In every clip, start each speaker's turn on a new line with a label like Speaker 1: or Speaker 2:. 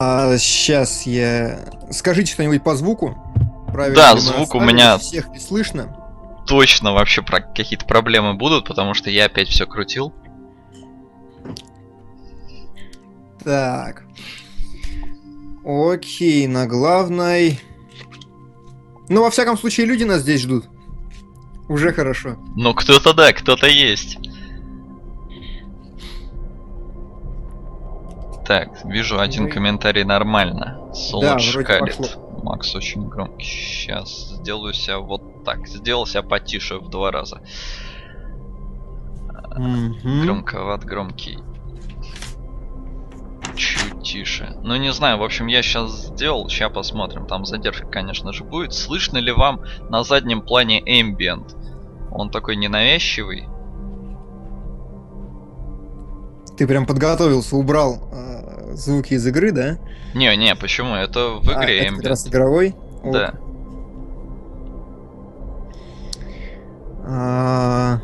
Speaker 1: А, сейчас я... Скажите что-нибудь по звуку.
Speaker 2: Правильно да, звук у меня...
Speaker 1: Всех не слышно.
Speaker 2: Точно вообще про какие-то проблемы будут, потому что я опять все крутил.
Speaker 1: Так. Окей, на главной... Ну, во всяком случае, люди нас здесь ждут. Уже хорошо.
Speaker 2: Ну, кто-то да, кто-то есть. Так, вижу один Мы... комментарий нормально. Солодж да, калит. Макс очень громкий. Сейчас сделаю себя вот так. Сделал себя потише в два раза. Mm-hmm. Громковат, громкий. Чуть тише. Ну не знаю, в общем, я сейчас сделал. Сейчас посмотрим. Там задержка, конечно же, будет. Слышно ли вам на заднем плане ambient? Он такой ненавязчивый.
Speaker 1: Ты прям подготовился, убрал э, звуки из игры, да?
Speaker 2: Не, не, почему? Это в игре.
Speaker 1: А, это как раз игровой?
Speaker 2: Да.
Speaker 1: А,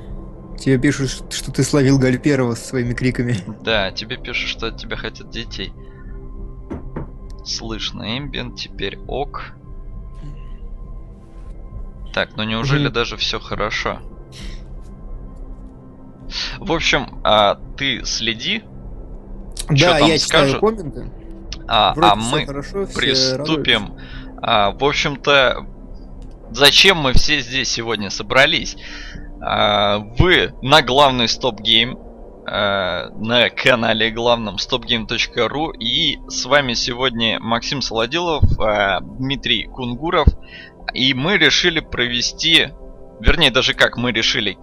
Speaker 1: тебе пишут, что ты словил Гальперова со своими криками.
Speaker 2: Да, тебе пишут, что от тебя хотят детей. Слышно, эмбиент, теперь ок. Так, ну неужели mm. даже все хорошо? В общем, а, ты следи.
Speaker 1: Да, я читаю скажут. комменты.
Speaker 2: А, а мы хорошо, приступим. А, в общем-то, зачем мы все здесь сегодня собрались? А, вы на главный стоп-гейм а, на канале главном stopgame.ru и с вами сегодня Максим Солодилов, а, Дмитрий Кунгуров и мы решили провести Вернее, даже как мы решили.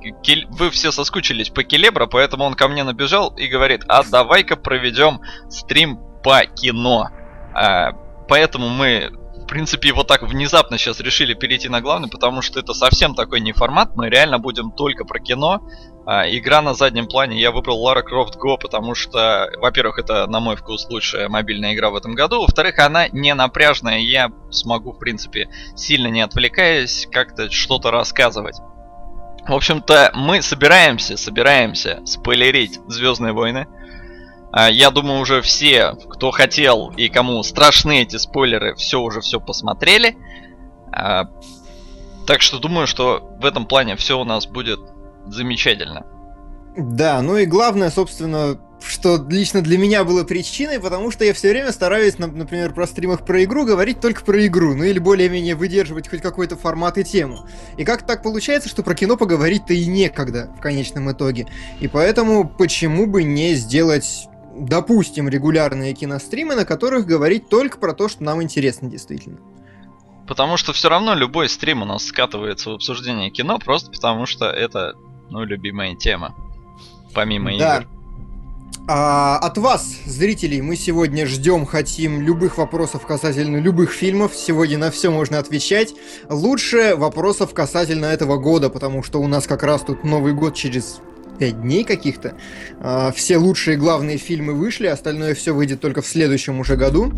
Speaker 2: Вы все соскучились по Келебра, поэтому он ко мне набежал и говорит, а давай-ка проведем стрим по кино. А, поэтому мы, в принципе, вот так внезапно сейчас решили перейти на главный, потому что это совсем такой не формат. Мы реально будем только про кино. А, игра на заднем плане. Я выбрал Lara Croft Go, потому что, во-первых, это, на мой вкус, лучшая мобильная игра в этом году. Во-вторых, она не напряжная. Я смогу, в принципе, сильно не отвлекаясь, как-то что-то рассказывать. В общем-то, мы собираемся, собираемся спойлерить Звездные войны. А, я думаю, уже все, кто хотел и кому страшны эти спойлеры, все уже все посмотрели. А, так что думаю, что в этом плане все у нас будет замечательно.
Speaker 1: Да, ну и главное, собственно, что лично для меня было причиной, потому что я все время стараюсь, например, про стримах про игру говорить только про игру, ну или более-менее выдерживать хоть какой-то формат и тему. И как так получается, что про кино поговорить-то и некогда в конечном итоге. И поэтому почему бы не сделать допустим, регулярные киностримы, на которых говорить только про то, что нам интересно действительно.
Speaker 2: Потому что все равно любой стрим у нас скатывается в обсуждение кино, просто потому что это ну, любимая тема. Помимо да. игр.
Speaker 1: А, от вас, зрителей, мы сегодня ждем, хотим любых вопросов касательно любых фильмов. Сегодня на все можно отвечать. Лучше вопросов касательно этого года, потому что у нас как раз тут Новый год через 5 дней каких-то. А, все лучшие главные фильмы вышли, остальное все выйдет только в следующем уже году.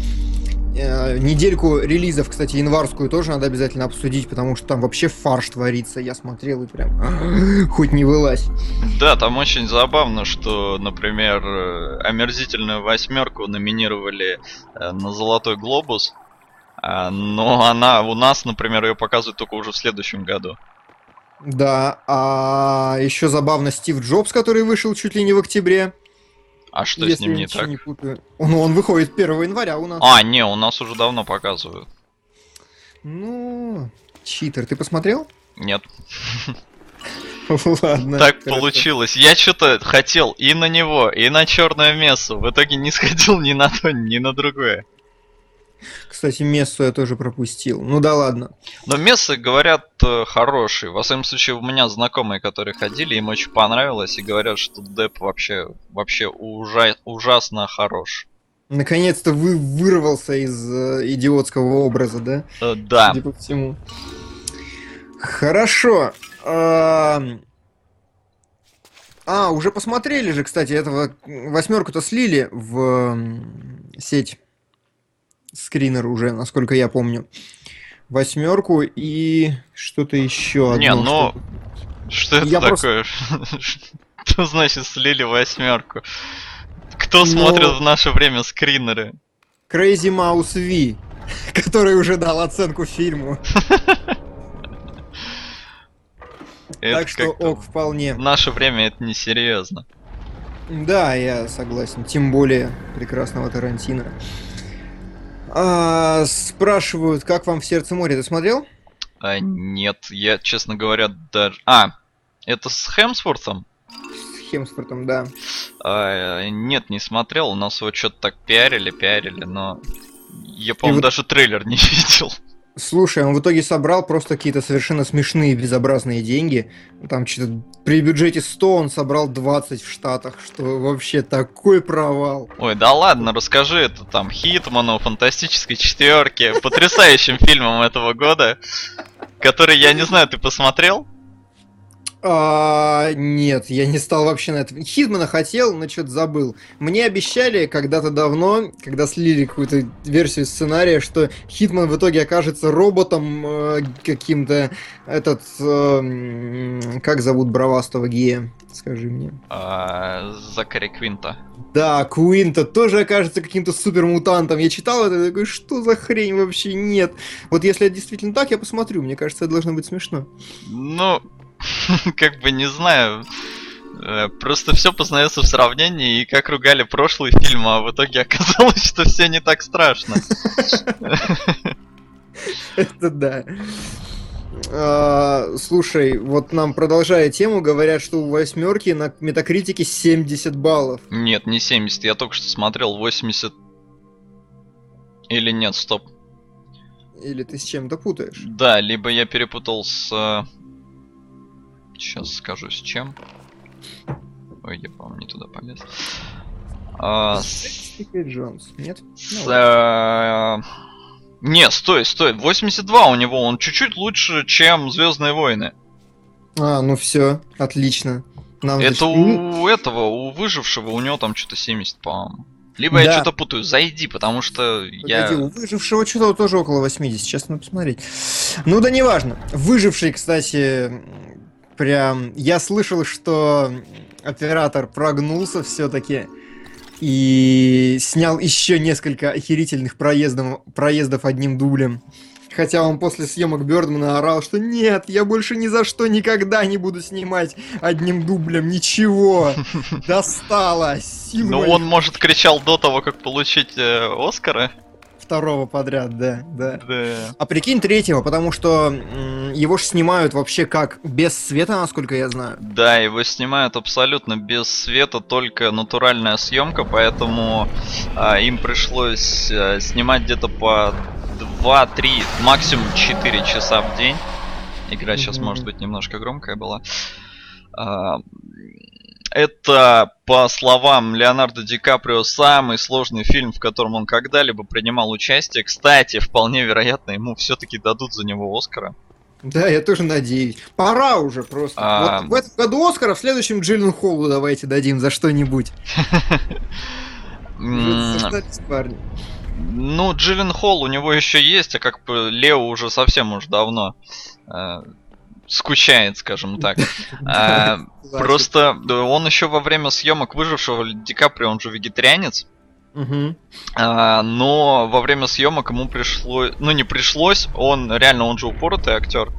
Speaker 1: Э, недельку релизов, кстати, январскую тоже надо обязательно обсудить, потому что там вообще фарш творится. Я смотрел и прям хоть не вылазь.
Speaker 2: Да, там очень забавно, что, например, э, омерзительную восьмерку номинировали э, на Золотой Глобус, а, но она у нас, например, ее показывают только уже в следующем году.
Speaker 1: Да, а еще забавно Стив Джобс, который вышел чуть ли не в октябре.
Speaker 2: А что Если с ним не так? Не
Speaker 1: путаю. Ну, он выходит 1 января у нас.
Speaker 2: А, не, у нас уже давно показывают.
Speaker 1: Ну, читер, ты посмотрел?
Speaker 2: Нет.
Speaker 1: Ладно.
Speaker 2: Так хорошо. получилось. Я что-то хотел и на него, и на черное место. В итоге не сходил ни на то, ни на другое.
Speaker 1: Кстати, Мессу я тоже пропустил. Ну да ладно.
Speaker 2: Но Мессы, говорят, э, хороший. Во всяком случае, у меня знакомые, которые ходили, им очень понравилось и говорят, что Деп вообще, вообще ужа ужасно хорош.
Speaker 1: Наконец-то вы вырвался из э, идиотского образа, да?
Speaker 2: Э, да.
Speaker 1: Судя по всему. Хорошо. А, а уже посмотрели же, кстати, этого восьмерку-то слили в сеть скринер уже, насколько я помню. Восьмерку и что-то еще.
Speaker 2: Не, но что это я такое? Просто... Что значит слили восьмерку? Кто но... смотрит в наше время скринеры?
Speaker 1: Crazy Mouse V, который уже дал оценку фильму. Так что ок, вполне.
Speaker 2: В наше время это несерьезно.
Speaker 1: Да, я согласен. Тем более прекрасного Тарантино. А, спрашивают, как вам в сердце моря? Ты смотрел?
Speaker 2: А, нет, я, честно говоря, даже. А, это с Хемсвортом?
Speaker 1: С Хемсвортом, да.
Speaker 2: А, нет, не смотрел. У нас его что-то так пиарили, пиарили, но я, по-моему, вот... даже трейлер не видел.
Speaker 1: Слушай, он в итоге собрал просто какие-то совершенно смешные, безобразные деньги. Там что-то при бюджете 100 он собрал 20 в Штатах, что вообще такой провал.
Speaker 2: Ой, да ладно, расскажи это там Хитману, Фантастической четверке, потрясающим фильмом этого года, который, я не знаю, ты посмотрел?
Speaker 1: А, нет, я не стал вообще на это. Хитмана хотел, но что-то забыл. Мне обещали когда-то давно, когда слили какую-то версию сценария, что Хитман в итоге окажется роботом э, каким-то. Этот. Э, как зовут бравастого гея? Скажи мне.
Speaker 2: А, Закари Квинта.
Speaker 1: Да, Куинта тоже окажется каким-то супермутантом. Я читал это и такой, что за хрень вообще нет. Вот если это действительно так, я посмотрю. Мне кажется, это должно быть смешно.
Speaker 2: Ну, как бы не знаю. Э, просто все познается в сравнении, и как ругали прошлый фильм, а в итоге оказалось, что все не так страшно.
Speaker 1: Это да. А, слушай, вот нам продолжая тему, говорят, что у восьмерки на метакритике 70 баллов.
Speaker 2: Нет, не 70, я только что смотрел 80. Или нет, стоп.
Speaker 1: Или ты с чем-то путаешь?
Speaker 2: Да, либо я перепутал с э, Сейчас скажу с чем. Ой, я, по-моему, не туда полез. А, с... Джонс, нет? С, э... Не, стой, стой. 82 у него, он чуть-чуть лучше, чем Звездные войны.
Speaker 1: А, ну все, отлично.
Speaker 2: Нам Это значит... у этого, у выжившего, у него там что-то 70, по-моему. Либо да. я что-то путаю, зайди, потому что Погоди, я...
Speaker 1: у выжившего что-то тоже около 80, сейчас надо посмотреть. Ну да неважно. Выживший, кстати, прям... Я слышал, что оператор прогнулся все-таки и снял еще несколько охерительных проездов, проездов одним дублем. Хотя он после съемок Бёрдмана орал, что нет, я больше ни за что никогда не буду снимать одним дублем, ничего. Достало,
Speaker 2: силой. Ну он, может, кричал до того, как получить э, Оскара?
Speaker 1: Второго подряд, да, да. Да. А прикинь третьего, потому что его же снимают вообще как без света, насколько я знаю.
Speaker 2: Да, его снимают абсолютно без света, только натуральная съемка, поэтому а, им пришлось а, снимать где-то по 2-3, максимум 4 часа в день. Игра сейчас, mm-hmm. может быть, немножко громкая была. А, это, по словам Леонардо Ди Каприо, самый сложный фильм, в котором он когда-либо принимал участие. Кстати, вполне вероятно, ему все-таки дадут за него Оскара.
Speaker 1: Да, я тоже надеюсь. Пора уже просто. А... Вот в этом году Оскара, в следующем Джиллен Холлу давайте дадим за что-нибудь.
Speaker 2: Ну, Джиллен Холл у него еще есть, а как Лео уже совсем уж давно э, скучает, скажем так. А, просто он еще во время съемок выжившего Ди Каприо, он же вегетарианец. Угу. А, но во время съемок ему пришлось, ну не пришлось, он реально, он же упоротый актер.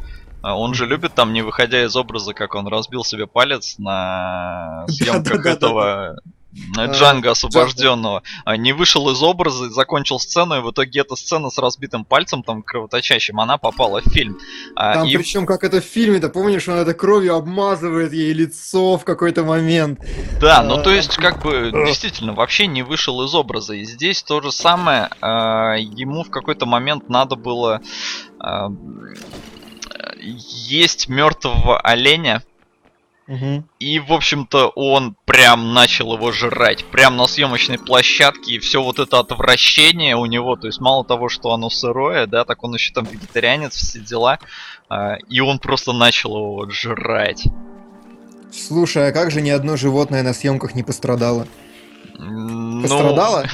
Speaker 2: А, он же любит там, не выходя из образа, как он разбил себе палец на съемках этого Джанга освобожденного, а не вышел из образа, закончил сцену, и в итоге эта сцена с разбитым пальцем, там, кровоточащим, она попала в фильм.
Speaker 1: А, там и... причем как это в фильме-то, помнишь, он это кровью обмазывает ей лицо в какой-то момент.
Speaker 2: Да, ну то есть, как бы, действительно, вообще не вышел из образа. И здесь то же самое, ему в какой-то момент надо было есть мертвого оленя, и, в общем-то, он прям начал его жрать. Прям на съемочной площадке. И все вот это отвращение у него. То есть, мало того, что оно сырое, да, так он еще там вегетарианец, все дела. А, и он просто начал его вот жрать.
Speaker 1: Слушай, а как же ни одно животное на съемках не пострадало?
Speaker 2: Ну, пострадало?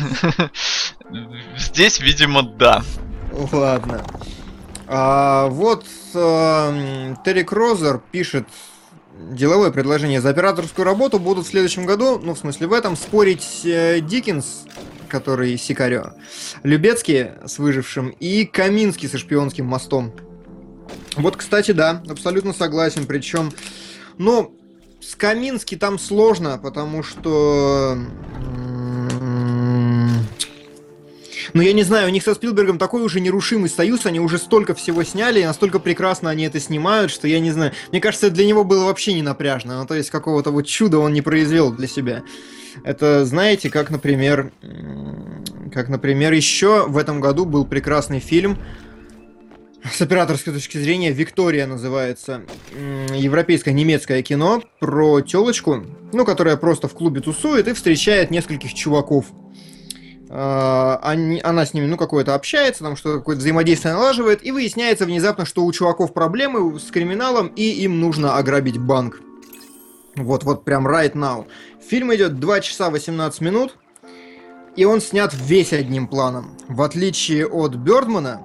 Speaker 2: Здесь, видимо, да.
Speaker 1: Ладно. А, вот э, Терри Крозер пишет деловое предложение за операторскую работу будут в следующем году, ну, в смысле, в этом, спорить э, Диккенс который Сикарио, Любецкий с выжившим и Каминский со шпионским мостом. Вот, кстати, да, абсолютно согласен. Причем, ну, с Камински там сложно, потому что ну, я не знаю, у них со Спилбергом такой уже нерушимый союз, они уже столько всего сняли, и настолько прекрасно они это снимают, что я не знаю. Мне кажется, для него было вообще не напряжно. Ну, то есть какого-то вот чуда он не произвел для себя. Это, знаете, как, например, как, например, еще в этом году был прекрасный фильм, с операторской точки зрения, Виктория называется. Европейское немецкое кино про телочку, ну, которая просто в клубе тусует и встречает нескольких чуваков. А, они, она с ними, ну, какое-то общается, там что-то какое-то взаимодействие налаживает, и выясняется внезапно, что у чуваков проблемы с криминалом, и им нужно ограбить банк. Вот, вот прям right now. Фильм идет 2 часа 18 минут, и он снят весь одним планом. В отличие от Бёрдмана,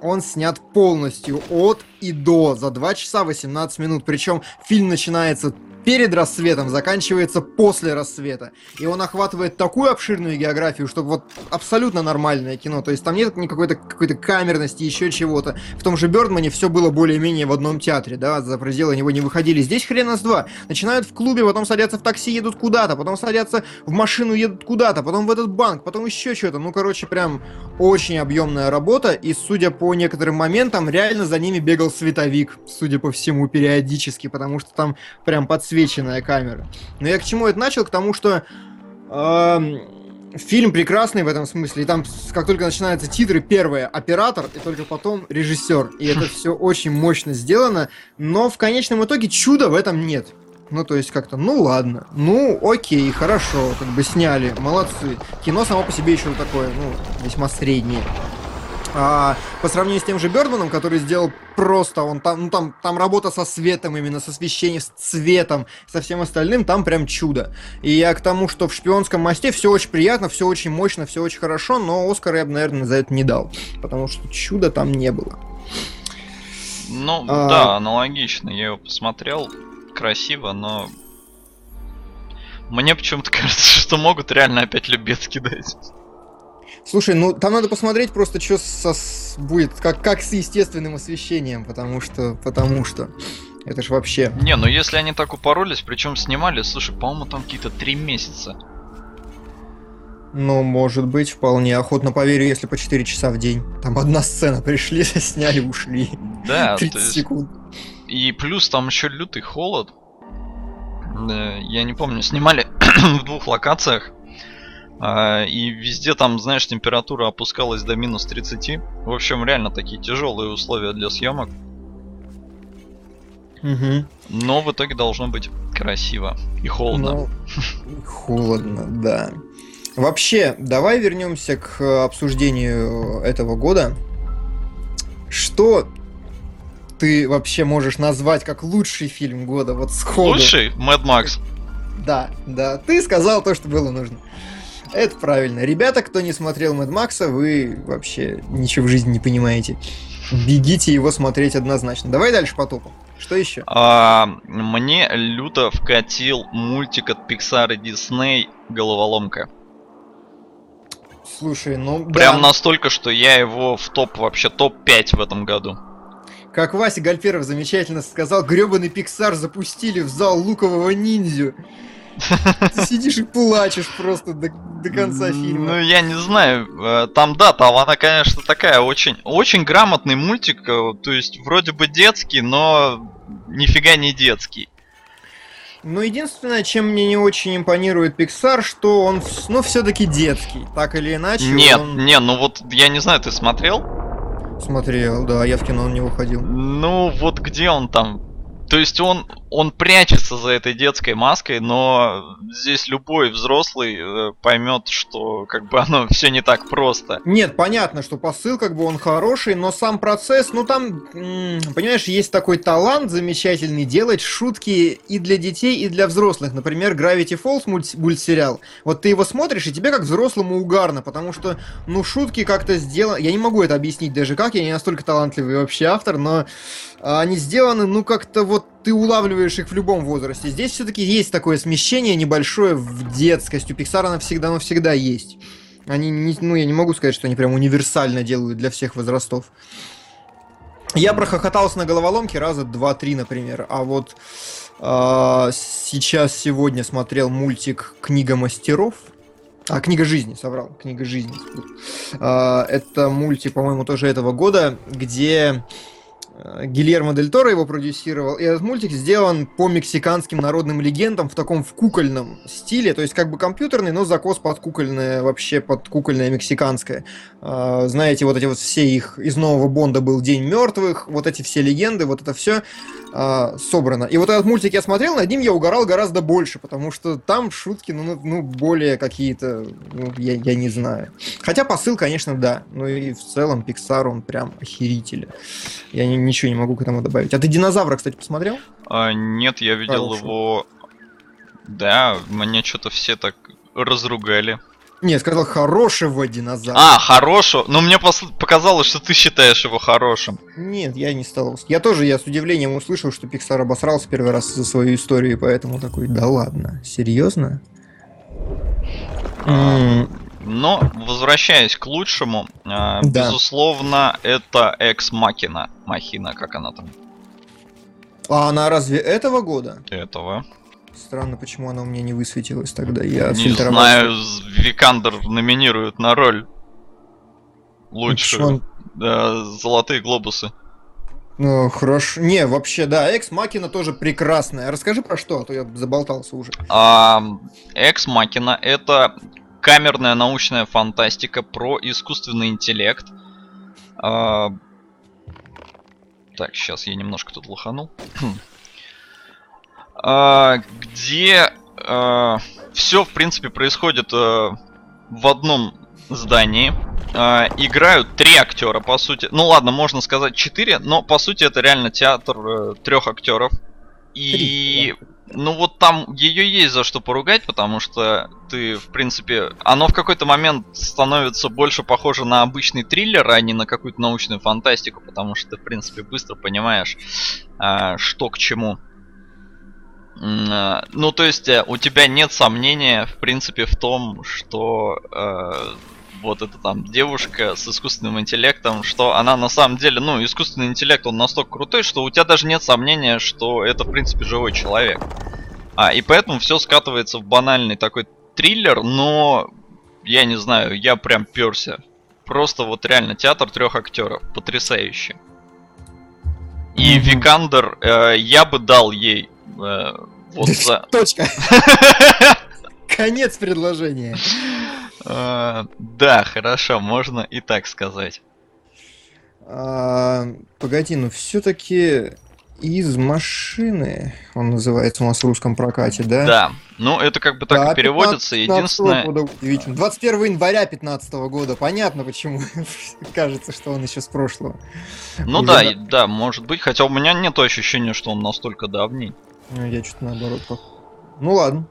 Speaker 1: он снят полностью от и до за 2 часа 18 минут. Причем фильм начинается перед рассветом, заканчивается после рассвета. И он охватывает такую обширную географию, что вот абсолютно нормальное кино. То есть там нет никакой какой-то камерности, еще чего-то. В том же Бёрдмане все было более-менее в одном театре, да, за пределы него не выходили. Здесь хрена с два. Начинают в клубе, потом садятся в такси, едут куда-то, потом садятся в машину, едут куда-то, потом в этот банк, потом еще что-то. Ну, короче, прям очень объемная работа. И, судя по некоторым моментам, реально за ними бегал световик, судя по всему, периодически, потому что там прям подсвеченная камера. Но я к чему это начал? К тому, что э, фильм прекрасный в этом смысле. И там, как только начинаются титры, первое оператор, и только потом режиссер. И это все очень мощно сделано. Но в конечном итоге чуда в этом нет. Ну, то есть как-то, ну ладно, ну окей, хорошо, как бы сняли, молодцы. Кино само по себе еще такое, ну, весьма среднее. А, по сравнению с тем же Бёрдманом, который сделал просто, он там, ну, там, там работа со светом именно, со освещением, с цветом, со всем остальным, там прям чудо. И я к тому, что в «Шпионском мосте» все очень приятно, все очень мощно, все очень хорошо, но Оскар я бы, наверное, за это не дал, потому что чуда там не было.
Speaker 2: Ну, а... да, аналогично, я его посмотрел, красиво, но мне почему-то кажется, что могут реально опять любец кидать.
Speaker 1: Слушай, ну там надо посмотреть просто, что со, будет, как, как с естественным освещением, потому что, потому что. Это ж вообще.
Speaker 2: Не, ну если они так упоролись, причем снимали, слушай, по-моему, там какие-то три месяца.
Speaker 1: Ну, может быть, вполне охотно поверю, если по 4 часа в день. Там одна сцена, пришли, сняли, ушли.
Speaker 2: Да, 30 есть... секунд. И плюс там еще лютый холод. Я не помню, снимали в двух локациях. А, и везде там, знаешь, температура опускалась до минус 30. В общем, реально такие тяжелые условия для съемок.
Speaker 1: Угу.
Speaker 2: Но в итоге должно быть красиво и холодно. Ну,
Speaker 1: холодно, да. Вообще, давай вернемся к обсуждению этого года. Что ты вообще можешь назвать как лучший фильм года? Вот сходу.
Speaker 2: Лучший? Mad Max.
Speaker 1: Да, да. Ты сказал то, что было нужно. Это правильно. Ребята, кто не смотрел Мэд Макса, вы вообще ничего в жизни не понимаете. Бегите его смотреть однозначно. Давай дальше по топу. Что еще?
Speaker 2: А, мне люто вкатил мультик от Pixar и Disney «Головоломка».
Speaker 1: Слушай, ну
Speaker 2: Прям да. настолько, что я его в топ, вообще топ-5 в этом году.
Speaker 1: Как Вася Гальперов замечательно сказал, гребаный Pixar запустили в зал лукового ниндзю. Ты сидишь и плачешь просто до, до конца фильма.
Speaker 2: Ну, я не знаю. Э, там, да, там она, конечно, такая очень, очень грамотный мультик. Э, то есть, вроде бы детский, но нифига не детский.
Speaker 1: Ну, единственное, чем мне не очень импонирует Pixar, что он, ну, все-таки детский, так или иначе.
Speaker 2: Нет,
Speaker 1: он...
Speaker 2: не, ну вот, я не знаю, ты смотрел?
Speaker 1: Смотрел, да, я в кино не выходил.
Speaker 2: Ну, вот где он там? То есть он, он прячется за этой детской маской, но здесь любой взрослый э, поймет, что как бы оно все не так просто.
Speaker 1: Нет, понятно, что посыл как бы он хороший, но сам процесс, ну там, понимаешь, есть такой талант замечательный делать шутки и для детей, и для взрослых. Например, Gravity Falls мульт мультсериал. Вот ты его смотришь, и тебе как взрослому угарно, потому что, ну, шутки как-то сделаны... Я не могу это объяснить даже как, я не настолько талантливый вообще автор, но они сделаны, ну, как-то вот ты улавливаешь их в любом возрасте. Здесь все-таки есть такое смещение небольшое в детскость. У Pixar оно всегда, оно всегда есть. Они, не, ну, я не могу сказать, что они прям универсально делают для всех возрастов. Я прохохотался на головоломке раза два-три, например, а вот э, сейчас сегодня смотрел мультик «Книга мастеров», а, книга жизни, соврал. Книга жизни. А, это мультик, по-моему, тоже этого года, где Э, Гильермо Дель Торо его продюсировал. И этот мультик сделан по мексиканским народным легендам в таком в кукольном стиле. То есть как бы компьютерный, но закос под кукольное, вообще под кукольное мексиканское. А, знаете, вот эти вот все их... Из нового Бонда был День мертвых. Вот эти все легенды, вот это все а, собрано. И вот этот мультик я смотрел, над ним я угорал гораздо больше, потому что там шутки, ну, ну, ну более какие-то, ну, я, я не знаю. Хотя посыл, конечно, да. Ну и в целом Pixar, он прям охеритель. Я не, ничего не могу к этому добавить. А ты динозавра, кстати, посмотрел?
Speaker 2: А, нет, я видел Хорошо. его. Да, мне что-то все так разругали.
Speaker 1: Не, сказал хорошего динозавра.
Speaker 2: А, хорошего? Ну, мне показалось, что ты считаешь его хорошим.
Speaker 1: Нет, я не стал. Я тоже, я с удивлением услышал, что Pixar обосрался первый раз за свою историю, поэтому такой, да ладно, серьезно?
Speaker 2: А, но, возвращаясь к лучшему, э, да. безусловно, это Экс Макина. Махина, как она там.
Speaker 1: А она разве этого года?
Speaker 2: Этого.
Speaker 1: Странно, почему она у меня не высветилась тогда. Я
Speaker 2: не знаю, Викандер номинирует на роль лучшую. Он... Да, золотые глобусы.
Speaker 1: Ну, хорошо. Не, вообще, да, Экс Макина тоже прекрасная. Расскажи про что, а то я заболтался уже.
Speaker 2: А, Экс Макина это камерная научная фантастика про искусственный интеллект. А... Так, сейчас я немножко тут лоханул. А, где а, все, в принципе, происходит а, в одном здании. Играют три актера, по сути. Ну ладно, можно сказать четыре, но по сути это реально театр э, трех актеров. И ну вот там ее есть за что поругать, потому что ты, в принципе, оно в какой-то момент становится больше похоже на обычный триллер, а не на какую-то научную фантастику, потому что ты, в принципе, быстро понимаешь, что к чему. А, ну, то есть, э, у тебя нет сомнения, в принципе, в том, что э, вот эта там девушка с искусственным интеллектом, что она на самом деле, ну, искусственный интеллект, он настолько крутой, что у тебя даже нет сомнения, что это, в принципе, живой человек. А, и поэтому все скатывается в банальный такой триллер, но я не знаю, я прям перся. Просто вот реально театр трех актеров. Потрясающе. И. Викандер, э, я бы дал ей э,
Speaker 1: вот за... Точка. Конец предложения.
Speaker 2: А, да, хорошо, можно и так сказать.
Speaker 1: А, погоди, ну все-таки из машины он называется у нас в русском прокате, да?
Speaker 2: Да. Ну, это как бы так да, и переводится. 15 Единственное. Года,
Speaker 1: удивительно. 21 января 2015 года. Понятно, почему кажется, что он еще с прошлого.
Speaker 2: Ну Уже да, да, да, может быть. Хотя у меня нет ощущения, что он настолько давний.
Speaker 1: Ну, я что-то наоборот. Ну ладно.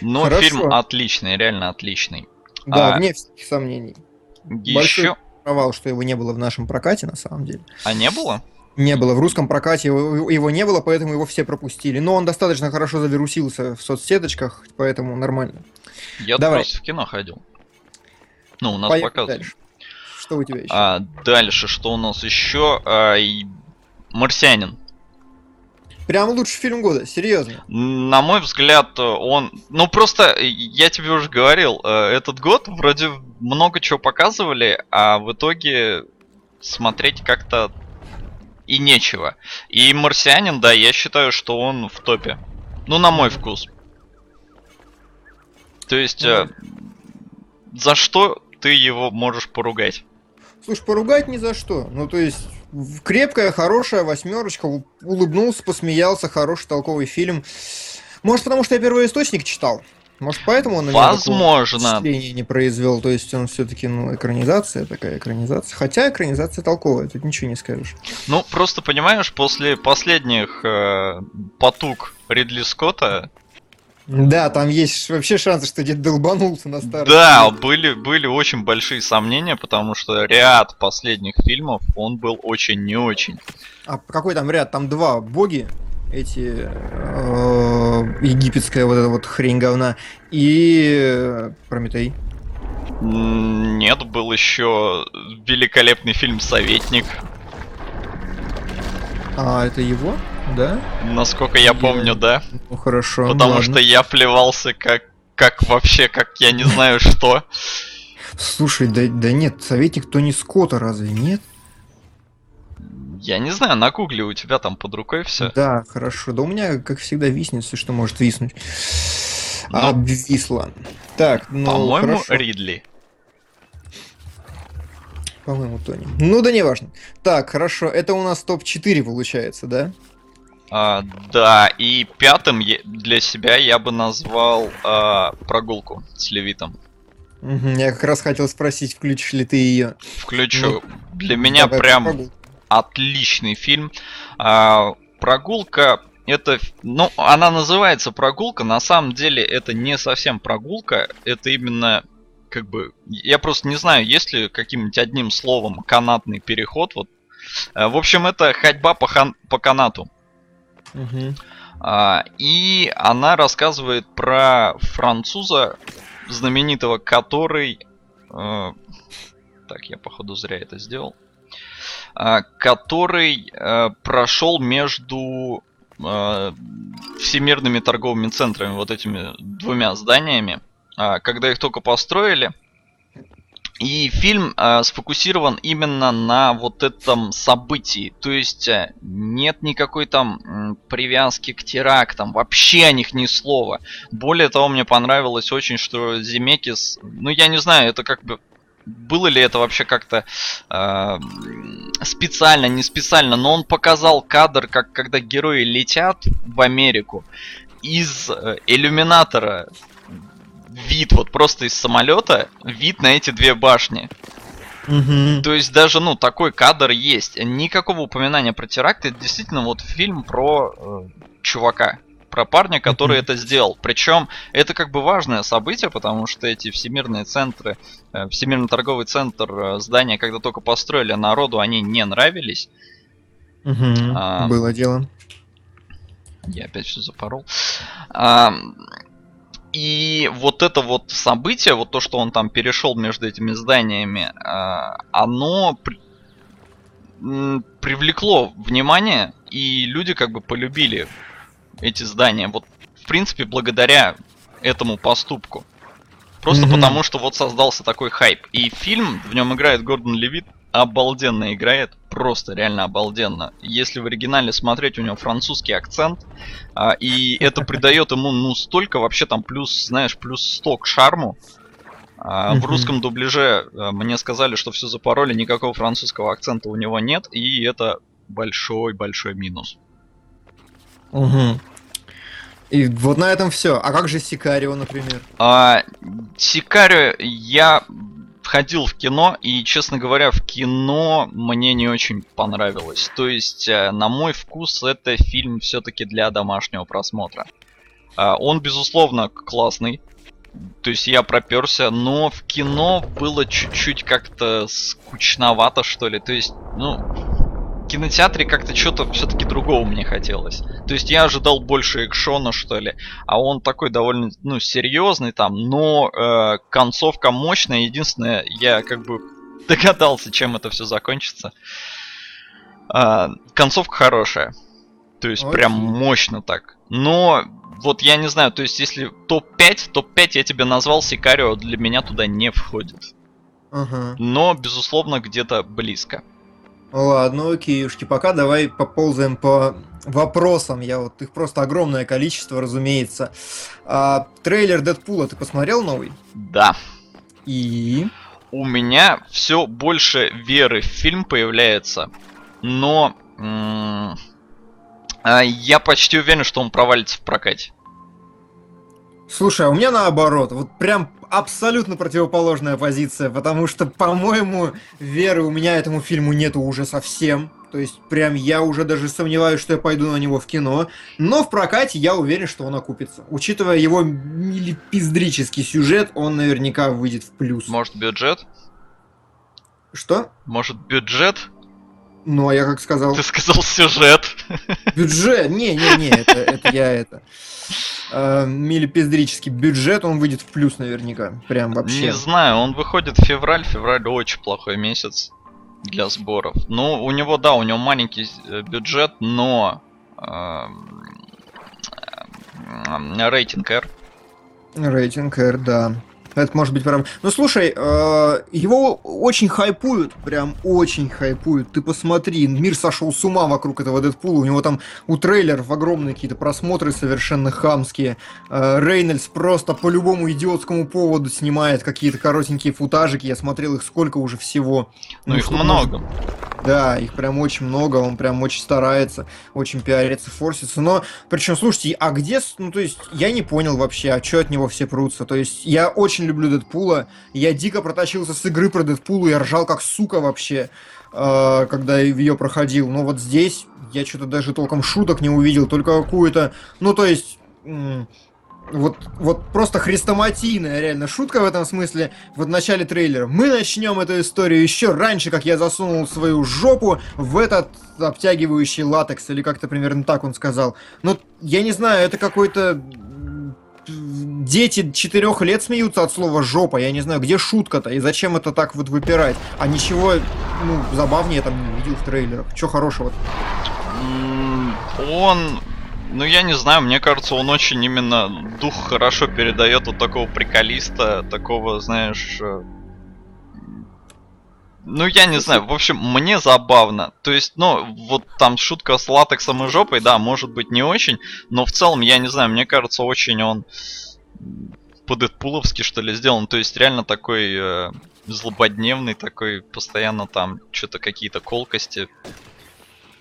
Speaker 2: Но Хорошо. фильм отличный, реально отличный.
Speaker 1: Да, а, вне всяких сомнений. Еще... Большой провал, что его не было в нашем прокате, на самом деле.
Speaker 2: А не было?
Speaker 1: Не было. В русском прокате его, его не было, поэтому его все пропустили. Но он достаточно хорошо завирусился в соцсеточках, поэтому нормально.
Speaker 2: Я Давай. просто в кино ходил. Ну, у нас Поехали показывают. Дальше.
Speaker 1: Что у тебя еще?
Speaker 2: А, дальше, что у нас еще? А, и... Марсианин.
Speaker 1: Прям лучший фильм года, серьезно.
Speaker 2: На мой взгляд, он... Ну, просто, я тебе уже говорил, э, этот год вроде много чего показывали, а в итоге смотреть как-то и нечего. И «Марсианин», да, я считаю, что он в топе. Ну, на мой вкус. То есть, mm. за что ты его можешь поругать?
Speaker 1: Слушай, поругать ни за что. Ну, то есть, крепкая, хорошая восьмерочка, улыбнулся, посмеялся, хороший толковый фильм. Может, потому что я первый источник читал. Может, поэтому он
Speaker 2: Возможно.
Speaker 1: не произвел. То есть он все-таки, ну, экранизация такая экранизация. Хотя экранизация толковая, тут ничего не скажешь.
Speaker 2: Ну, просто понимаешь, после последних э, потуг Ридли Скотта
Speaker 1: да, там есть вообще шансы, что где-то долбанулся на старом.
Speaker 2: Да, были, были очень большие сомнения, потому что ряд последних фильмов, он был очень не очень.
Speaker 1: А какой там ряд? Там два боги, эти э, египетская вот эта вот хрень говна, и Прометей.
Speaker 2: Нет, был еще великолепный фильм «Советник».
Speaker 1: А, это его? Да?
Speaker 2: Насколько я помню, да.
Speaker 1: Ну хорошо.
Speaker 2: Потому ладно. что я плевался как, как вообще, как я не знаю что.
Speaker 1: Слушай, да, да нет, советник Тони Скотта разве нет?
Speaker 2: Я не знаю, на гугле у тебя там под рукой все.
Speaker 1: Да, хорошо. Да у меня, как всегда, виснет все, что может виснуть. Но... Ну, Обвисло. Так, ну
Speaker 2: По-моему, Ридли.
Speaker 1: По-моему, Тони. Ну да не важно. Так, хорошо. Это у нас топ-4 получается, да?
Speaker 2: А, да, и пятым для себя я бы назвал а, прогулку с Левитом.
Speaker 1: Угу, я как раз хотел спросить, включишь ли ты ее.
Speaker 2: Включу. Ну, для меня прям отличный фильм. А, прогулка это, ну, она называется прогулка, на самом деле это не совсем прогулка, это именно как бы, я просто не знаю, есть ли каким-нибудь одним словом канатный переход, вот. Э, в общем, это ходьба по, хан, по канату. Угу. А, и она рассказывает про француза знаменитого, который... Э, так, я походу зря это сделал. Э, который э, прошел между э, всемирными торговыми центрами, вот этими двумя зданиями, э, когда их только построили. И фильм э, сфокусирован именно на вот этом событии. То есть э, нет никакой там привязки к терактам, вообще о них ни слова. Более того, мне понравилось очень, что Земекис, ну я не знаю, это как бы было ли это вообще как-то э, специально, не специально, но он показал кадр, как когда герои летят в Америку из э, иллюминатора вид вот просто из самолета, вид на эти две башни. Угу. То есть даже, ну, такой кадр есть. Никакого упоминания про теракт. Это действительно вот фильм про э, чувака. Про парня, который это сделал. Причем это как бы важное событие, потому что эти всемирные центры, э, Всемирный торговый центр, э, здания, когда только построили, народу они не нравились.
Speaker 1: Угу. А, Было дело.
Speaker 2: Я опять все запорол. А, и вот это вот событие, вот то, что он там перешел между этими зданиями, а, оно привлекло внимание, и люди как бы полюбили эти здания. Вот, в принципе, благодаря этому поступку. Просто mm-hmm. потому, что вот создался такой хайп. И фильм, в нем играет Гордон Левит, обалденно играет, просто реально обалденно. Если в оригинале смотреть, у него французский акцент, а, и это придает ему, ну, столько вообще там плюс, знаешь, плюс 100 к шарму. А, в русском дубляже а, мне сказали, что все запороли, никакого французского акцента у него нет, и это большой-большой минус.
Speaker 1: Угу. И вот на этом все. А как же Сикарио, например?
Speaker 2: А, Сикарио я входил в кино, и, честно говоря, в кино мне не очень понравилось. То есть, э, на мой вкус, это фильм все-таки для домашнего просмотра. А, он, безусловно, классный. То есть я проперся, но в кино было чуть-чуть как-то скучновато, что ли. То есть, ну, кинотеатре как-то что-то все-таки другого мне хотелось. То есть я ожидал больше экшона, что ли. А он такой довольно, ну, серьезный там, но э, концовка мощная. Единственное, я как бы догадался, чем это все закончится. Э, концовка хорошая. То есть Очень. прям мощно так. Но вот я не знаю, то есть если топ-5, топ-5 я тебе назвал, Сикарио для меня туда не входит. Ага. Но, безусловно, где-то близко.
Speaker 1: Ладно, окейушки, пока давай поползаем по вопросам. Я вот их просто огромное количество, разумеется. А, трейлер Дэдпула ты посмотрел новый?
Speaker 2: Да.
Speaker 1: И?
Speaker 2: У меня все больше веры в фильм появляется, но м- а, я почти уверен, что он провалится в прокате.
Speaker 1: Слушай, а у меня наоборот. Вот прям абсолютно противоположная позиция, потому что, по-моему, веры у меня этому фильму нету уже совсем. То есть, прям я уже даже сомневаюсь, что я пойду на него в кино. Но в прокате я уверен, что он окупится. Учитывая его милипиздрический сюжет, он наверняка выйдет в плюс.
Speaker 2: Может, бюджет?
Speaker 1: Что?
Speaker 2: Может, бюджет?
Speaker 1: Ну, а я как сказал...
Speaker 2: Ты сказал сюжет.
Speaker 1: Бюджет? Не-не-не, это, это я это... э, милипиздрический бюджет, он выйдет в плюс наверняка. Прям вообще.
Speaker 2: Не знаю, он выходит в февраль. Февраль очень плохой месяц для сборов. Ну, у него, да, у него маленький э, бюджет, но э, э, рейтинг R.
Speaker 1: Рейтинг R, да. Это может быть прям... Ну, слушай, э, его очень хайпуют, прям очень хайпуют. Ты посмотри, мир сошел с ума вокруг этого Дэдпула. У него там у трейлеров огромные какие-то просмотры совершенно хамские. Э, Рейнольдс просто по любому идиотскому поводу снимает какие-то коротенькие футажики. Я смотрел их сколько уже всего.
Speaker 2: Ну, ну их много.
Speaker 1: Может... Да, их прям очень много, он прям очень старается, очень пиарится, форсится. Но, причем, слушайте, а где, ну, то есть, я не понял вообще, а что от него все прутся. То есть, я очень люблю Дэдпула, я дико протащился с игры про Дэдпула, я ржал как сука вообще, э, когда ее проходил. Но вот здесь я что-то даже толком шуток не увидел, только какую-то, ну, то есть вот, вот просто хрестоматийная реально шутка в этом смысле в начале трейлера. Мы начнем эту историю еще раньше, как я засунул свою жопу в этот обтягивающий латекс, или как-то примерно так он сказал. Но я не знаю, это какой-то... Дети четырех лет смеются от слова жопа. Я не знаю, где шутка-то и зачем это так вот выпирать. А ничего, ну, забавнее я там не видел в трейлерах. Чего хорошего?
Speaker 2: Он ну, я не знаю, мне кажется, он очень именно дух хорошо передает вот такого приколиста, такого, знаешь... Э, ну, я не знаю, в общем, мне забавно. То есть, ну, вот там шутка с латексом и жопой, да, может быть не очень, но в целом, я не знаю, мне кажется, очень он по-дэдпуловски, что ли, сделан. То есть, реально такой э, злободневный, такой, постоянно там что-то какие-то колкости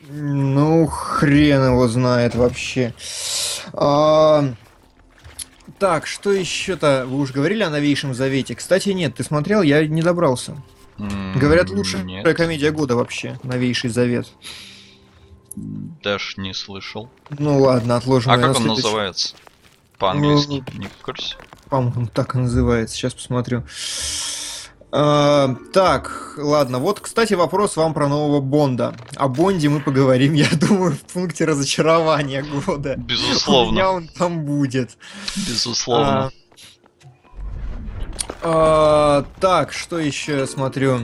Speaker 1: ну, хрен его знает вообще. А... Так, что еще-то? Вы уже говорили о новейшем завете. Кстати, нет, ты смотрел, я не добрался. Mm, Говорят, лучшая нет. комедия года вообще. Новейший завет.
Speaker 2: Даже не слышал.
Speaker 1: Ну ладно, отложим.
Speaker 2: А как он называется? По-английски, ну, не в курсе.
Speaker 1: По-моему, так и называется. Сейчас посмотрю. А, так, ладно. Вот, кстати, вопрос вам про нового Бонда. О Бонде мы поговорим, я думаю, в пункте разочарования года.
Speaker 2: Безусловно. У
Speaker 1: меня он там будет.
Speaker 2: Безусловно.
Speaker 1: А, а, так, что еще я смотрю?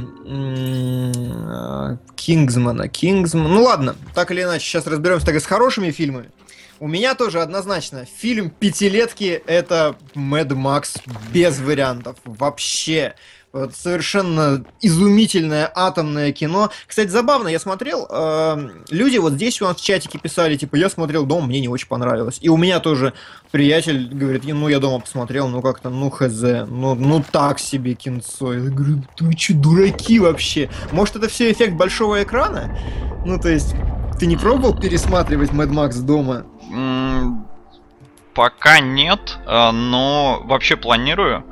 Speaker 1: Кингсмана. Кингсман. Ну ладно, так или иначе, сейчас разберемся так и с хорошими фильмами. У меня тоже однозначно фильм пятилетки это Мэд Макс без вариантов. Вообще. Вот совершенно изумительное атомное кино. Кстати, забавно, я смотрел, э, люди вот здесь у нас в чатике писали, типа, я смотрел дом, мне не очень понравилось. И у меня тоже приятель говорит, ну, я дома посмотрел, ну, как-то, ну, хз, ну, ну, так себе кинцо. Я говорю, ты что, дураки вообще? Может, это все эффект большого экрана? Ну, то есть, ты не пробовал пересматривать Mad Max дома?
Speaker 2: Пока нет, э, но вообще планирую.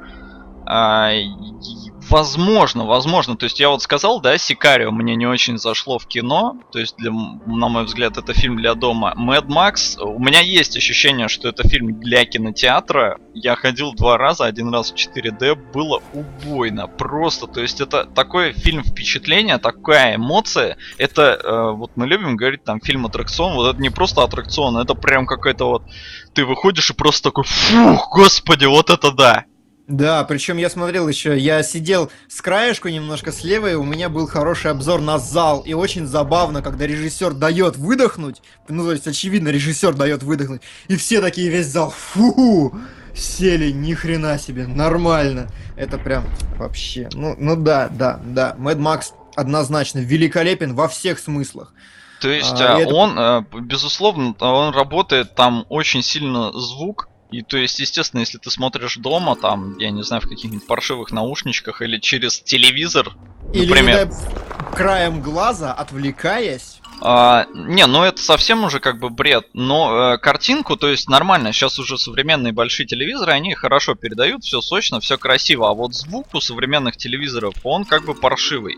Speaker 2: Возможно, возможно. То есть я вот сказал, да, Сикарио мне не очень зашло в кино. То есть, для, на мой взгляд, это фильм для дома. Мэд Макс, у меня есть ощущение, что это фильм для кинотеатра. Я ходил два раза, один раз в 4D, было убойно. Просто, то есть это такой фильм впечатления, такая эмоция. Это, э, вот мы любим говорить там фильм аттракцион, вот это не просто аттракцион, это прям какой-то вот... Ты выходишь и просто такой, фух, господи, вот это да.
Speaker 1: Да, причем я смотрел еще, я сидел с краешку немножко слева, и у меня был хороший обзор на зал. И очень забавно, когда режиссер дает выдохнуть, ну то есть очевидно режиссер дает выдохнуть, и все такие весь зал, фу, сели, ни хрена себе, нормально. Это прям вообще, ну, ну да, да, да. Мэд Макс однозначно великолепен во всех смыслах.
Speaker 2: То есть а, он, это... безусловно, он работает там очень сильно звук, и то есть, естественно, если ты смотришь дома, там, я не знаю, в каких-нибудь паршивых наушничках или через телевизор,
Speaker 1: или например... краем глаза, отвлекаясь.
Speaker 2: А, не, ну это совсем уже как бы бред. Но э, картинку, то есть нормально, сейчас уже современные большие телевизоры, они хорошо передают, все сочно, все красиво. А вот звук у современных телевизоров, он как бы паршивый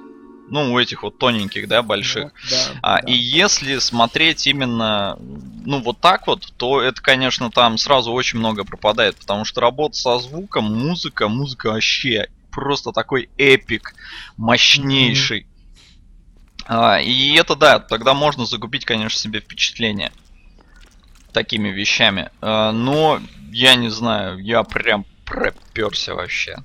Speaker 2: ну, у этих вот тоненьких, да, больших. Ну, да, а, да. И если смотреть именно, ну, вот так вот, то это, конечно, там сразу очень много пропадает, потому что работа со звуком, музыка, музыка вообще просто такой эпик, мощнейший. Mm-hmm. А, и это, да, тогда можно загубить, конечно, себе впечатление. такими вещами. Э, но я не знаю, я прям проперся вообще.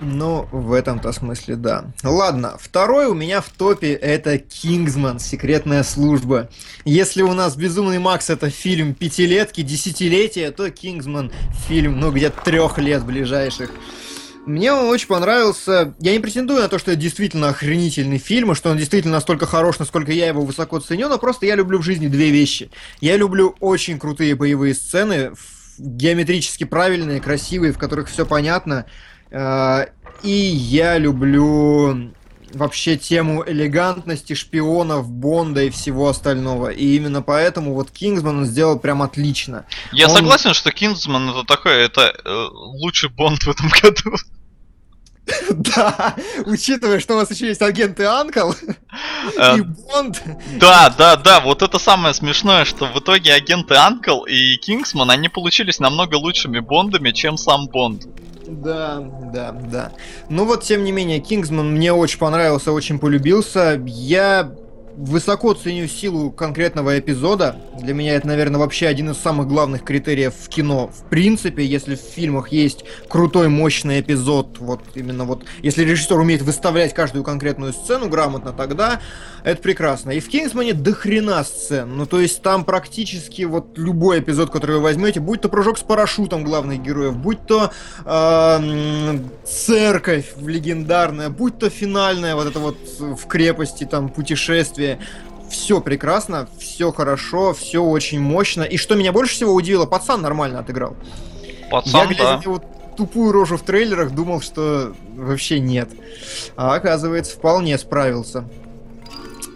Speaker 1: Ну, в этом-то смысле да. Ладно, второй у меня в топе это Кингсман, секретная служба. Если у нас Безумный Макс это фильм пятилетки, десятилетия, то Кингсман фильм, ну, где-то трех лет ближайших. Мне он очень понравился. Я не претендую на то, что это действительно охренительный фильм, и что он действительно настолько хорош, насколько я его высоко ценю, но просто я люблю в жизни две вещи. Я люблю очень крутые боевые сцены, геометрически правильные, красивые, в которых все понятно. Э, и я люблю вообще тему элегантности шпионов, Бонда и всего остального. И именно поэтому вот Kingsman он сделал прям отлично.
Speaker 2: Я
Speaker 1: он...
Speaker 2: согласен, что Kingsman это такой, это э, лучший Бонд в этом году.
Speaker 1: Да, учитывая, что у вас еще есть агенты Анкл
Speaker 2: э, и Бонд. Да, да, да, вот это самое смешное, что в итоге агенты Анкл и Kingsman, они получились намного лучшими Бондами, чем сам Бонд.
Speaker 1: Да, да, да. Ну вот, тем не менее, Кингсман мне очень понравился, очень полюбился. Я высоко ценю силу конкретного эпизода. Для меня это, наверное, вообще один из самых главных критериев в кино. В принципе, если в фильмах есть крутой, мощный эпизод, вот именно вот, если режиссер умеет выставлять каждую конкретную сцену грамотно, тогда это прекрасно. И в Кингсмане до хрена сцен. Ну, то есть там практически вот любой эпизод, который вы возьмете, будь то прыжок с парашютом главных героев, будь то э, церковь легендарная, будь то финальная вот это вот в крепости там путешествие, все прекрасно, все хорошо, все очень мощно. И что меня больше всего удивило, пацан нормально отыграл. Пацан, Я, глядя да. на его тупую рожу в трейлерах, думал, что вообще нет. А оказывается, вполне справился.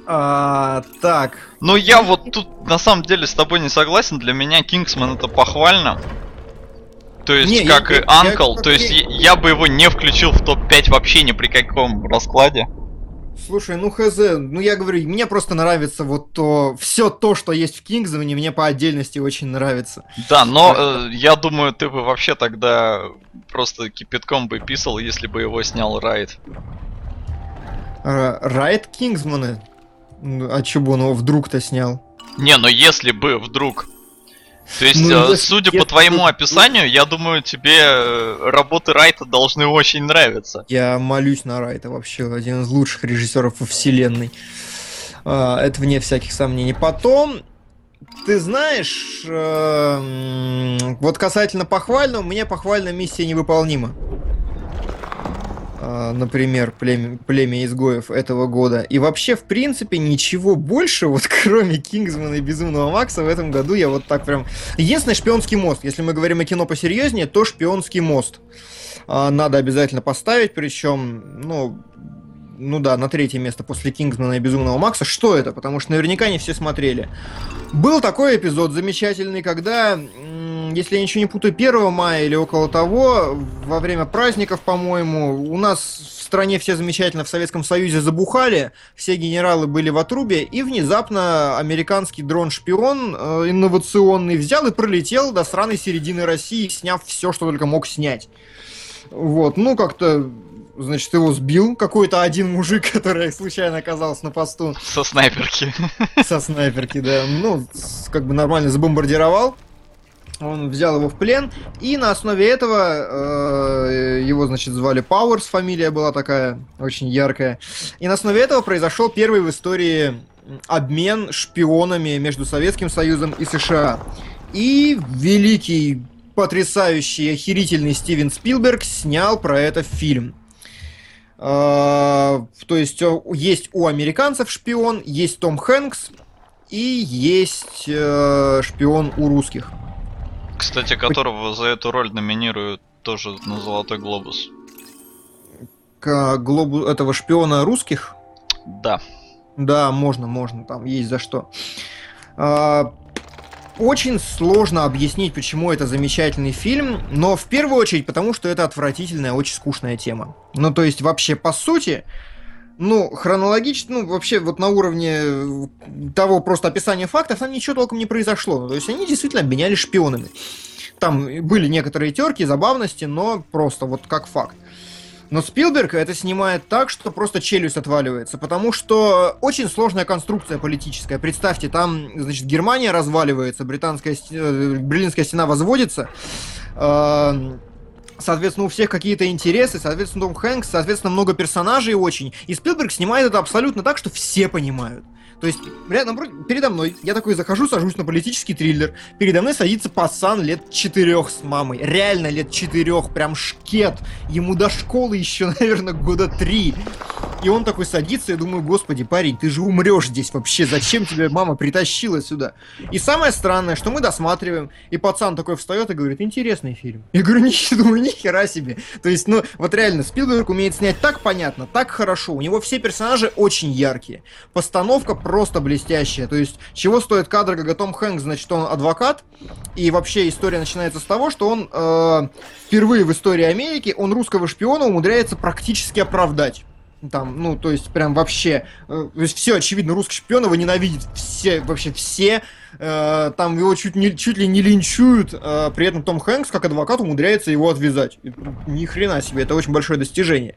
Speaker 1: А, так.
Speaker 2: Ну, я вот тут на самом деле с тобой не согласен. Для меня Кингсман это похвально. То есть, не, как я, и Анкл, то есть я, я бы его не включил в топ-5 вообще ни при каком раскладе.
Speaker 1: Слушай, ну хз, ну я говорю, мне просто нравится вот то, все то, что есть в Кингсмане, мне по отдельности очень нравится.
Speaker 2: Да, но э, я думаю, ты бы вообще тогда просто кипятком бы писал, если бы его снял Райт.
Speaker 1: Райт Кингсмана? А чё бы он его вдруг-то снял?
Speaker 2: Не, но если бы вдруг. То есть, ну, судя по твоему описанию, я думаю, тебе э, работы Райта должны очень нравиться.
Speaker 1: Я молюсь на Райта вообще, один из лучших режиссеров во вселенной. А, это вне всяких сомнений. Потом, ты знаешь, э, вот касательно похвального, мне похвальная миссия невыполнима. А, например, племя, племя изгоев этого года. И вообще, в принципе, ничего больше, вот кроме Кингсмана и Безумного Макса, в этом году я вот так прям... Единственное, шпионский мост. Если мы говорим о кино посерьезнее, то шпионский мост. А, надо обязательно поставить, причем, ну, ну да, на третье место после Кингсмана и Безумного Макса. Что это? Потому что наверняка не все смотрели. Был такой эпизод замечательный, когда если я ничего не путаю, 1 мая или около того, во время праздников, по-моему, у нас в стране все замечательно в Советском Союзе забухали, все генералы были в отрубе, и внезапно американский дрон-шпион э, инновационный взял и пролетел до сраной середины России, сняв все, что только мог снять. Вот, ну как-то значит, его сбил какой-то один мужик, который случайно оказался на посту.
Speaker 2: Со снайперки.
Speaker 1: Со снайперки, да. Ну, как бы нормально забомбардировал. Он взял его в плен, и на основе этого э, его, значит, звали Пауэрс, фамилия была такая очень яркая. И на основе этого произошел первый в истории обмен шпионами между Советским Союзом и США. И великий, потрясающий, охерительный Стивен Спилберг снял про это фильм. Э, то есть э, есть у американцев шпион, есть Том Хэнкс и есть э, шпион у русских.
Speaker 2: Кстати, которого за эту роль номинируют тоже на Золотой Глобус.
Speaker 1: К глобу этого шпиона русских?
Speaker 2: Да.
Speaker 1: Да, можно, можно, там есть за что. А, очень сложно объяснить, почему это замечательный фильм, но в первую очередь потому, что это отвратительная, очень скучная тема. Ну, то есть, вообще, по сути, ну, хронологично, ну, вообще, вот на уровне того просто описания фактов, там ничего толком не произошло. То есть они действительно обменялись шпионами. Там были некоторые терки, забавности, но просто вот как факт. Но Спилберг это снимает так, что просто челюсть отваливается, потому что очень сложная конструкция политическая. Представьте, там, значит, Германия разваливается, британская, э, Берлинская стена возводится, э, Соответственно, у всех какие-то интересы, соответственно, Том Хэнкс, соответственно, много персонажей очень. И Спилберг снимает это абсолютно так, что все понимают. То есть, рядом, передо мной, я такой захожу, сажусь на политический триллер. Передо мной садится пацан лет четырех с мамой. Реально лет четырех, прям шкет. Ему до школы еще, наверное, года три. И он такой садится, я думаю, господи, парень, ты же умрешь здесь вообще. Зачем тебя мама притащила сюда? И самое странное, что мы досматриваем, и пацан такой встает и говорит, интересный фильм. Я говорю, ни, думаю, ни хера себе. То есть, ну, вот реально, Спилберг умеет снять так понятно, так хорошо. У него все персонажи очень яркие. Постановка просто блестящая. То есть, чего стоит кадр, когда Том Хэнкс, значит, он адвокат, и вообще история начинается с того, что он э, впервые в истории Америки, он русского шпиона умудряется практически оправдать. Там, ну, то есть, прям вообще. Э, то есть, все, очевидно, русский шпион его ненавидит. Все, вообще все. Э, там его чуть, не, чуть ли не линчуют. Э, при этом Том Хэнкс, как адвокат, умудряется его отвязать. Ни хрена себе, это очень большое достижение.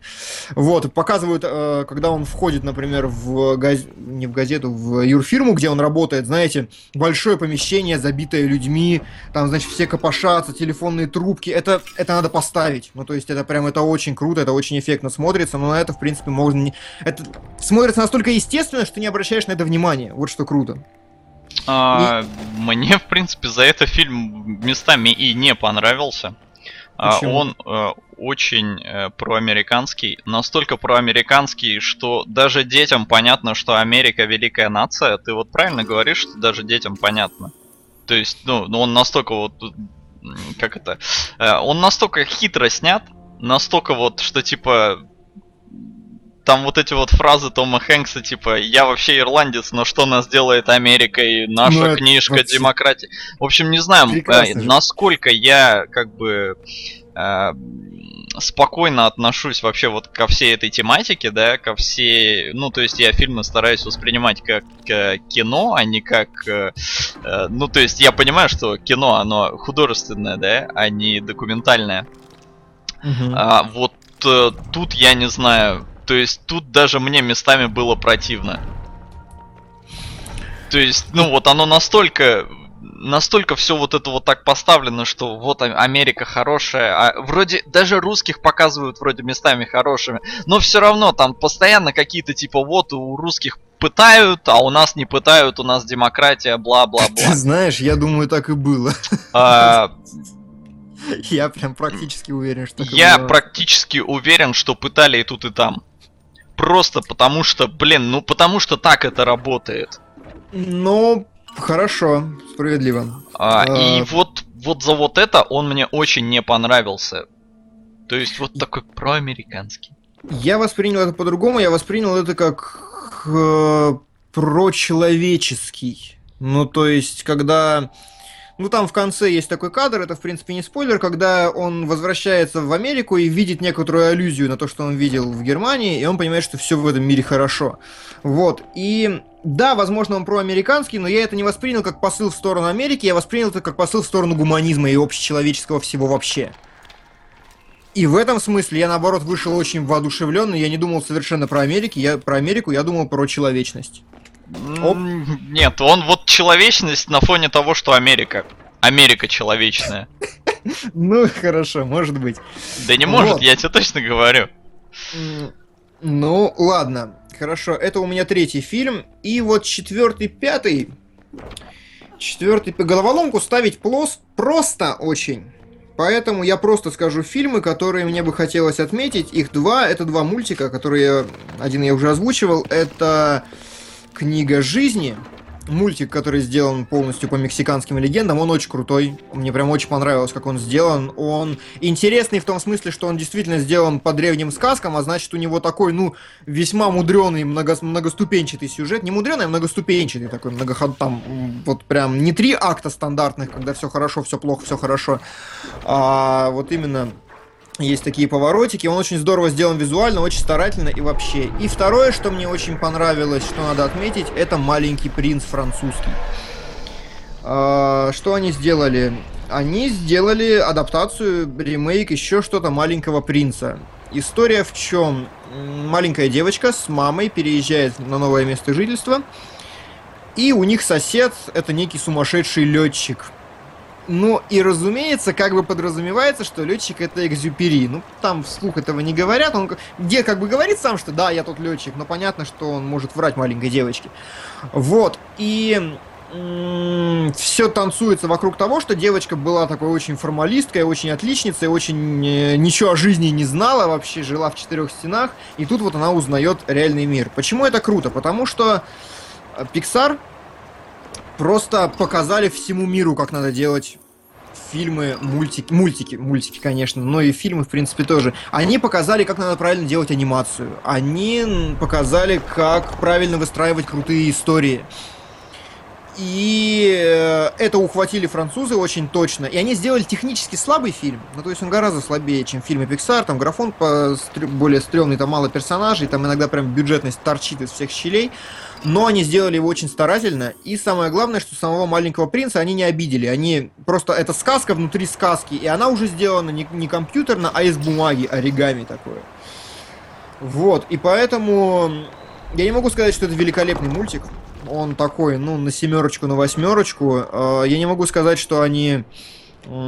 Speaker 1: Вот, показывают, э, когда он входит, например, в газ... не в газету, в юрфирму, где он работает, знаете, большое помещение, забитое людьми. Там, значит, все копошатся, телефонные трубки. Это, это надо поставить. Ну, то есть, это прям, это очень круто, это очень эффектно смотрится. Но на это, в принципе, можно не... Это смотрится настолько естественно, что не обращаешь на это внимания. Вот что круто.
Speaker 2: А, и... Мне, в принципе, за это фильм местами и не понравился. А, он э, очень э, проамериканский, настолько проамериканский, что даже детям понятно, что Америка великая нация. Ты вот правильно говоришь, что даже детям понятно. То есть, ну, ну он настолько вот, как это, э, он настолько хитро снят, настолько вот, что типа там вот эти вот фразы Тома Хэнкса, типа, я вообще ирландец, но что нас делает Америкой, наша ну, книжка, вообще... демократия. В общем, не знаю, э, насколько я, как бы, э, спокойно отношусь вообще вот ко всей этой тематике, да, ко всей, ну, то есть я фильмы стараюсь воспринимать как э, кино, а не как, э, э, ну, то есть я понимаю, что кино, оно художественное, да, а не документальное. Угу. А, вот э, тут я не знаю, то есть тут даже мне местами было противно. То есть, ну вот оно настолько настолько все вот это вот так поставлено, что вот Америка хорошая, а вроде даже русских показывают вроде местами хорошими, но все равно там постоянно какие-то типа вот у русских пытают, а у нас не пытают, у нас демократия, бла-бла-бла.
Speaker 1: Ты знаешь, я думаю, так и было. А, я прям практически уверен, что
Speaker 2: Я практически уверен, что пытали и тут, и там. Просто потому что, блин, ну потому что так это работает.
Speaker 1: Ну, хорошо, справедливо.
Speaker 2: А, а... И вот, вот за вот это он мне очень не понравился. То есть вот такой проамериканский.
Speaker 1: Я воспринял это по-другому, я воспринял это как э, прочеловеческий. Ну, то есть, когда ну, там в конце есть такой кадр, это, в принципе, не спойлер, когда он возвращается в Америку и видит некоторую аллюзию на то, что он видел в Германии, и он понимает, что все в этом мире хорошо. Вот. И да, возможно, он проамериканский, но я это не воспринял как посыл в сторону Америки, я воспринял это как посыл в сторону гуманизма и общечеловеческого всего вообще. И в этом смысле я, наоборот, вышел очень воодушевленный, я не думал совершенно про Америку, я, про Америку, я думал про человечность.
Speaker 2: Оп. Нет, он вот человечность на фоне того, что Америка. Америка человечная.
Speaker 1: Ну, хорошо, может быть.
Speaker 2: Да не может, я тебе точно говорю.
Speaker 1: Ну, ладно. Хорошо, это у меня третий фильм. И вот четвертый, пятый. Четвертый по головоломку ставить плос просто очень. Поэтому я просто скажу фильмы, которые мне бы хотелось отметить. Их два. Это два мультика, которые один я уже озвучивал. Это Книга жизни. Мультик, который сделан полностью по мексиканским легендам, он очень крутой. Мне прям очень понравилось, как он сделан. Он интересный в том смысле, что он действительно сделан по древним сказкам, а значит у него такой, ну, весьма мудренный, много, многоступенчатый сюжет. Не мудреный, а многоступенчатый такой, многоход, там, вот прям не три акта стандартных, когда все хорошо, все плохо, все хорошо, а вот именно есть такие поворотики, он очень здорово сделан визуально, очень старательно и вообще. И второе, что мне очень понравилось, что надо отметить, это «Маленький принц» французский. А, что они сделали? Они сделали адаптацию, ремейк, еще что-то «Маленького принца». История в чем? Маленькая девочка с мамой переезжает на новое место жительства, и у них сосед это некий сумасшедший летчик. Ну и разумеется, как бы подразумевается, что летчик это экзюпери. Ну, там вслух этого не говорят. Он где как бы говорит сам, что да, я тут летчик, но понятно, что он может врать маленькой девочке. Вот. И все танцуется вокруг того, что девочка была такой очень формалисткой, очень отличницей, очень э, ничего о жизни не знала вообще, жила в четырех стенах, и тут вот она узнает реальный мир. Почему это круто? Потому что Pixar просто показали всему миру, как надо делать фильмы, мультики, мультики, мультики, конечно, но и фильмы, в принципе, тоже. Они показали, как надо правильно делать анимацию. Они показали, как правильно выстраивать крутые истории. И э, это ухватили французы очень точно. И они сделали технически слабый фильм. Ну, то есть он гораздо слабее, чем в фильме Pixar. Там графон по более стрёмный, там мало персонажей, там иногда прям бюджетность торчит из всех щелей. Но они сделали его очень старательно. И самое главное, что самого маленького принца они не обидели. Они просто... Это сказка внутри сказки. И она уже сделана не, не компьютерно, а из бумаги, оригами такое. Вот. И поэтому... Я не могу сказать, что это великолепный мультик он такой, ну, на семерочку, на восьмерочку. А, я не могу сказать, что они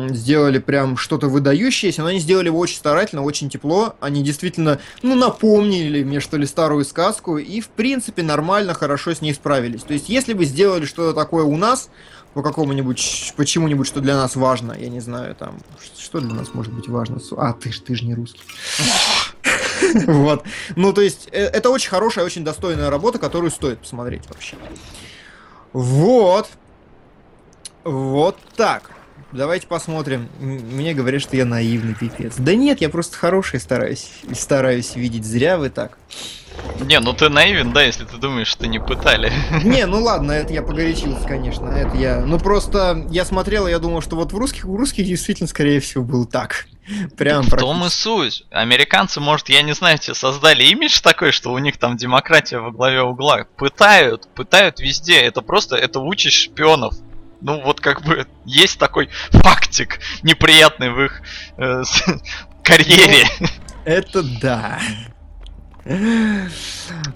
Speaker 1: сделали прям что-то выдающееся, но они сделали его очень старательно, очень тепло. Они действительно, ну, напомнили мне, что ли, старую сказку, и, в принципе, нормально, хорошо с ней справились. То есть, если бы сделали что-то такое у нас, по какому-нибудь, почему-нибудь, что для нас важно, я не знаю, там, что для нас может быть важно? А, ты ж, ты же не русский. Вот. Ну, то есть, э, это очень хорошая, очень достойная работа, которую стоит посмотреть вообще. Вот. Вот так. Давайте посмотрим. Мне говорят, что я наивный пипец. Да нет, я просто хороший стараюсь. Стараюсь видеть. Зря вы так.
Speaker 2: Не, ну ты наивен, да, если ты думаешь, что не пытали.
Speaker 1: Не, ну ладно, это я погорячился, конечно. Это я. Ну просто я смотрел, и я думал, что вот в русских, у русских действительно, скорее всего, был так.
Speaker 2: Прям В том и суть. Американцы, может, я не знаю, тебе создали имидж такой, что у них там демократия во главе угла. Пытают, пытают везде. Это просто, это учишь шпионов. Ну вот как бы есть такой фактик неприятный в их э, карьере.
Speaker 1: Ну, это да.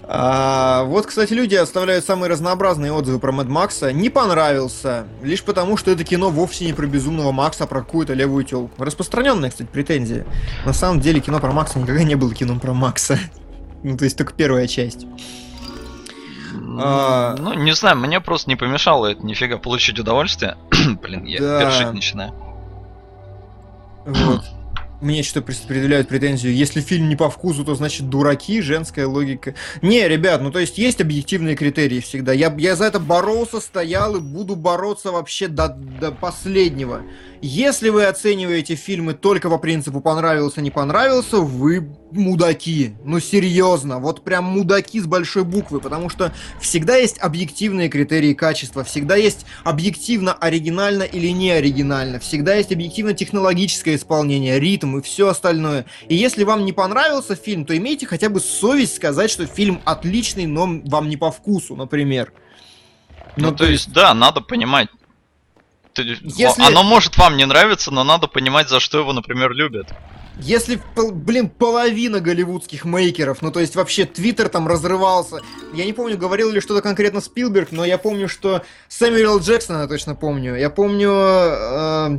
Speaker 1: А, вот, кстати, люди оставляют самые разнообразные отзывы про Мэд Макса. Не понравился, лишь потому, что это кино вовсе не про безумного Макса, а про какую-то левую телку. Распространенная, кстати, претензия. На самом деле кино про Макса никогда не было кино про Макса. Ну, то есть только первая часть.
Speaker 2: А... Ну, не знаю, мне просто не помешало это нифига получить удовольствие. Блин, я да. першить начинаю.
Speaker 1: Вот. Мне что предъявляют претензию, если фильм не по вкусу, то значит дураки, женская логика. Не, ребят, ну то есть есть объективные критерии всегда. Я, я за это боролся, стоял и буду бороться вообще до, до последнего. Если вы оцениваете фильмы только по принципу понравился, не понравился, вы мудаки. Ну серьезно, вот прям мудаки с большой буквы, потому что всегда есть объективные критерии качества, всегда есть объективно оригинально или не оригинально, всегда есть объективно технологическое исполнение, ритм и все остальное. И если вам не понравился фильм, то имейте хотя бы совесть сказать, что фильм отличный, но вам не по вкусу, например.
Speaker 2: Ну, ну то есть, да, надо понимать, если... Оно может вам не нравиться, но надо понимать, за что его, например, любят.
Speaker 1: Если, блин, половина голливудских мейкеров, ну то есть вообще Твиттер там разрывался. Я не помню, говорил ли что-то конкретно Спилберг, но я помню, что Сэмюэл Джексон, я точно помню. Я помню... Э,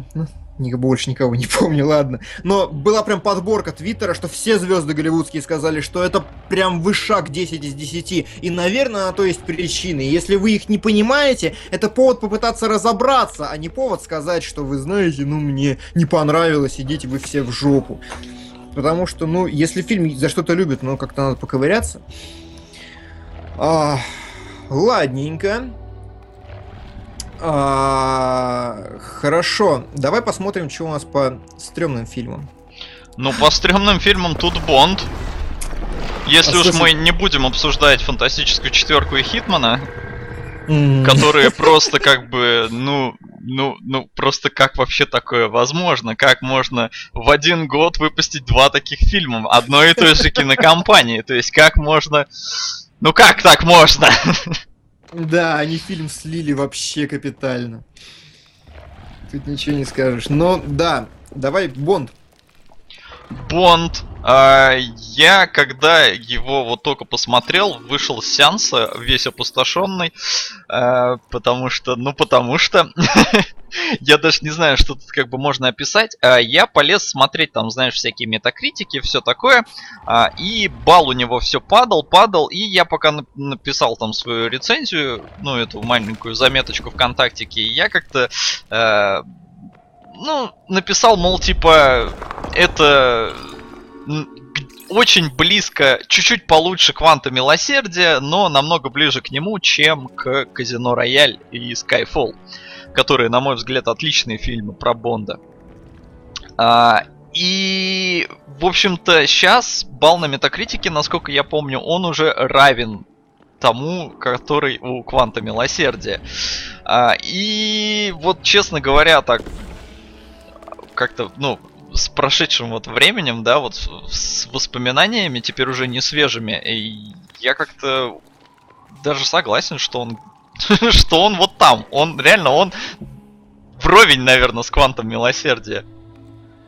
Speaker 1: больше никого не помню, ладно. Но была прям подборка твиттера, что все звезды голливудские сказали, что это прям вышаг 10 из 10. И, наверное, на то есть причины. Если вы их не понимаете, это повод попытаться разобраться, а не повод сказать, что вы знаете, ну мне не понравилось, идите вы все в жопу. Потому что, ну, если фильм за что-то любит, ну, как-то надо поковыряться. А, ладненько. А, хорошо, давай посмотрим, что у нас по стрёмным фильмам.
Speaker 2: Ну, по стрёмным фильмам тут Бонд. Если а уж мы не будем обсуждать фантастическую четверку и Хитмана, которые просто как бы, ну, ну, ну, просто как вообще такое возможно? Как можно в один год выпустить два таких фильма одной и той же кинокомпании? То есть как можно... Ну как так можно?
Speaker 1: Да, они фильм слили вообще капитально. Тут ничего не скажешь. Но да, давай Бонд.
Speaker 2: Бонд. А, я, когда его вот только посмотрел, вышел с сеанса весь опустошенный, а, потому что, ну потому что, я даже не знаю, что тут как бы можно описать. А, я полез смотреть там, знаешь, всякие метакритики, все такое, и бал у него все падал, падал, и я пока написал там свою рецензию, ну эту маленькую заметочку ВКонтактике, я как-то ну, написал, мол, типа, это очень близко, чуть-чуть получше Кванта Милосердия, но намного ближе к нему, чем к Казино Рояль и Skyfall, которые, на мой взгляд, отличные фильмы про Бонда. А, и, в общем-то, сейчас бал на метакритике, насколько я помню, он уже равен тому, который у Кванта Милосердия. А, и вот, честно говоря, так как-то, ну, с прошедшим вот временем, да, вот с воспоминаниями, теперь уже не свежими, и я как-то даже согласен, что он что он вот там. Он реально, он вровень, наверное, с квантом милосердия.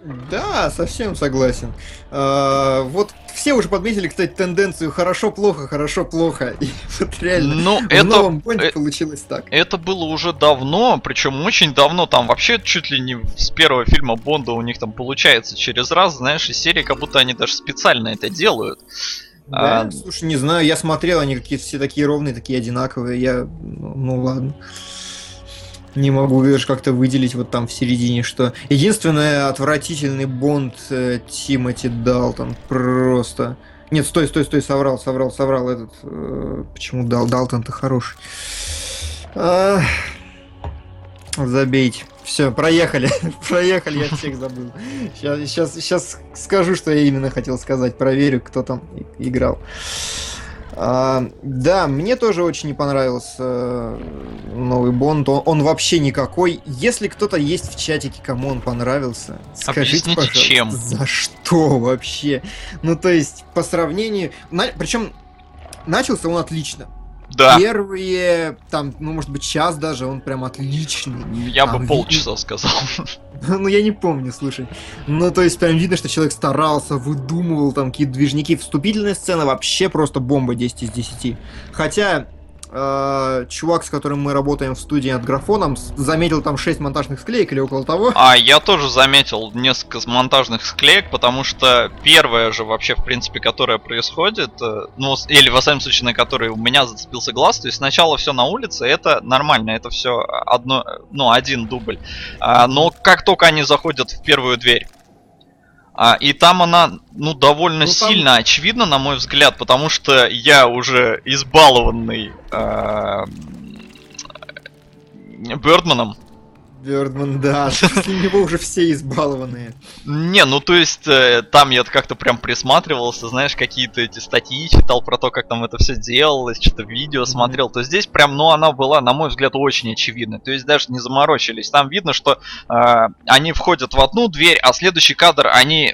Speaker 1: Да, совсем согласен. А, вот все уже подметили, кстати, тенденцию хорошо-плохо, хорошо-плохо. И вот реально
Speaker 2: ну, в это, новом Бонде э- получилось так. Это было уже давно, причем очень давно. Там вообще чуть ли не с первого фильма Бонда у них там получается через раз, знаешь, и серии как будто они даже специально это делают.
Speaker 1: Да, а... слушай, не знаю, я смотрел, они какие-то все такие ровные, такие одинаковые. Я, ну, ну ладно не могу даже как-то выделить вот там в середине, что единственное отвратительный Бонд э, Тимати Далтон просто. Нет, стой, стой, стой, соврал, соврал, соврал этот. Э, почему Дал Далтон-то хороший? А, забейте. Все, проехали. проехали, я всех забыл. Сейчас, сейчас, сейчас скажу, что я именно хотел сказать. Проверю, кто там играл. А, да, мне тоже очень не понравился э, новый Бонд. Он, он вообще никакой. Если кто-то есть в чатике, кому он понравился, скажите, Объясните, чем? за что вообще? Ну, то есть, по сравнению... На... Причем, начался он отлично.
Speaker 2: Да.
Speaker 1: Первые, там, ну, может быть, час даже, он прям отличный.
Speaker 2: Я
Speaker 1: там,
Speaker 2: бы полчаса сказал.
Speaker 1: Ну, я не помню, слушай. Ну, то есть, прям видно, что человек старался, выдумывал там какие-то движники. Вступительная сцена вообще просто бомба 10 из 10. Хотя, э, чувак, с которым мы работаем в студии над графоном, заметил там 6 монтажных склеек или около того.
Speaker 2: А я тоже заметил несколько монтажных склеек, потому что первое же вообще, в принципе, которое происходит, э, ну, или в самом случае, на которой у меня зацепился глаз, то есть сначала все на улице, это нормально, это все одно, ну, один дубль. А, но как только они заходят в первую дверь, а, и там она, ну, довольно ну, там... сильно очевидна, на мой взгляд, потому что я уже избалованный э, Бёрдманом.
Speaker 1: Бёрдман, да, с него уже все избалованные.
Speaker 2: Не, ну то есть э, там я как-то прям присматривался, знаешь, какие-то эти статьи читал про то, как там это все делалось, что-то видео смотрел, то здесь прям, ну она была, на мой взгляд, очень очевидной. То есть даже не заморочились. Там видно, что э, они входят в одну дверь, а следующий кадр они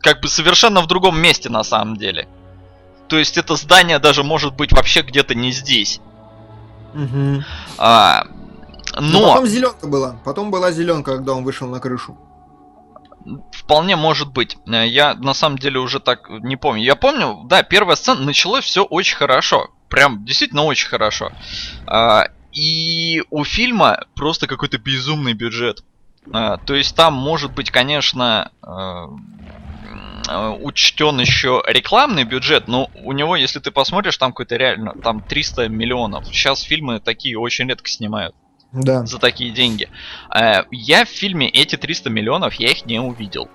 Speaker 2: как бы совершенно в другом месте на самом деле. То есть это здание даже может быть вообще где-то не здесь.
Speaker 1: Угу.
Speaker 2: А, но... Но
Speaker 1: потом зеленка была. Потом была зеленка, когда он вышел на крышу.
Speaker 2: Вполне может быть. Э, я на самом деле уже так не помню. Я помню, да, первая сцена началось все очень хорошо. Прям действительно очень хорошо. А, и у фильма просто какой-то безумный бюджет. А, то есть там может быть, конечно, э, учтен еще рекламный бюджет, но у него, если ты посмотришь, там какой-то реально, там 300 миллионов. Сейчас фильмы такие очень редко снимают
Speaker 1: да.
Speaker 2: за такие деньги. Э, я в фильме эти 300 миллионов, я их не увидел.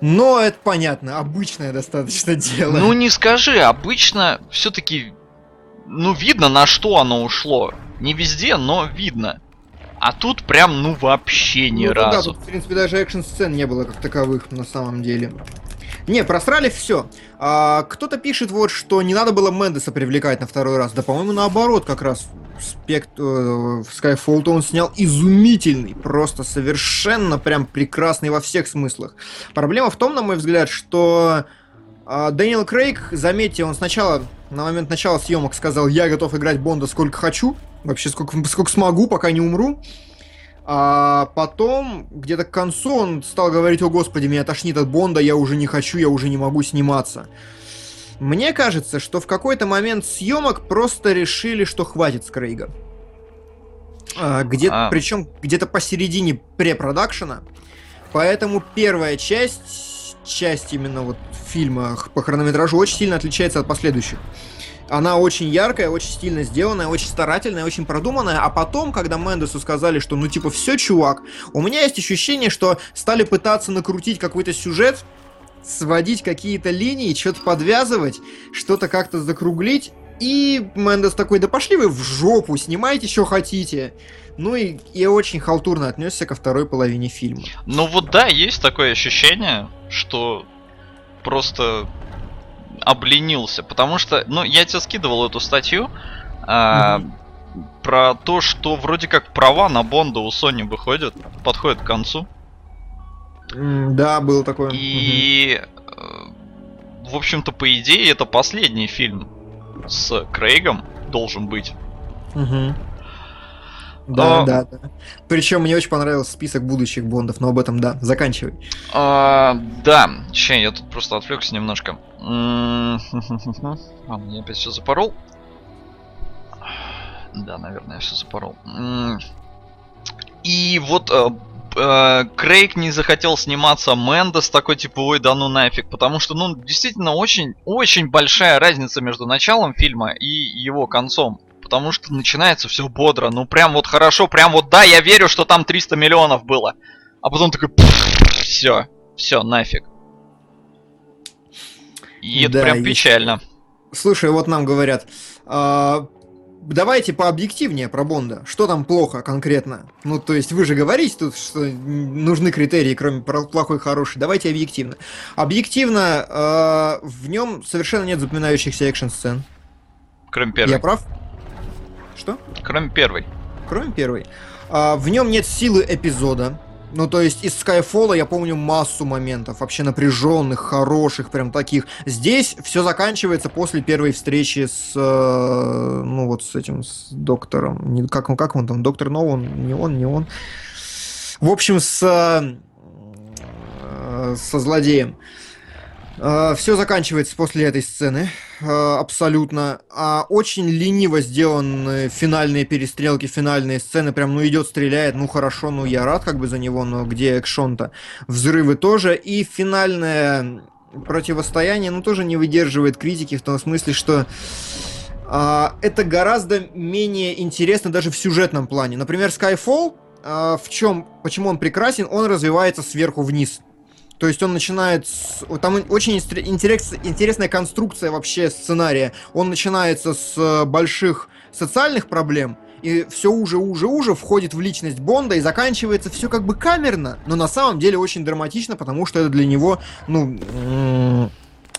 Speaker 1: Но это понятно, обычное достаточно дело.
Speaker 2: Ну не скажи, обычно все-таки, ну видно на что оно ушло. Не везде, но видно. А тут прям, ну вообще ни ну, разу. Да, тут,
Speaker 1: в принципе, даже экшн-сцен не было как таковых на самом деле. Не, просрали все. А, кто-то пишет вот, что не надо было Мендеса привлекать на второй раз. Да, по-моему, наоборот, как раз спект э, в Skyfall он снял изумительный, просто совершенно прям прекрасный во всех смыслах. Проблема в том, на мой взгляд, что э, Дэниел Крейг, заметьте, он сначала, на момент начала съемок сказал, я готов играть Бонда сколько хочу, вообще сколько, сколько смогу, пока не умру. А потом, где-то к концу, он стал говорить, о господи, меня тошнит от Бонда, я уже не хочу, я уже не могу сниматься. Мне кажется, что в какой-то момент съемок просто решили, что хватит с Крейга. А, где а. Причем где-то посередине препродакшена. Поэтому первая часть, часть именно вот фильма по хронометражу очень сильно отличается от последующих. Она очень яркая, очень стильно сделанная, очень старательная, очень продуманная. А потом, когда Мендесу сказали, что ну типа все, чувак, у меня есть ощущение, что стали пытаться накрутить какой-то сюжет, сводить какие-то линии, что-то подвязывать, что-то как-то закруглить. И Мендес такой, да пошли вы в жопу, снимайте, что хотите. Ну и, и очень халтурно отнесся ко второй половине фильма.
Speaker 2: Ну вот да, есть такое ощущение, что просто обленился. Потому что, ну, я тебе скидывал эту статью а, mm-hmm. про то, что вроде как права на Бонда у Sony выходят, подходят к концу.
Speaker 1: Да, было такое.
Speaker 2: И, mm-hmm. в общем-то, по идее, это последний фильм с Крейгом должен быть.
Speaker 1: Угу. Да, но... да, да. Причем мне очень понравился список будущих Бондов, но об этом, да, заканчивай.
Speaker 2: А, да, че, я тут просто отвлекся немножко. А, я опять все запорол. Да, наверное, я все запорол. И вот э, Крейг не захотел сниматься Мэндес такой типа, ой, да ну нафиг, потому что, ну, действительно, очень, очень большая разница между началом фильма и его концом потому что начинается все бодро. Ну прям вот хорошо, прям вот да, я верю, что там 300 миллионов было. А потом такой, все, все, нафиг. И это прям печально.
Speaker 1: Слушай, вот нам говорят, а, давайте пообъективнее про Бонда. Что там плохо конкретно? Ну, то есть вы же говорите тут, что нужны критерии, кроме плохой, хороший. Давайте объективно. Объективно, э, в нем совершенно нет запоминающихся экшн-сцен.
Speaker 2: Кроме первой.
Speaker 1: Я прав?
Speaker 2: Что? Кроме первой.
Speaker 1: Кроме первой. А, в нем нет силы эпизода. Ну, то есть из Skyfall я помню массу моментов, вообще напряженных, хороших, прям таких. Здесь все заканчивается после первой встречи с, э, ну вот с этим, с доктором. Не, как, как он там, доктор Ноун, не он, не он. В общем, с, э, со злодеем. Э, все заканчивается после этой сцены. Э, абсолютно. А очень лениво сделаны финальные перестрелки, финальные сцены. Прям, ну, идет, стреляет, ну, хорошо, ну, я рад как бы за него, но где экшон-то? Взрывы тоже. И финальное противостояние, ну, тоже не выдерживает критики в том смысле, что а, это гораздо менее интересно даже в сюжетном плане. Например, Skyfall, а, в чем, почему он прекрасен, он развивается сверху вниз. То есть он начинает... С... Там очень интерес... интересная конструкция вообще сценария. Он начинается с э, больших социальных проблем, и все уже, уже, уже входит в личность Бонда, и заканчивается все как бы камерно, но на самом деле очень драматично, потому что это для него, ну,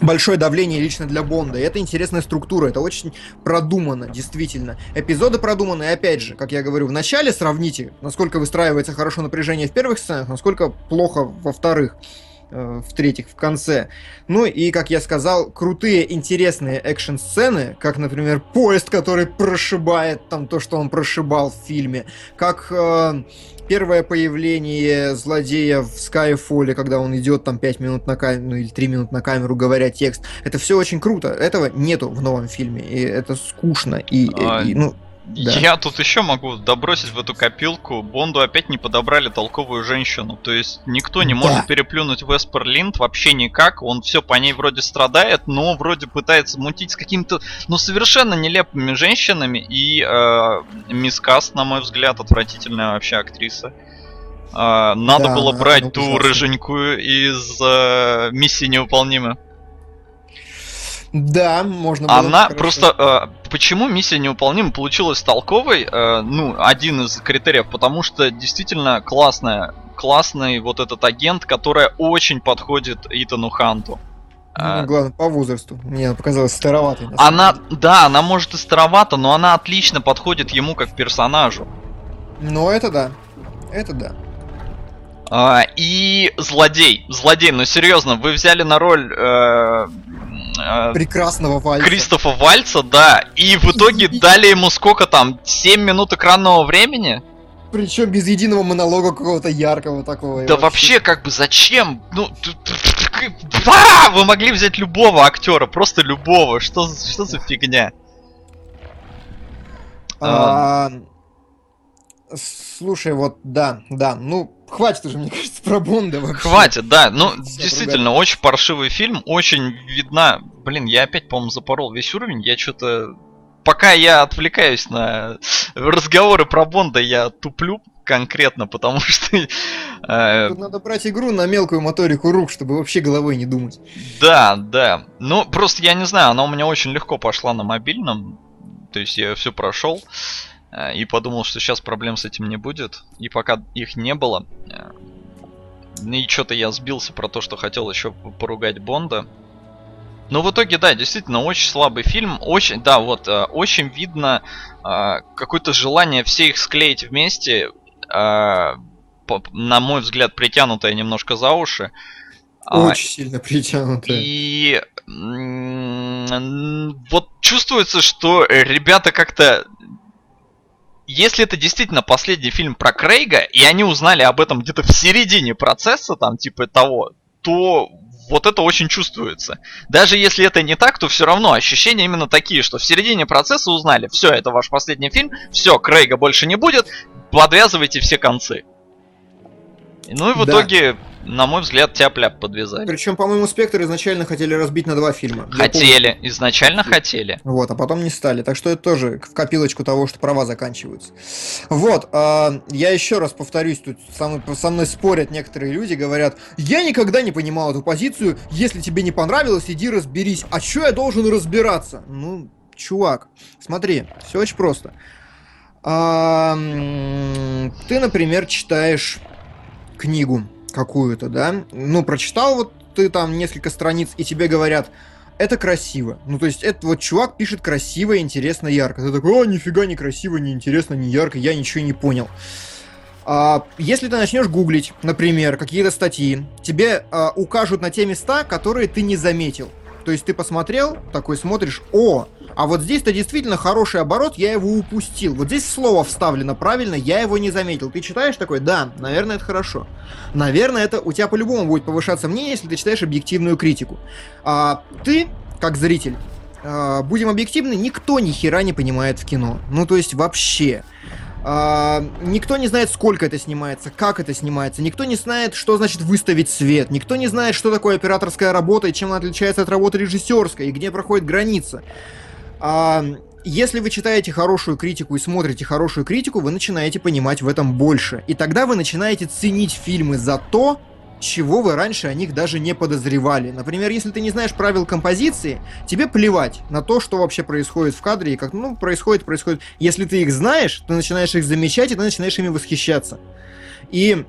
Speaker 1: большое давление лично для Бонда. И это интересная структура, это очень продумано, действительно. Эпизоды продуманы, и опять же, как я говорю, в начале сравните, насколько выстраивается хорошо напряжение в первых сценах, насколько плохо во вторых. Э, в-третьих, в конце. Ну и, как я сказал, крутые, интересные экшн-сцены, как, например, поезд, который прошибает там то, что он прошибал в фильме, как э, первое появление злодея в Skyfall, когда он идет там 5 минут на камеру, ну или 3 минуты на камеру, говоря текст. Это все очень круто. Этого нету в новом фильме, и это скучно. И, а... и ну,
Speaker 2: да. Я тут еще могу добросить в эту копилку. Бонду опять не подобрали толковую женщину. То есть никто не да. может переплюнуть Веспер Линд вообще никак. Он все по ней вроде страдает, но вроде пытается мутить с какими-то, ну, совершенно нелепыми женщинами. И э, Мисс Каст, на мой взгляд, отвратительная вообще актриса. Э, надо да, было брать ту рыженькую из э, миссии невыполнима.
Speaker 1: Да, можно было.
Speaker 2: Она просто... Э, почему миссия невыполнима получилась толковой? Э, ну, один из критериев, потому что действительно классная, классный вот этот агент, которая очень подходит Итану Ханту.
Speaker 1: Ну, а, главное, по возрасту. Мне показалось староватой.
Speaker 2: Она, да, она может и старовата, но она отлично подходит ему как персонажу.
Speaker 1: Ну, это да. Это да.
Speaker 2: А, и злодей. Злодей, ну серьезно, вы взяли на роль э,
Speaker 1: э, прекрасного Вальца.
Speaker 2: Кристофа Вальца, да, и в итоге дали ему сколько там, 7 минут экранного времени?
Speaker 1: Причем без единого монолога какого-то яркого такого.
Speaker 2: Да вообще, как бы зачем? Ну, а, вы могли взять любого актера, просто любого. Что, что за фигня?
Speaker 1: А, слушай, вот да, да, ну хватит уже, мне кажется, про Бонда
Speaker 2: вообще. Хватит, да. Ну, действительно, очень паршивый фильм, очень видна. Блин, я опять, по-моему, запорол весь уровень. Я что-то пока я отвлекаюсь на разговоры про Бонда, я туплю конкретно, потому что...
Speaker 1: Э, Тут надо брать игру на мелкую моторику рук, чтобы вообще головой не думать.
Speaker 2: Да, да. Ну, просто я не знаю, она у меня очень легко пошла на мобильном. То есть я все прошел и подумал, что сейчас проблем с этим не будет. И пока их не было, э, и что-то я сбился про то, что хотел еще поругать Бонда. Но в итоге, да, действительно, очень слабый фильм. Очень, да, вот, э, очень видно э, какое-то желание все их склеить вместе. Э, на мой взгляд, притянутое немножко за уши.
Speaker 1: А, очень а, сильно притянутое.
Speaker 2: И вот чувствуется, что ребята как-то если это действительно последний фильм про Крейга, и они узнали об этом где-то в середине процесса, там, типа того, то вот это очень чувствуется. Даже если это не так, то все равно ощущения именно такие, что в середине процесса узнали, все, это ваш последний фильм, все, Крейга больше не будет, подвязывайте все концы. Ну и в да. итоге на мой взгляд, тяп-ляп подвязали.
Speaker 1: Причем, по-моему, Спектр изначально хотели разбить на два фильма.
Speaker 2: Хотели, изначально хотели.
Speaker 1: Вот, а потом не стали. Так что это тоже в копилочку того, что права заканчиваются. Вот, а, я еще раз повторюсь, тут со мной, со мной спорят некоторые люди, говорят, я никогда не понимал эту позицию, если тебе не понравилось, иди разберись. А что я должен разбираться? Ну, чувак, смотри, все очень просто. А, ты, например, читаешь книгу какую-то, да, ну, прочитал вот ты там несколько страниц, и тебе говорят, это красиво. Ну, то есть, это вот чувак пишет красиво, интересно, ярко. Ты такой, о, нифига не красиво, не интересно, не ярко, я ничего не понял. А, если ты начнешь гуглить, например, какие-то статьи, тебе а, укажут на те места, которые ты не заметил. То есть ты посмотрел, такой смотришь, о, а вот здесь-то действительно хороший оборот, я его упустил. Вот здесь слово вставлено правильно, я его не заметил. Ты читаешь такой, да, наверное, это хорошо. Наверное, это у тебя по-любому будет повышаться мнение, если ты читаешь объективную критику. А ты, как зритель, а, будем объективны, никто ни хера не понимает в кино. Ну, то есть вообще. А, никто не знает, сколько это снимается, как это снимается, никто не знает, что значит выставить свет, никто не знает, что такое операторская работа и чем она отличается от работы режиссерской, и где проходит граница. А, если вы читаете хорошую критику и смотрите хорошую критику, вы начинаете понимать в этом больше. И тогда вы начинаете ценить фильмы за то, чего вы раньше о них даже не подозревали. Например, если ты не знаешь правил композиции, тебе плевать на то, что вообще происходит в кадре, и как, ну, происходит, происходит. Если ты их знаешь, ты начинаешь их замечать, и ты начинаешь ими восхищаться. И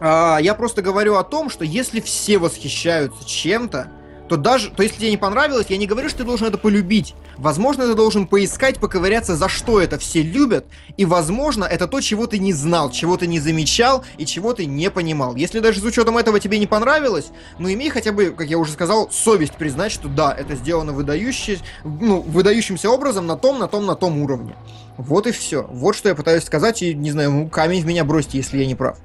Speaker 1: а, я просто говорю о том, что если все восхищаются чем-то, то даже, то если тебе не понравилось, я не говорю, что ты должен это полюбить. Возможно, ты должен поискать, поковыряться, за что это все любят, и, возможно, это то, чего ты не знал, чего ты не замечал и чего ты не понимал. Если даже с учетом этого тебе не понравилось, ну, имей хотя бы, как я уже сказал, совесть признать, что да, это сделано выдающий, ну, выдающимся образом на том, на том, на том уровне. Вот и все. Вот что я пытаюсь сказать, и, не знаю, ну, камень в меня бросьте, если я не прав.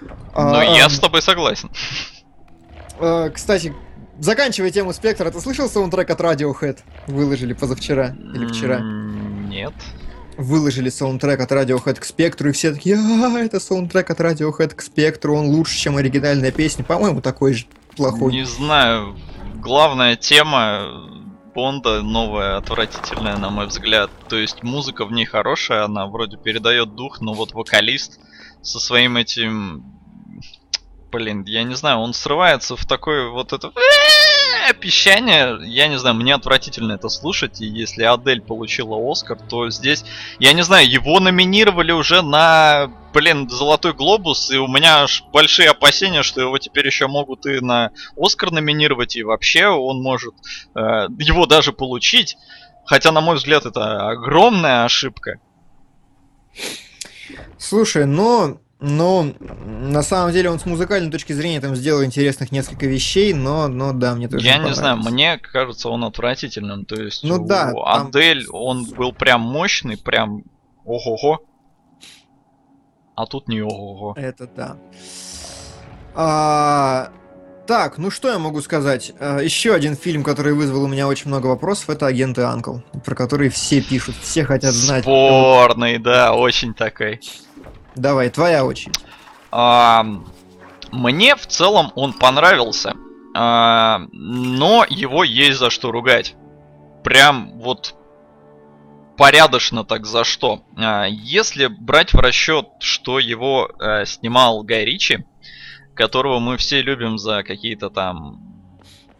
Speaker 2: Ну, а, я с тобой согласен.
Speaker 1: Э, кстати, заканчивая тему Спектра, ты слышал саундтрек от Radiohead? Выложили позавчера или вчера?
Speaker 2: Нет.
Speaker 1: Выложили саундтрек от Radiohead к Спектру, и все такие, а, это саундтрек от Radiohead к Спектру, он лучше, чем оригинальная песня. По-моему, такой же плохой.
Speaker 2: Не знаю. Главная тема Бонда новая, отвратительная, на мой взгляд. То есть музыка в ней хорошая, она вроде передает дух, но вот вокалист со своим этим блин, я не знаю, он срывается в такое вот это пищание. Я не знаю, мне отвратительно это слушать. И если Адель получила Оскар, то здесь, я не знаю, его номинировали уже на, блин, Золотой Глобус. И у меня аж большие опасения, что его теперь еще могут и на Оскар номинировать. И вообще он может э, его даже получить. Хотя, на мой взгляд, это огромная ошибка.
Speaker 1: Слушай, но ну, на самом деле он с музыкальной точки зрения там сделал интересных несколько вещей, но, но да, мне тоже
Speaker 2: Я не знаю, мне кажется, он отвратительным. То есть ну, у да, Адель, там... он был прям мощный, прям ого-го. А тут не ого.
Speaker 1: Это да. А, так, ну что я могу сказать? А, еще один фильм, который вызвал у меня очень много вопросов, это «Агенты Анкл», про который все пишут, все хотят знать.
Speaker 2: Спорный, да, очень такой.
Speaker 1: Давай, твоя очередь.
Speaker 2: А, мне в целом он понравился, а, но его есть за что ругать. Прям вот порядочно так за что. А, если брать в расчет, что его а, снимал Гай Ричи, которого мы все любим за какие-то там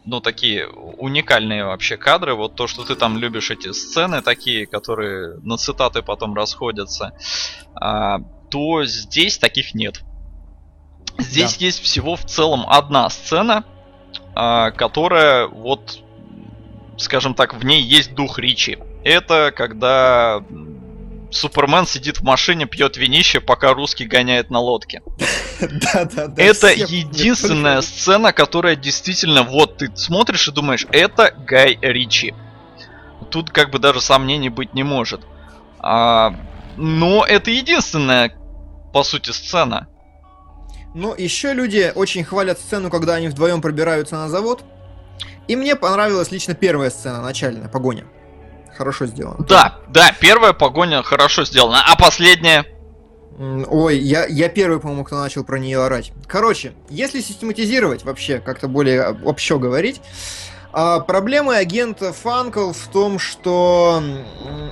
Speaker 2: ну, такие уникальные вообще кадры. Вот то, что ты там любишь эти сцены такие, которые на цитаты потом расходятся, а, то здесь таких нет. Здесь да. есть всего в целом одна сцена, а, которая вот, скажем так, в ней есть дух Ричи. Это когда Супермен сидит в машине, пьет винище, пока русский гоняет на лодке. Да, да, да. Это единственная сцена, которая действительно, вот ты смотришь и думаешь, это Гай Ричи. Тут как бы даже сомнений быть не может. А, но это единственная, по сути, сцена.
Speaker 1: Ну, еще люди очень хвалят сцену, когда они вдвоем пробираются на завод. И мне понравилась лично первая сцена, начальная, погоня хорошо сделано.
Speaker 2: Да, да, первая погоня хорошо сделана, а последняя?
Speaker 1: Ой, я, я первый, по-моему, кто начал про нее орать. Короче, если систематизировать вообще, как-то более общо говорить, а, проблемы агента Фанкл в том, что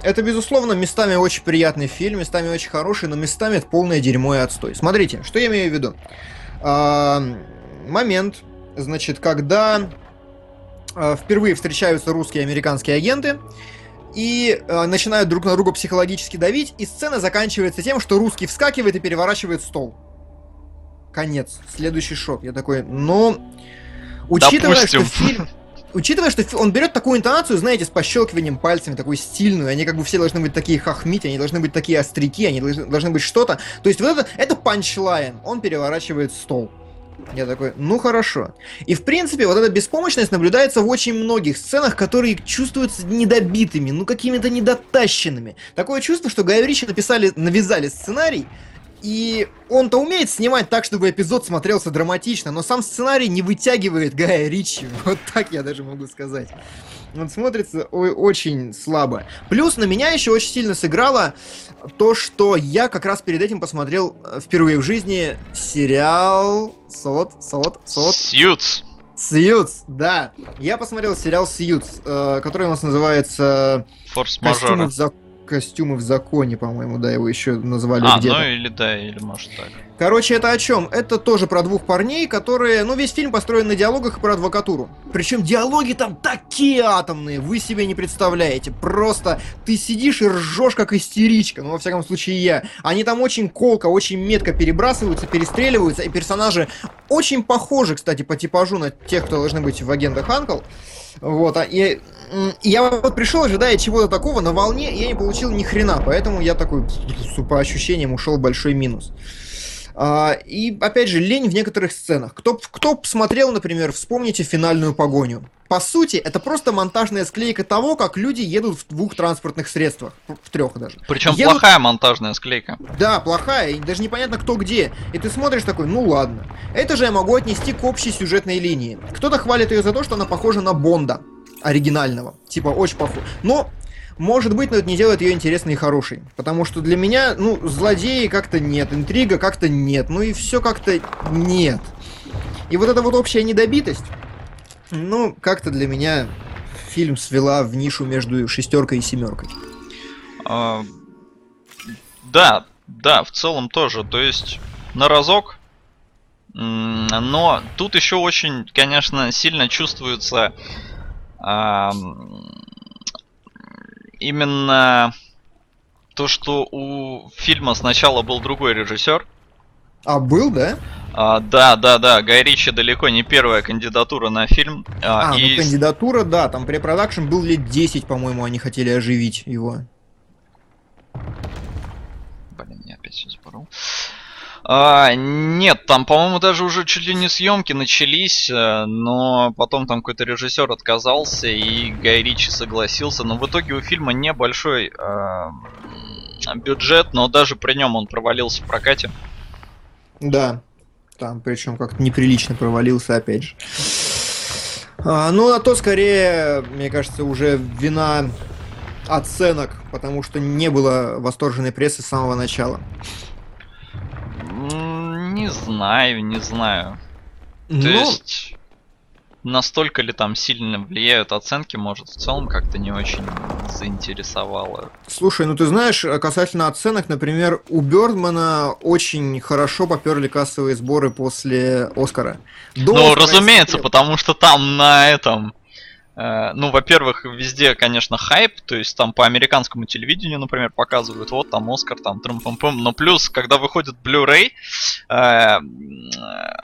Speaker 1: это, безусловно, местами очень приятный фильм, местами очень хороший, но местами это полное дерьмо и отстой. Смотрите, что я имею в виду. А, момент, значит, когда а, впервые встречаются русские и американские агенты, и э, начинают друг на друга психологически давить, и сцена заканчивается тем, что русский вскакивает и переворачивает стол. Конец. Следующий шок. Я такой, ну... Учитывая, Допустим. что фильм... Учитывая, что он берет такую интонацию, знаете, с пощелкиванием пальцами, такую стильную, они как бы все должны быть такие хохмить, они должны быть такие остряки, они должны, должны быть что-то. То есть вот это, это панчлайн, он переворачивает стол. Я такой, ну хорошо. И в принципе, вот эта беспомощность наблюдается в очень многих сценах, которые чувствуются недобитыми, ну какими-то недотащенными. Такое чувство, что Гай написали, навязали сценарий, и он-то умеет снимать так, чтобы эпизод смотрелся драматично, но сам сценарий не вытягивает Гая Ричи. Вот так я даже могу сказать. Он смотрится очень слабо. Плюс на меня еще очень сильно сыграло то, что я как раз перед этим посмотрел э, впервые в жизни сериал Солод, Солод, Солод.
Speaker 2: Сьюз.
Speaker 1: Сьюз, да. Я посмотрел сериал Сьюз, э, который у нас называется
Speaker 2: Форс-мажоры.
Speaker 1: в костюмы в законе, по-моему, да, его еще назвали а, где-то.
Speaker 2: ну или да, или может так.
Speaker 1: Короче, это о чем? Это тоже про двух парней, которые, ну, весь фильм построен на диалогах и про адвокатуру. Причем диалоги там такие атомные, вы себе не представляете. Просто ты сидишь и ржешь как истеричка, ну, во всяком случае, я. Они там очень колко, очень метко перебрасываются, перестреливаются, и персонажи очень похожи, кстати, по типажу на тех, кто должны быть в агентах Анкл. Вот, а и, я вот пришел, ожидая чего-то такого на волне, и я не получил ни хрена, поэтому я такой, по ощущениям, ушел большой минус. А, и, опять же, лень в некоторых сценах. Кто, кто посмотрел, например, вспомните финальную погоню. По сути, это просто монтажная склейка того, как люди едут в двух транспортных средствах. В трех даже.
Speaker 2: Причем едут... плохая монтажная склейка.
Speaker 1: Да, плохая, и даже непонятно кто где. И ты смотришь такой, ну ладно. Это же я могу отнести к общей сюжетной линии. Кто-то хвалит ее за то, что она похожа на Бонда оригинального. Типа, очень похож. Но может быть, но это не делает ее интересной и хорошей. Потому что для меня, ну, злодеи как-то нет, интрига как-то нет, ну и все как-то нет. И вот эта вот общая недобитость, ну, как-то для меня фильм свела в нишу между шестеркой и семеркой.
Speaker 2: А, да, да, в целом тоже. То есть на разок. Но тут еще очень, конечно, сильно чувствуется а, именно то, что у фильма сначала был другой режиссер.
Speaker 1: А был, да?
Speaker 2: А, да, да, да. Гай Ричи далеко не первая кандидатура на фильм.
Speaker 1: А, а и... ну кандидатура, да. Там препродакшн был лет 10, по-моему, они хотели оживить его.
Speaker 2: Блин, я опять все запорол. А, нет, там, по-моему, даже уже чуть ли не съемки начались, э, но потом там какой-то режиссер отказался, и Гай Ричи согласился. Но в итоге у фильма небольшой э, бюджет, но даже при нем он провалился в прокате.
Speaker 1: Да, там причем как-то неприлично провалился, опять же. А, ну, а то скорее, мне кажется, уже вина оценок, потому что не было восторженной прессы с самого начала.
Speaker 2: Не знаю, не знаю. То ну, есть настолько ли там сильно влияют оценки, может, в целом как-то не очень заинтересовало.
Speaker 1: Слушай, ну ты знаешь, касательно оценок, например, у Бёрдмана очень хорошо поперли кассовые сборы после Оскара.
Speaker 2: До ну, разумеется, потому что там на этом Э, ну, во-первых, везде, конечно, хайп, то есть там по американскому телевидению, например, показывают, вот там Оскар, там трым пам пам но плюс, когда выходит Blu-ray, э,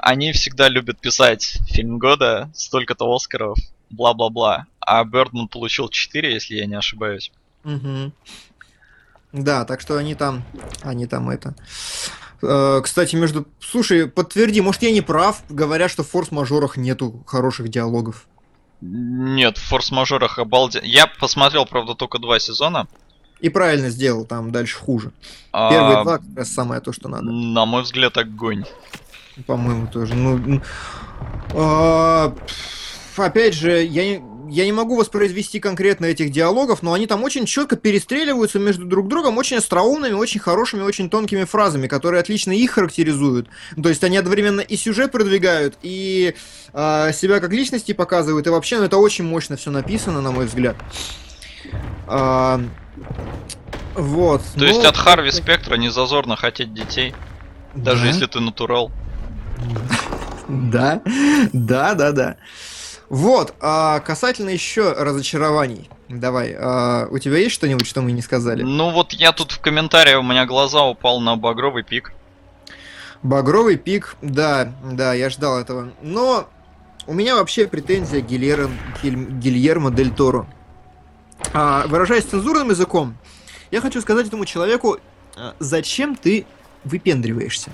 Speaker 2: они всегда любят писать фильм года, столько-то Оскаров, бла-бла-бла, а Бёрдман получил 4, если я не ошибаюсь.
Speaker 1: Угу. Да, так что они там, они там это... Э, кстати, между... Слушай, подтверди, может я не прав, говорят, что в форс-мажорах нету хороших диалогов.
Speaker 2: Нет, в форс-мажорах обалденно. Я посмотрел, правда, только два сезона.
Speaker 1: И правильно сделал, там дальше хуже. А... Первые два как раз самое то, что надо.
Speaker 2: На мой взгляд, огонь.
Speaker 1: По-моему, тоже. Ну, а... Опять же, я не, я не могу воспроизвести конкретно этих диалогов, но они там очень четко перестреливаются между друг другом очень остроумными, очень хорошими, очень тонкими фразами, которые отлично их характеризуют. То есть они одновременно и сюжет продвигают, и э, себя как личности показывают, и вообще, ну это очень мощно все написано, на мой взгляд. А, вот.
Speaker 2: То но... есть от Харви Спектра не зазорно хотеть детей, даже да? если ты натурал.
Speaker 1: Да, да, да, да. Вот, а касательно еще разочарований. Давай, а, у тебя есть что-нибудь, что мы не сказали?
Speaker 2: Ну вот я тут в комментариях, у меня глаза упал на багровый пик.
Speaker 1: Багровый пик, да, да, я ждал этого. Но у меня вообще претензия к Гильермо, Гильермо Дель Торо. А, выражаясь цензурным языком, я хочу сказать этому человеку, а, зачем ты выпендриваешься?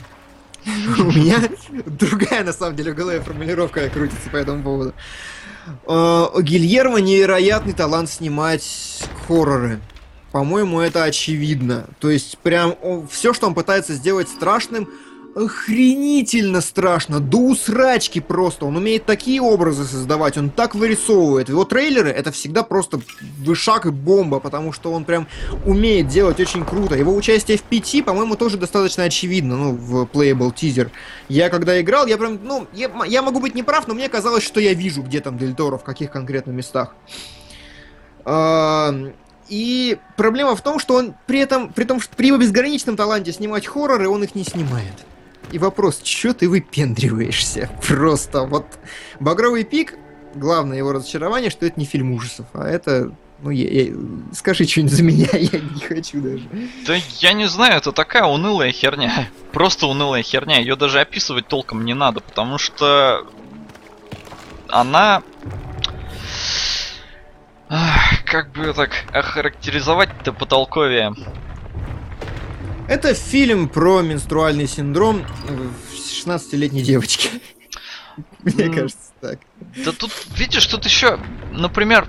Speaker 1: У меня другая, на самом деле, в голове формулировка крутится по этому поводу. А, Гильермо невероятный талант снимать хорроры. По-моему, это очевидно. То есть, прям все, что он пытается сделать страшным, охренительно страшно, до усрачки просто. Он умеет такие образы создавать, он так вырисовывает. Его трейлеры это всегда просто вышаг и бомба, потому что он прям умеет делать очень круто. Его участие в пяти, по-моему, тоже достаточно очевидно, ну, в Playable Teaser. Я когда играл, я прям, ну, я, я могу быть неправ, но мне казалось, что я вижу, где там Дель Торо, в каких конкретно местах. И проблема в том, что он при этом, при том, что при его безграничном таланте снимать хорроры, он их не снимает. И вопрос, что ты выпендриваешься? Просто вот «Багровый пик», главное его разочарование, что это не фильм ужасов, а это ну, я, я, скажи что-нибудь за меня, я не хочу даже.
Speaker 2: Да я не знаю, это такая унылая херня. Просто унылая херня. Ее даже описывать толком не надо, потому что она... Как бы так охарактеризовать-то потолковее?
Speaker 1: Это фильм про менструальный синдром 16-летней девочки. Мне кажется так.
Speaker 2: Да тут, видишь, тут еще, например,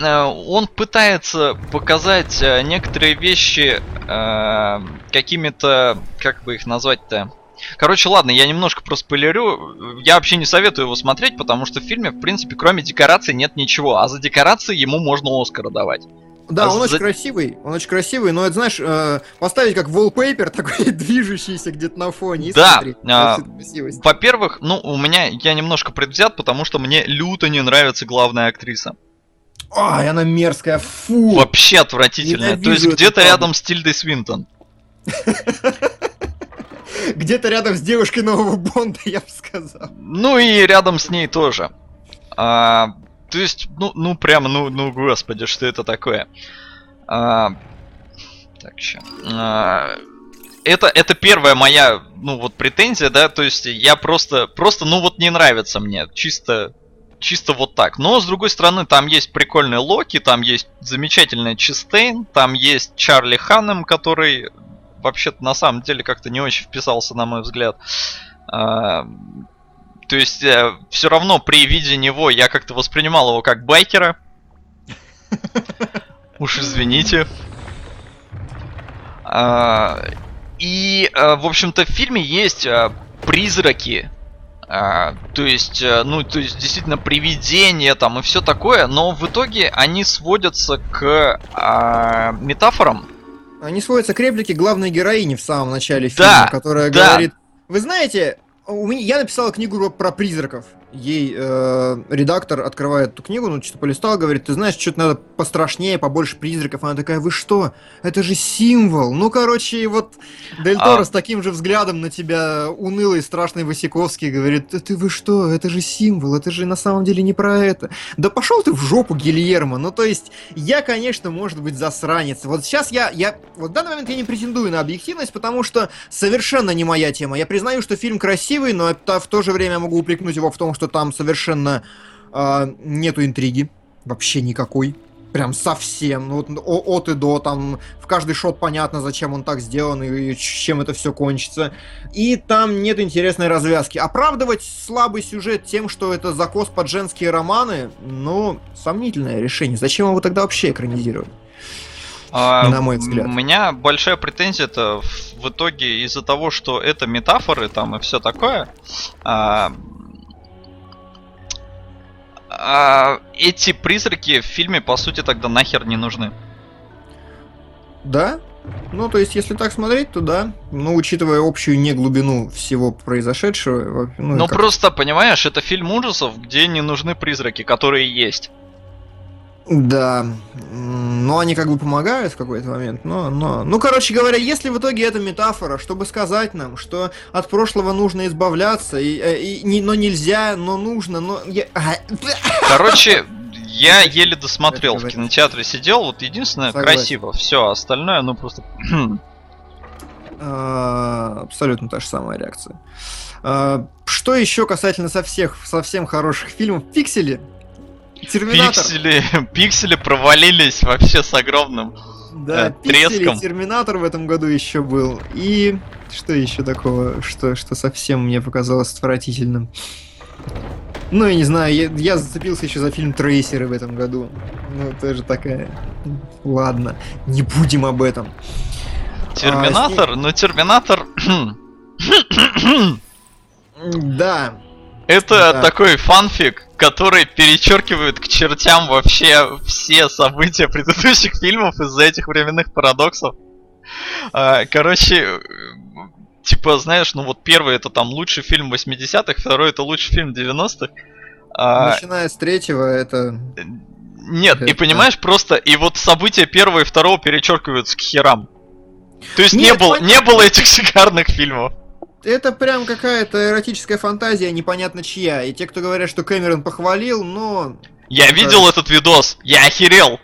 Speaker 2: э, он пытается показать э, некоторые вещи э, какими-то, как бы их назвать-то, Короче, ладно, я немножко проспойлерю. Я вообще не советую его смотреть, потому что в фильме, в принципе, кроме декораций нет ничего. А за декорации ему можно Оскара давать.
Speaker 1: Да, он за... очень красивый, он очень красивый, но это, знаешь, э, поставить как wallpaper такой движущийся где-то на фоне.
Speaker 2: Да, а, во-первых, ну, у меня, я немножко предвзят, потому что мне люто не нравится главная актриса.
Speaker 1: Ай, она мерзкая, фу!
Speaker 2: Вообще отвратительная. То есть где-то рядом с Тильдой Свинтон.
Speaker 1: Где-то рядом с девушкой нового Бонда, я бы сказал.
Speaker 2: Ну и рядом с ней тоже. А, то есть, ну, ну прям, ну, ну, господи, что это такое? А, так, сейчас. А, это, это первая моя, ну, вот претензия, да, то есть я просто, просто, ну, вот не нравится мне, чисто, чисто вот так. Но, с другой стороны, там есть прикольный Локи, там есть замечательный Чистейн, там есть Чарли Ханнем, который вообще-то на самом деле как-то не очень вписался, на мой взгляд. А, то есть э, все равно при виде него я как-то воспринимал его как байкера. Уж извините. А, и, а, в общем-то, в фильме есть а, призраки, а, то есть, а, ну, то есть, действительно, привидения там и все такое, но в итоге они сводятся к а, метафорам.
Speaker 1: Они сводятся к реплике главной героини в самом начале фильма, да, которая да. говорит: Вы знаете, у меня, я написала книгу про призраков ей э, редактор открывает эту книгу, ну, что-то полистал, говорит, ты знаешь, что-то надо пострашнее, побольше призраков. Она такая, вы что? Это же символ. Ну, короче, вот Дель Торо а... с таким же взглядом на тебя унылый, страшный Васиковский говорит, ты вы что? Это же символ, это же на самом деле не про это. Да пошел ты в жопу, Гильермо. Ну, то есть, я, конечно, может быть, засранец. Вот сейчас я, я, вот в данный момент я не претендую на объективность, потому что совершенно не моя тема. Я признаю, что фильм красивый, но это в то же время могу упрекнуть его в том, что что там совершенно э, нету интриги. Вообще никакой. Прям совсем. Ну, вот от и до, там в каждый шот понятно, зачем он так сделан и чем это все кончится. И там нет интересной развязки. Оправдывать слабый сюжет тем, что это закос под женские романы, ну, сомнительное решение. Зачем его тогда вообще экранизировать?
Speaker 2: А, на мой взгляд. У меня большая претензия это в итоге из-за того, что это метафоры там и все такое. А, а, эти призраки в фильме, по сути, тогда нахер не нужны.
Speaker 1: Да? Ну, то есть, если так смотреть, то да. Ну, учитывая общую не глубину всего произошедшего.
Speaker 2: Ну, ну как... просто, понимаешь, это фильм ужасов, где не нужны призраки, которые есть.
Speaker 1: Да, но они как бы помогают в какой-то момент, но, но... Ну, короче говоря, если в итоге это метафора, чтобы сказать нам, что от прошлого нужно избавляться, и, э, и, и, но нельзя, но нужно, но... Я...
Speaker 2: Короче, я еле досмотрел, в кинотеатре сидел, вот единственное, Согласен. красиво, все, остальное, ну, просто...
Speaker 1: А, абсолютно та же самая реакция. А, что еще касательно со всех совсем хороших фильмов? Пиксели
Speaker 2: Терминатор. Пиксели, пиксели провалились вообще с огромным да, э, треском.
Speaker 1: Терминатор в этом году еще был. И что еще такого, что, что совсем мне показалось отвратительным? Ну, я не знаю, я, я зацепился еще за фильм Трейсеры в этом году. Ну, тоже такая... Ладно, не будем об этом.
Speaker 2: Терминатор? А, ну, Терминатор...
Speaker 1: да.
Speaker 2: Это да. такой фанфик, который перечеркивает к чертям вообще все события предыдущих фильмов из-за этих временных парадоксов. А, короче, типа, знаешь, ну вот первый это там лучший фильм 80-х, второй это лучший фильм 90-х.
Speaker 1: А... Начиная с третьего это...
Speaker 2: Нет, это... и понимаешь, просто и вот события первого и второго перечеркиваются к херам. То есть Нет, не, было, не было этих шикарных фильмов
Speaker 1: это прям какая-то эротическая фантазия, непонятно чья. И те, кто говорят, что Кэмерон похвалил, но...
Speaker 2: Я это... видел этот видос, я охерел.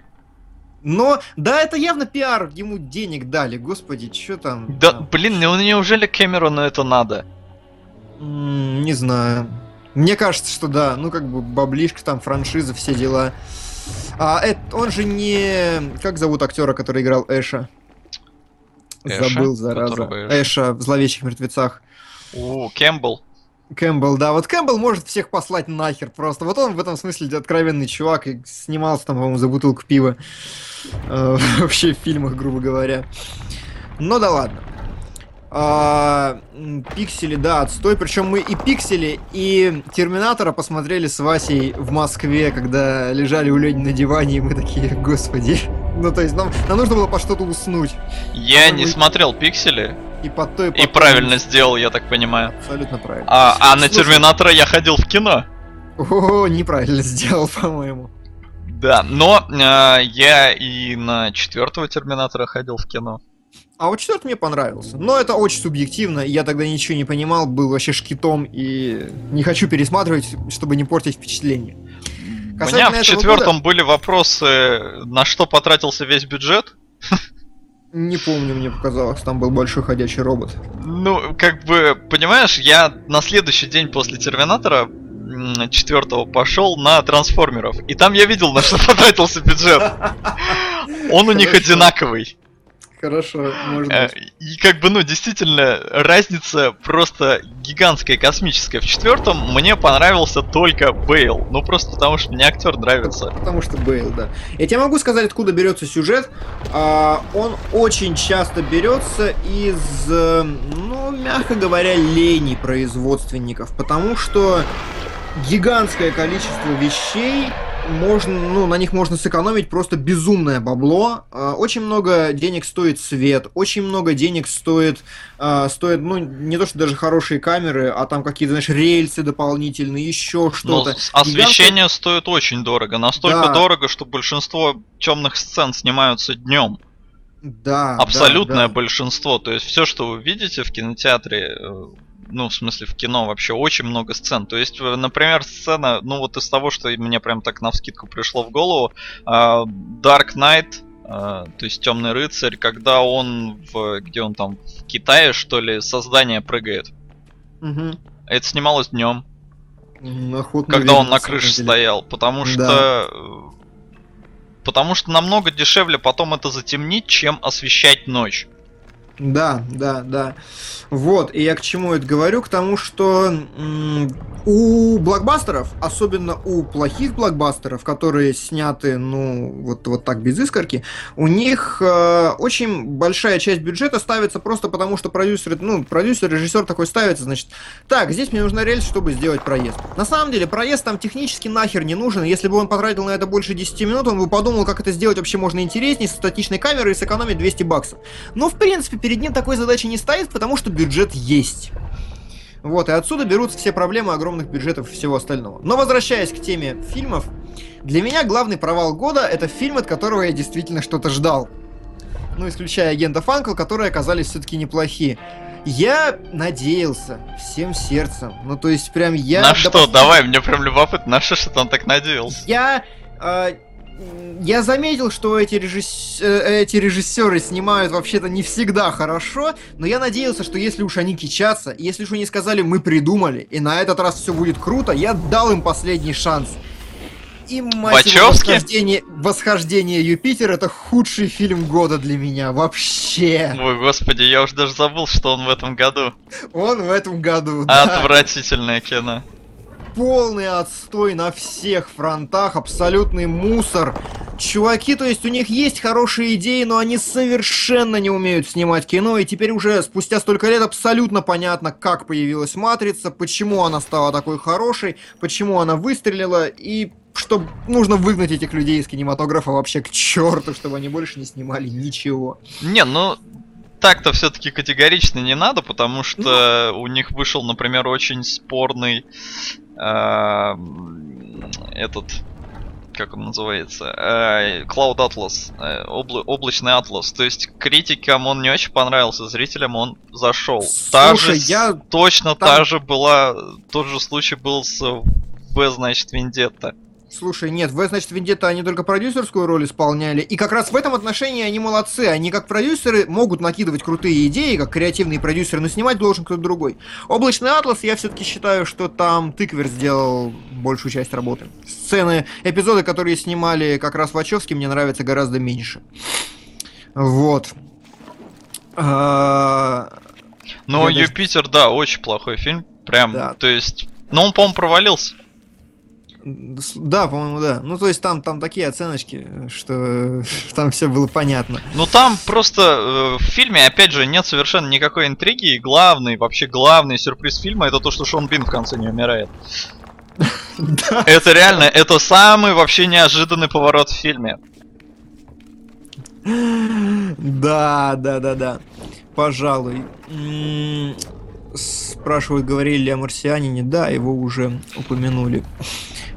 Speaker 1: Но, да, это явно пиар, ему денег дали, господи, что там?
Speaker 2: Да, там? блин, ну неужели Кэмерону это надо?
Speaker 1: Не знаю. Мне кажется, что да, ну как бы баблишка, там франшиза, все дела. А это, он же не... Как зовут актера, который играл Эша? Эша? Забыл, зараза. Эша в «Зловещих мертвецах».
Speaker 2: У, Кэмпбелл.
Speaker 1: Кэмпбелл, да, вот Кэмпбелл может всех послать нахер просто. Вот он в этом смысле откровенный чувак и снимался там, по-моему, за бутылку пива. Э, вообще в фильмах, грубо говоря. Но да ладно. А, пиксели, да, отстой. Причем мы и пиксели, и Терминатора посмотрели с Васей в Москве, когда лежали у Лени на диване, и мы такие, господи. Ну, то есть нам, нам нужно было по что-то уснуть.
Speaker 2: Я Чтобы... не смотрел пиксели.
Speaker 1: И по той,
Speaker 2: И правильно сделал, я так понимаю.
Speaker 1: Абсолютно правильно.
Speaker 2: А, а на Терминатора я ходил в кино.
Speaker 1: О, неправильно сделал, по-моему.
Speaker 2: Да, но э, я и на четвертого Терминатора ходил в кино.
Speaker 1: А вот четвертый мне понравился. Но это очень субъективно. Я тогда ничего не понимал, был вообще шкитом и не хочу пересматривать, чтобы не портить впечатление.
Speaker 2: У меня в четвертом года... были вопросы, на что потратился весь бюджет.
Speaker 1: Не помню, мне показалось, там был большой ходячий робот.
Speaker 2: Ну, как бы, понимаешь, я на следующий день после Терминатора четвертого пошел на трансформеров. И там я видел, на что потратился бюджет. Он у них одинаковый.
Speaker 1: Хорошо, можно.
Speaker 2: Э, и как бы, ну, действительно, разница просто гигантская, космическая. В четвертом мне понравился только Бейл. Ну, просто потому что мне актер нравится.
Speaker 1: Потому что Бейл, да. Я тебе могу сказать, откуда берется сюжет. А, он очень часто берется из, ну, мягко говоря, лени производственников. Потому что гигантское количество вещей можно, ну, на них можно сэкономить просто безумное бабло. А, очень много денег стоит свет, очень много денег стоит, а, стоит, ну, не то что даже хорошие камеры, а там какие-то, знаешь, рельсы дополнительные, еще что-то.
Speaker 2: освещение Гигантское... стоит очень дорого, настолько да. дорого, что большинство темных сцен снимаются днем.
Speaker 1: Да.
Speaker 2: Абсолютное
Speaker 1: да, да.
Speaker 2: большинство. То есть все, что вы видите в кинотеатре, э, ну, в смысле, в кино вообще очень много сцен. То есть, например, сцена, ну, вот из того, что мне прям так на вскидку пришло в голову, uh, Dark Knight, uh, то есть Темный рыцарь, когда он в, где он там, в Китае, что ли, создание прыгает.
Speaker 1: Угу.
Speaker 2: Это снималось днем.
Speaker 1: Охотно
Speaker 2: когда он на крыше стоял, потому что да. Э, потому что намного дешевле потом это затемнить, чем освещать ночь.
Speaker 1: Да, да, да. Вот, и я к чему это говорю? К тому, что у блокбастеров, особенно у плохих блокбастеров, которые сняты, ну, вот, вот так без искорки, у них э, очень большая часть бюджета ставится просто потому, что продюсер, ну, продюсер, режиссер такой ставится, значит, так, здесь мне нужна рельс, чтобы сделать проезд. На самом деле, проезд там технически нахер не нужен, если бы он потратил на это больше 10 минут, он бы подумал, как это сделать вообще можно интереснее, с статичной камерой и сэкономить 200 баксов. Но, в принципе, перед ним такой задачи не стоит, потому что бюджет есть. Вот, и отсюда берутся все проблемы огромных бюджетов и всего остального. Но возвращаясь к теме фильмов, для меня главный провал года это фильм, от которого я действительно что-то ждал. Ну, исключая агента Фанкл, которые оказались все-таки неплохие. Я надеялся всем сердцем. Ну, то есть, прям я...
Speaker 2: На что? Давай, мне прям любопытно, на что, что он так надеялся?
Speaker 1: Я э, я заметил, что эти, режисс... Э, эти режиссеры снимают вообще-то не всегда хорошо, но я надеялся, что если уж они кичатся, если уж они сказали «мы придумали», и на этот раз все будет круто, я дал им последний шанс. И, мать его, восхождение, восхождение Юпитер это худший фильм года для меня вообще.
Speaker 2: Ой, господи, я уже даже забыл, что он в этом году.
Speaker 1: Он в этом году,
Speaker 2: да. Отвратительное кино
Speaker 1: полный отстой на всех фронтах, абсолютный мусор. Чуваки, то есть у них есть хорошие идеи, но они совершенно не умеют снимать кино, и теперь уже спустя столько лет абсолютно понятно, как появилась Матрица, почему она стала такой хорошей, почему она выстрелила, и что нужно выгнать этих людей из кинематографа вообще к черту, чтобы они больше не снимали ничего.
Speaker 2: Не, ну так-то все-таки категорично не надо, потому что ну... у них вышел, например, очень спорный э, этот как он называется, э, Cloud Atlas, э, обла- облачный атлас. То есть критикам он не очень понравился, зрителям он зашел. Слушай, та же, я... точно Там... та же была, тот же случай был с В, значит, Вендетта.
Speaker 1: Слушай, нет, вы, значит, Вендетта, они только продюсерскую роль исполняли. И как раз в этом отношении они молодцы. Они как продюсеры могут накидывать крутые идеи, как креативные продюсеры, но снимать должен кто-то другой. Облачный Атлас, я все-таки считаю, что там Тыквер сделал большую часть работы. Сцены, эпизоды, которые снимали как раз Вачовски, мне нравятся гораздо меньше. Вот.
Speaker 2: А... Но Юпитер, да, очень плохой фильм. Прям, то есть... Ну, он, по-моему, провалился.
Speaker 1: Да, по-моему, да. Ну, то есть там, там такие оценочки, что там все было понятно.
Speaker 2: Ну, там просто э, в фильме, опять же, нет совершенно никакой интриги. И главный, вообще главный сюрприз фильма это то, что Шон Бин в конце не умирает. Это реально, это самый вообще неожиданный поворот в фильме.
Speaker 1: Да, да, да, да. Пожалуй. Спрашивают, говорили ли о марсианине. Да, его уже упомянули.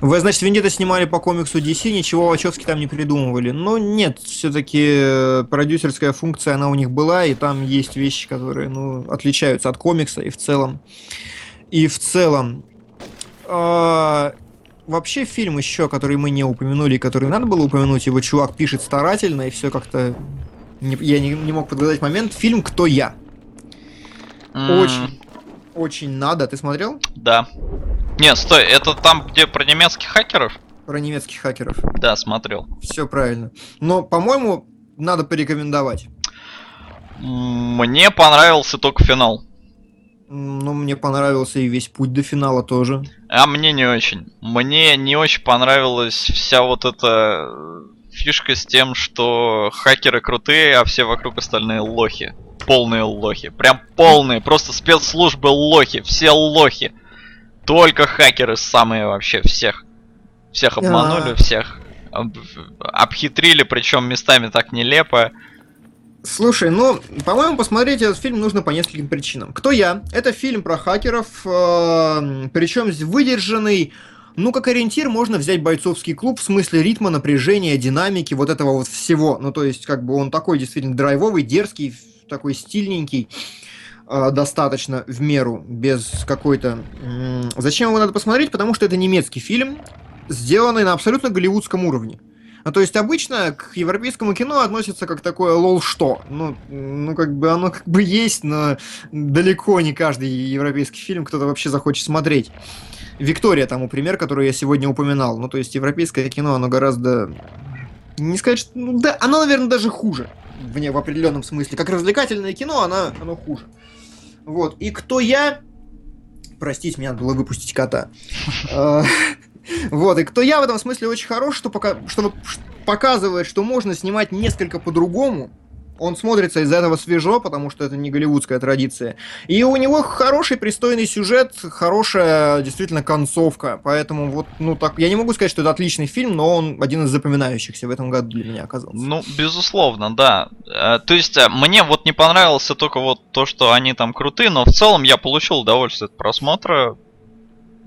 Speaker 1: Вы, значит, Вендетта снимали по комиксу DC, ничего Вачовски там не придумывали. Но нет, все-таки э, продюсерская функция, она у них была, и там есть вещи, которые, ну, отличаются от комикса, и в целом... И в целом... А, вообще фильм еще, который мы не упомянули, который надо было упомянуть, его чувак пишет старательно, и все как-то... Я не, не мог подгадать момент. Фильм «Кто я?» Очень, очень надо. Ты смотрел?
Speaker 2: Да. Не, стой, это там, где про немецких хакеров?
Speaker 1: Про немецких хакеров.
Speaker 2: Да, смотрел.
Speaker 1: Все правильно. Но, по-моему, надо порекомендовать.
Speaker 2: Мне понравился только финал.
Speaker 1: Ну, мне понравился и весь путь до финала тоже.
Speaker 2: А мне не очень. Мне не очень понравилась вся вот эта фишка с тем, что хакеры крутые, а все вокруг остальные лохи. Полные лохи. Прям полные. Просто спецслужбы лохи. Все лохи. Только хакеры самые вообще всех. Всех обманули, всех обхитрили, причем местами так нелепо.
Speaker 1: Слушай, ну, по-моему, посмотреть этот фильм нужно по нескольким причинам. Кто я? Это фильм про хакеров, э, причем выдержанный, ну, как ориентир можно взять бойцовский клуб в смысле ритма, напряжения, динамики, вот этого вот всего. Ну, то есть, как бы он такой действительно драйвовый, дерзкий, такой стильненький э, достаточно в меру, без какой-то... Зачем его надо посмотреть? Потому что это немецкий фильм, сделанный на абсолютно голливудском уровне. Ну, то есть обычно к европейскому кино относится как такое лол что. Ну, ну, как бы оно как бы есть, но далеко не каждый европейский фильм кто-то вообще захочет смотреть. Виктория тому пример, который я сегодня упоминал. Ну, то есть европейское кино, оно гораздо... Не сказать, что... Ну, да, оно, наверное, даже хуже. В, не, в определенном смысле. Как развлекательное кино, оно, оно хуже. Вот. И кто я... Простите, мне надо было выпустить кота. А, вот, и кто я в этом смысле очень хорош, что, пока, что показывает, что можно снимать несколько по-другому, он смотрится из-за этого свежо, потому что это не голливудская традиция. И у него хороший, пристойный сюжет, хорошая действительно концовка. Поэтому вот, ну так, я не могу сказать, что это отличный фильм, но он один из запоминающихся в этом году для меня оказался.
Speaker 2: Ну, безусловно, да. Э, то есть, э, мне вот не понравилось только вот то, что они там крутые, но в целом я получил удовольствие от просмотра.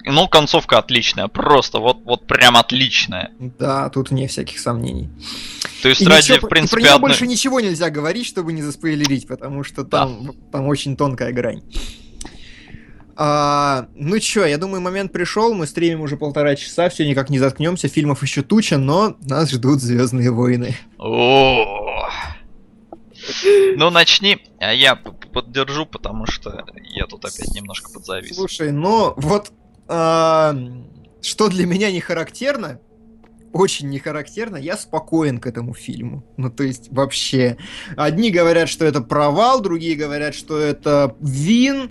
Speaker 2: Ну, концовка отличная, просто вот, вот прям отличная.
Speaker 1: Да, тут не всяких сомнений.
Speaker 2: То есть и ради, ничего, в принципе,
Speaker 1: про нее одной... больше ничего нельзя говорить, чтобы не заспойлерить, потому что там, да. там очень тонкая грань. А, ну чё, я думаю, момент пришел, мы стримим уже полтора часа, все никак не заткнемся, фильмов еще туча, но нас ждут Звездные войны.
Speaker 2: О, ну начни, а я поддержу, потому что я тут опять немножко подзавис.
Speaker 1: Слушай, ну вот что для меня не характерно, очень не характерно, я спокоен к этому фильму. Ну, то есть, вообще. Одни говорят, что это провал, другие говорят, что это вин.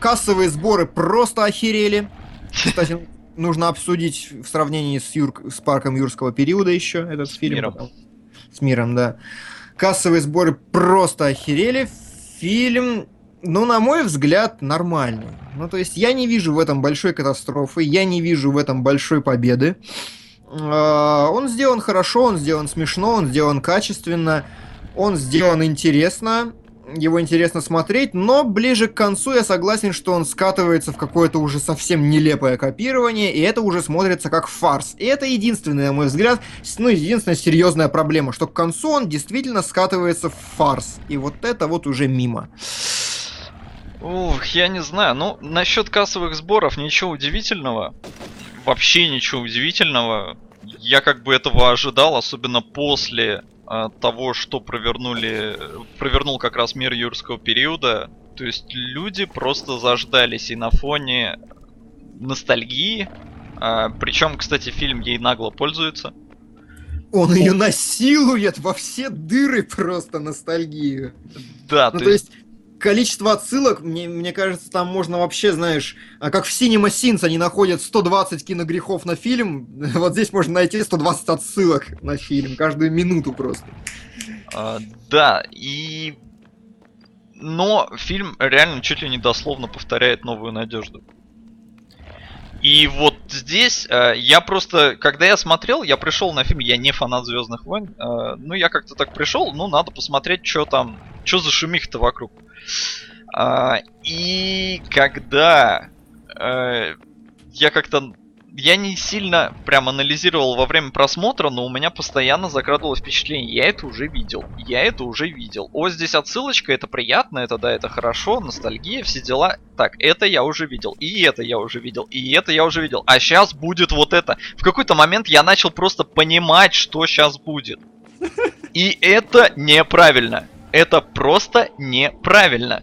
Speaker 1: Кассовые сборы просто охерели. Кстати, нужно обсудить в сравнении с, Юр... с парком юрского периода еще этот с фильм. Миром. С миром, да. Кассовые сборы просто охерели. Фильм ну, на мой взгляд, нормальный. Ну, то есть я не вижу в этом большой катастрофы, я не вижу в этом большой победы. А, он сделан хорошо, он сделан смешно, он сделан качественно, он сделан интересно, его интересно смотреть, но ближе к концу я согласен, что он скатывается в какое-то уже совсем нелепое копирование, и это уже смотрится как фарс. И это единственная, на мой взгляд, ну, единственная серьезная проблема, что к концу он действительно скатывается в фарс. И вот это вот уже мимо.
Speaker 2: Ух, я не знаю. Ну, насчет кассовых сборов ничего удивительного. Вообще ничего удивительного. Я как бы этого ожидал, особенно после э, того, что провернули, провернул как раз мир юрского периода. То есть люди просто заждались и на фоне ностальгии. Э, причем, кстати, фильм ей нагло пользуется.
Speaker 1: Он ее насилует во все дыры просто ностальгию.
Speaker 2: Да,
Speaker 1: ну, то, то есть... есть количество отсылок, мне, мне кажется, там можно вообще, знаешь, а как в Cinema Sins они находят 120 киногрехов на фильм, вот здесь можно найти 120 отсылок на фильм, каждую минуту просто.
Speaker 2: А, да, и... Но фильм реально чуть ли не дословно повторяет «Новую надежду». И вот здесь э, я просто, когда я смотрел, я пришел на фильм, я не фанат Звездных войн, э, ну я как-то так пришел, ну надо посмотреть, что там, что за шумих-то вокруг. А, и когда э, я как-то я не сильно прям анализировал во время просмотра, но у меня постоянно закрадывалось впечатление, я это уже видел, я это уже видел. О, здесь отсылочка, это приятно, это да, это хорошо, ностальгия, все дела. Так, это я уже видел, и это я уже видел, и это я уже видел. А сейчас будет вот это. В какой-то момент я начал просто понимать, что сейчас будет. И это неправильно. Это просто неправильно.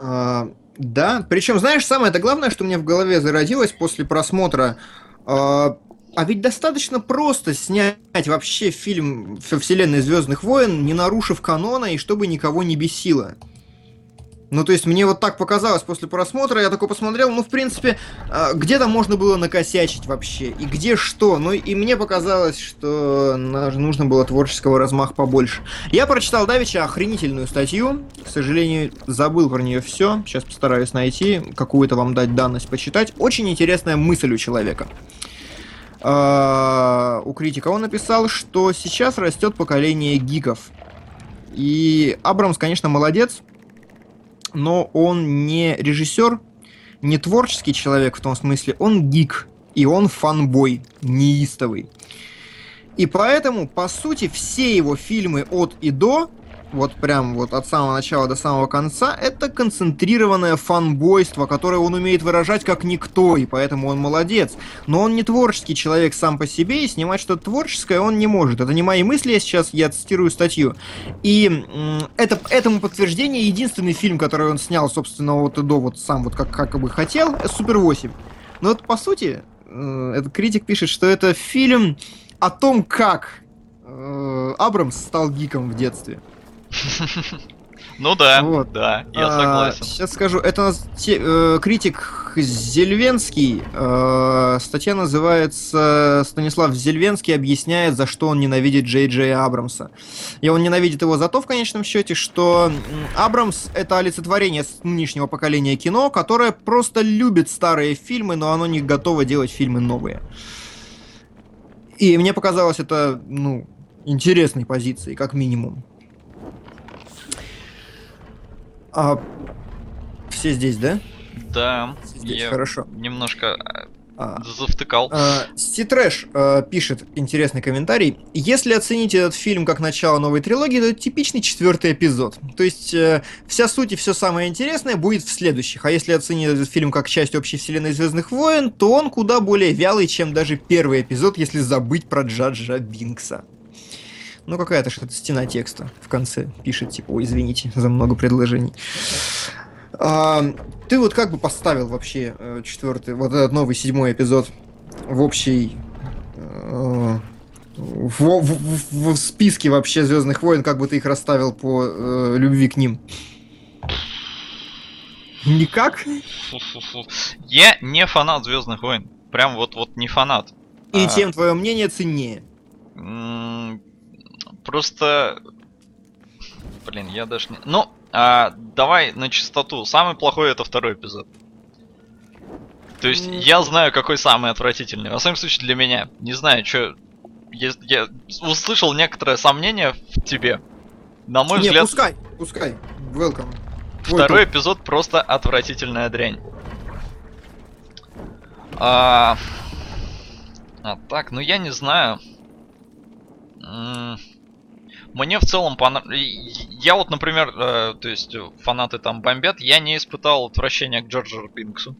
Speaker 1: А, да, причем, знаешь, самое это главное, что мне в голове зародилось после просмотра. Э, А ведь достаточно просто снять вообще фильм во вселенной Звездных войн, не нарушив канона и чтобы никого не бесило. Ну, то есть, мне вот так показалось после просмотра, я такой посмотрел, ну, в принципе, а, где-то можно было накосячить вообще, и где что. Ну, и мне показалось, что нужно было творческого размаха побольше. Я прочитал Давича охренительную статью, к сожалению, забыл про нее все, сейчас постараюсь найти, какую-то вам дать данность почитать. Очень интересная мысль у человека. А, у критика он написал, что сейчас растет поколение гиков. И Абрамс, конечно, молодец, но он не режиссер, не творческий человек в том смысле, он гик, и он фанбой, неистовый. И поэтому, по сути, все его фильмы от и до вот прям вот от самого начала до самого конца, это концентрированное фанбойство, которое он умеет выражать как никто, и поэтому он молодец. Но он не творческий человек сам по себе, и снимать что-то творческое он не может. Это не мои мысли, я сейчас я цитирую статью. И это, этому подтверждение единственный фильм, который он снял, собственно, вот и до, вот сам вот как, как бы хотел, Супер 8. Но вот по сути, э, этот критик пишет, что это фильм о том, как э, Абрамс стал гиком в детстве.
Speaker 2: Ну да, вот. да, я а, согласен.
Speaker 1: Сейчас скажу, это нас те, э, критик Зельвенский. Э, статья называется «Станислав Зельвенский объясняет, за что он ненавидит Джей Джей Абрамса». И он ненавидит его за то, в конечном счете, что Абрамс — это олицетворение нынешнего поколения кино, которое просто любит старые фильмы, но оно не готово делать фильмы новые. И мне показалось это, ну, интересной позицией, как минимум. А все здесь, да?
Speaker 2: Да.
Speaker 1: здесь, я хорошо.
Speaker 2: Немножко а, завтыкал.
Speaker 1: А, Ститрэш а, пишет интересный комментарий. Если оценить этот фильм как начало новой трилогии, то это типичный четвертый эпизод. То есть э, вся суть и все самое интересное будет в следующих. А если оценить этот фильм как часть общей вселенной Звездных войн, то он куда более вялый, чем даже первый эпизод, если забыть про Джаджа Бинкса. Ну, какая-то что-то стена текста в конце пишет, типа, ой, извините за много предложений. А, ты вот как бы поставил вообще э, четвертый, вот этот новый седьмой эпизод в общей э, в, в, в, списке вообще Звездных войн, как бы ты их расставил по э, любви к ним? Никак?
Speaker 2: Я не фанат Звездных войн. Прям вот вот не фанат.
Speaker 1: И а... тем твое мнение ценнее.
Speaker 2: Просто... Блин, я даже не... Ну, а, давай на чистоту. Самый плохой это второй эпизод. То есть я знаю, какой самый отвратительный. Во всяком случае, для меня. Не знаю, что... Я, я услышал некоторое сомнение в тебе. На мой
Speaker 1: не,
Speaker 2: взгляд...
Speaker 1: пускай, пускай. Welcome.
Speaker 2: Второй эпизод просто отвратительная дрянь. А... а так, ну я не знаю. М -м мне в целом понравилось. Я вот, например, э, то есть фанаты там бомбят, я не испытал отвращения к Джорджу Пинксу.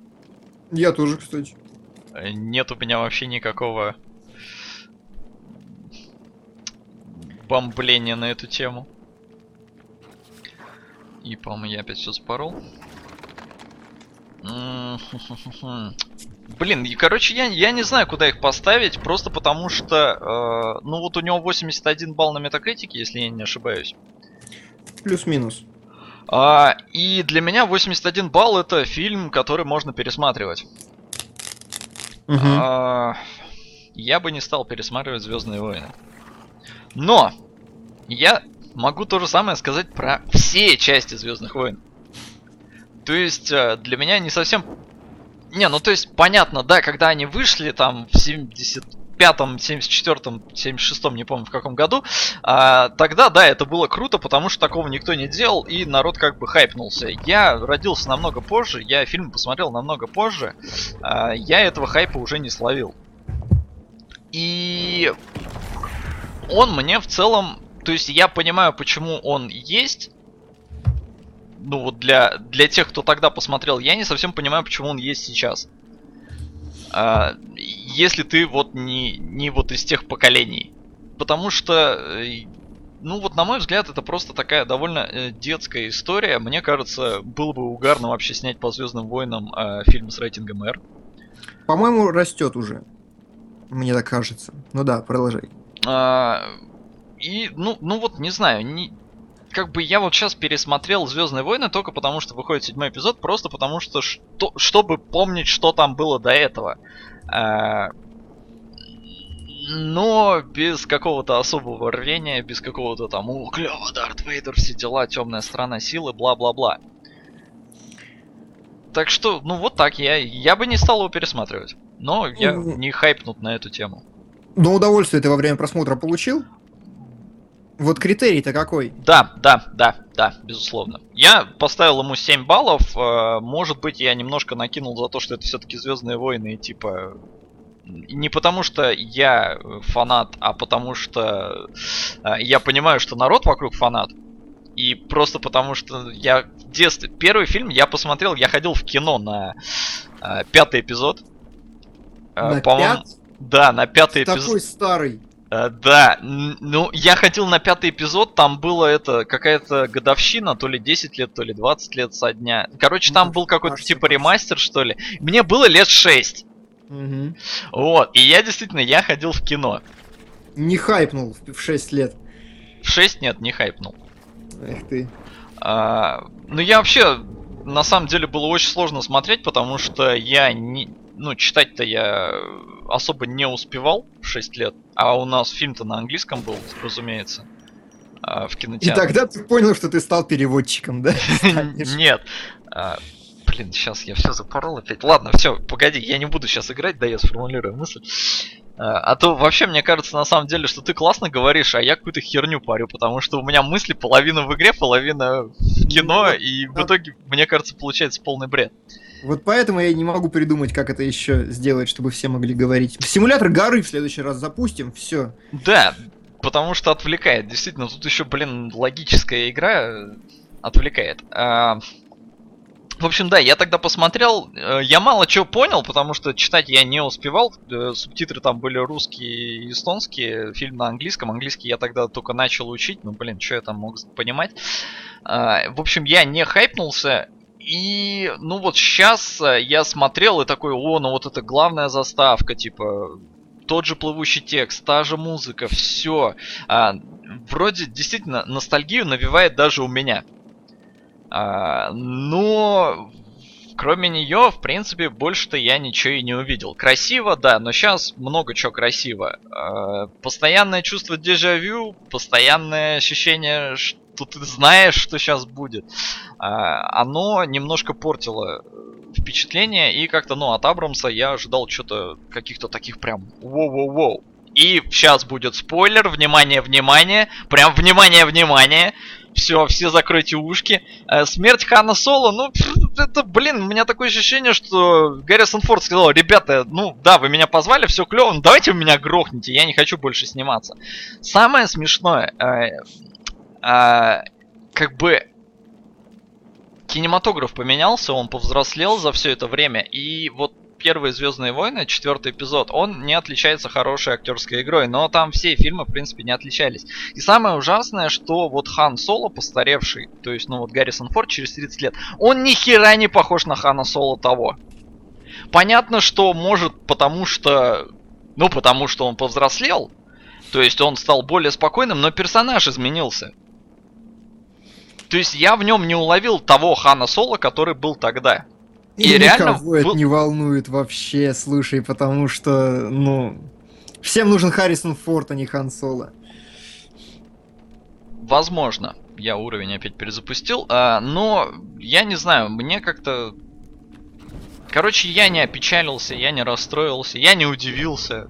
Speaker 1: Я тоже, кстати.
Speaker 2: Э, нет у меня вообще никакого бомбления на эту тему. И, по-моему, я опять все спорол. Блин, и короче, я, я не знаю, куда их поставить, просто потому что, э, ну вот у него 81 балл на метакритике, если я не ошибаюсь.
Speaker 1: Плюс-минус.
Speaker 2: А, и для меня 81 балл это фильм, который можно пересматривать. Угу. А, я бы не стал пересматривать Звездные войны. Но я могу то же самое сказать про все части Звездных войн. То есть э, для меня не совсем не, ну то есть понятно, да, когда они вышли там в 75-м, 74-м, 76-м, не помню в каком году, а, тогда, да, это было круто, потому что такого никто не делал, и народ как бы хайпнулся. Я родился намного позже, я фильм посмотрел намного позже, а, я этого хайпа уже не словил. И он мне в целом, то есть я понимаю, почему он есть, ну вот для, для тех, кто тогда посмотрел, я не совсем понимаю, почему он есть сейчас. А, если ты вот не, не вот из тех поколений. Потому что, э, ну вот на мой взгляд, это просто такая довольно э, детская история. Мне кажется, было бы угарно вообще снять по Звездным войнам э, фильм с рейтингом R.
Speaker 1: По-моему, растет уже. Мне так кажется. Ну да, продолжай.
Speaker 2: А, и, ну, ну вот, не знаю, не, как бы я вот сейчас пересмотрел Звездные войны только потому, что выходит седьмой эпизод, просто потому что, что чтобы помнить, что там было до этого. А, но без какого-то особого рвения, без какого-то там, о, клево, Дарт Вейдер, все дела, темная сторона силы, бла-бла-бла. Так что, ну вот так, я, я бы не стал его пересматривать. Но я не хайпнут на эту тему.
Speaker 1: Но удовольствие ты во время просмотра получил? Вот критерий-то какой?
Speaker 2: Да, да, да, да, безусловно. Я поставил ему 7 баллов. Э, может быть, я немножко накинул за то, что это все-таки Звездные войны, и типа. Не потому что я фанат, а потому что э, я понимаю, что народ вокруг фанат. И просто потому что я в детстве... Первый фильм я посмотрел, я ходил в кино на э, пятый эпизод.
Speaker 1: На по-моему,
Speaker 2: Да, на пятый
Speaker 1: эпизод. Такой старый.
Speaker 2: Uh, да, ну я ходил на пятый эпизод, там было это какая-то годовщина, то ли 10 лет, то ли 20 лет со дня. Короче, там ну, был какой-то типа ремастер, что ли. Мне было лет 6. Угу. Вот, и я действительно, я ходил в кино.
Speaker 1: Не хайпнул в 6 лет.
Speaker 2: В 6 нет, не хайпнул.
Speaker 1: Эх ты.
Speaker 2: А, ну я вообще, на самом деле, было очень сложно смотреть, потому что я не... Ну, читать-то я особо не успевал в 6 лет. А у нас фильм-то на английском был, разумеется. А, в кинотеатре.
Speaker 1: И тогда ты понял, что ты стал переводчиком, да?
Speaker 2: Нет. А, блин, сейчас я все запорол опять. Ладно, все, погоди, я не буду сейчас играть, да я сформулирую мысль. А, а то вообще мне кажется на самом деле, что ты классно говоришь, а я какую-то херню парю, потому что у меня мысли половина в игре, половина в кино, ну, и в итоге, мне кажется, получается полный бред.
Speaker 1: Вот поэтому я не могу придумать, как это еще сделать, чтобы все могли говорить. Симулятор горы в следующий раз запустим, все.
Speaker 2: Да, потому что отвлекает. Действительно, тут еще, блин, логическая игра отвлекает. А, в общем, да, я тогда посмотрел, э, я мало чего понял, потому что читать я не успевал, э, субтитры там были русские и эстонские, фильм на английском, английский я тогда только начал учить, ну блин, что я там мог понимать. А, в общем, я не хайпнулся, и, ну вот сейчас э, я смотрел и такой, о, ну вот это главная заставка, типа, тот же плывущий текст, та же музыка, все. А, вроде действительно ностальгию навевает даже у меня. А, но кроме нее, в принципе, больше-то я ничего и не увидел. Красиво, да, но сейчас много чего красиво. А, постоянное чувство дежавю, постоянное ощущение, что что ты знаешь, что сейчас будет, а, оно немножко портило э, впечатление, и как-то, ну, от Абрамса я ожидал что-то, каких-то таких прям воу-воу-воу. И сейчас будет спойлер, внимание, внимание, прям внимание, внимание. Все, все закройте ушки. Э, смерть Хана Соло, ну, это, блин, у меня такое ощущение, что Гаррисон Форд сказал, ребята, ну, да, вы меня позвали, все клево, давайте вы меня грохните, я не хочу больше сниматься. Самое смешное, э, а, как бы кинематограф поменялся, он повзрослел за все это время, и вот первые Звездные войны, четвертый эпизод, он не отличается хорошей актерской игрой, но там все фильмы, в принципе, не отличались. И самое ужасное, что вот Хан Соло, постаревший, то есть, ну вот Гаррисон Форд через 30 лет, он ни хера не похож на Хана Соло того. Понятно, что может потому что... Ну, потому что он повзрослел, то есть он стал более спокойным, но персонаж изменился. То есть я в нем не уловил того Хана Соло, который был тогда.
Speaker 1: И, и реально никого был... это не волнует вообще, слушай, потому что, ну, всем нужен Харрисон Форд, а не Хан Соло.
Speaker 2: Возможно, я уровень опять перезапустил, а, но я не знаю, мне как-то... Короче, я не опечалился, я не расстроился, я не удивился.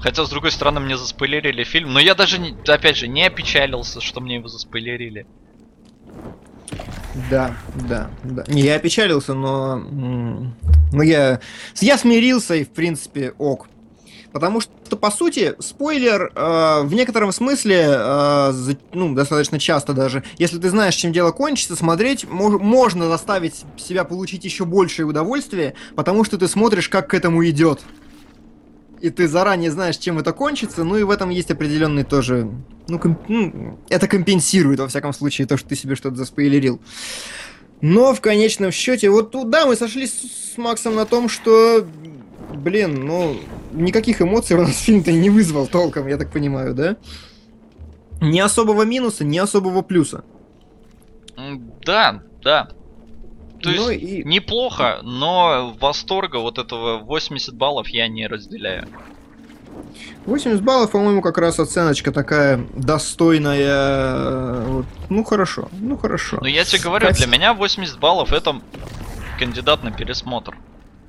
Speaker 2: Хотя, с другой стороны, мне заспойлерили фильм, но я даже, не, опять же, не опечалился, что мне его заспойлерили.
Speaker 1: Да, да, да. Не, я опечалился, но... Ну, я... Я смирился и, в принципе, ок. Потому что, по сути, спойлер э, в некотором смысле, э, за, ну, достаточно часто даже, если ты знаешь, чем дело кончится, смотреть мож, можно заставить себя получить еще большее удовольствие, потому что ты смотришь, как к этому идет и ты заранее знаешь, чем это кончится, ну и в этом есть определенный тоже... Ну, комп... ну, это компенсирует, во всяком случае, то, что ты себе что-то заспойлерил. Но в конечном счете, вот туда мы сошли с, с Максом на том, что, блин, ну, никаких эмоций у нас фильм-то не вызвал толком, я так понимаю, да? Ни особого минуса, ни особого плюса.
Speaker 2: Да, да. То ну есть и... неплохо, но восторга вот этого 80 баллов я не разделяю.
Speaker 1: 80 баллов, по-моему, как раз оценочка такая достойная. Ну хорошо, ну хорошо.
Speaker 2: Ну я тебе говорю, Хотя... для меня 80 баллов это кандидат на пересмотр.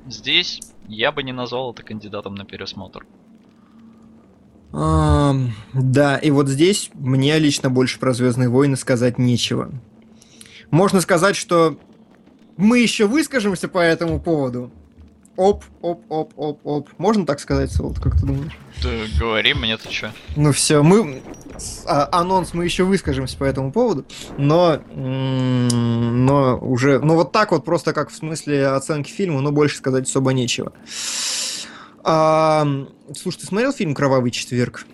Speaker 2: Здесь я бы не назвал это кандидатом на пересмотр.
Speaker 1: А, да, и вот здесь мне лично больше про Звездные войны сказать нечего. Можно сказать, что мы еще выскажемся по этому поводу. Оп, оп, оп, оп, оп. Можно так сказать, Солод, как ты думаешь?
Speaker 2: Да говори мне ты что.
Speaker 1: Ну все, мы... А, анонс мы еще выскажемся по этому поводу, но... Но уже... Ну вот так вот, просто как в смысле оценки фильма, но больше сказать особо нечего. А, слушай, ты смотрел фильм «Кровавый четверг»?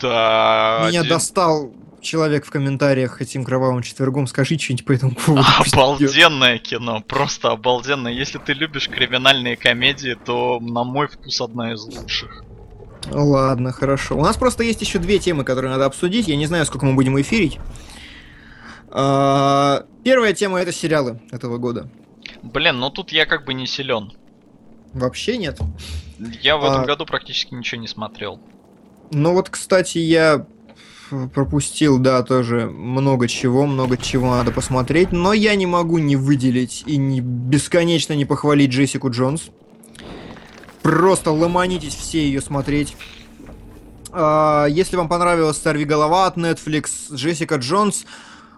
Speaker 2: Да.
Speaker 1: Меня один... достал человек в комментариях этим кровавым четвергом, скажи что-нибудь по этому поводу.
Speaker 2: Обалденное кино, просто обалденное. Если ты любишь криминальные комедии, то на мой вкус одна из лучших.
Speaker 1: Ладно, хорошо. У нас просто есть еще две темы, которые надо обсудить. Я не знаю, сколько мы будем эфирить. А, первая тема это сериалы этого года.
Speaker 2: Блин, ну тут я как бы не силен.
Speaker 1: Вообще нет.
Speaker 2: Я в этом а... году практически ничего не смотрел.
Speaker 1: Ну вот, кстати, я пропустил, да, тоже много чего, много чего надо посмотреть, но я не могу не выделить и не бесконечно не похвалить Джессику Джонс. Просто ломанитесь все ее смотреть. А, если вам понравилась «Сорви голова» от Netflix, Джессика Джонс,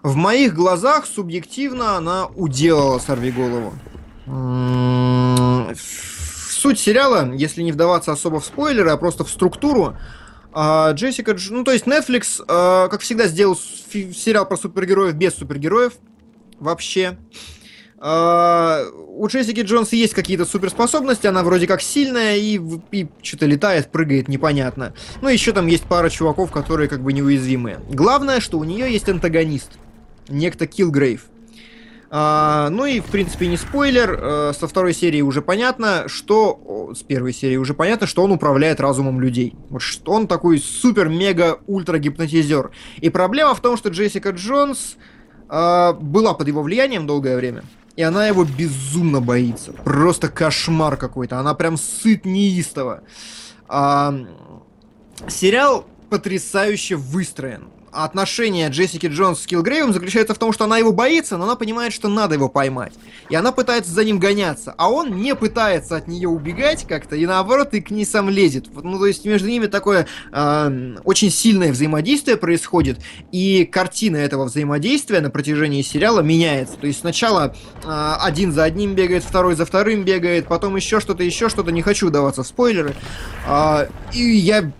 Speaker 1: в моих глазах субъективно она уделала «Сорви голову». Суть сериала, если не вдаваться особо в спойлеры, а просто в структуру, а, Джессика, ну то есть Netflix, а, как всегда, сделал сериал про супергероев без супергероев вообще. А, у Джессики Джонс есть какие-то суперспособности, она вроде как сильная и, и что-то летает, прыгает, непонятно. Ну еще там есть пара чуваков, которые как бы неуязвимые. Главное, что у нее есть антагонист, некто Килгрейв. А, ну и, в принципе, не спойлер, а, со второй серии уже понятно, что... С первой серии уже понятно, что он управляет разумом людей. Вот что он такой супер-мега-ультра-гипнотизер. И проблема в том, что Джессика Джонс а, была под его влиянием долгое время. И она его безумно боится. Просто кошмар какой-то. Она прям сыт неистово. А, сериал потрясающе выстроен отношение Джессики Джонс с Килгрейвом заключается в том, что она его боится, но она понимает, что надо его поймать. И она пытается за ним гоняться, а он не пытается от нее убегать как-то, и наоборот, и к ней сам лезет. Ну, то есть между ними такое э, очень сильное взаимодействие происходит, и картина этого взаимодействия на протяжении сериала меняется. То есть сначала э, один за одним бегает, второй за вторым бегает, потом еще что-то, еще что-то, не хочу даваться в спойлеры. Э, и я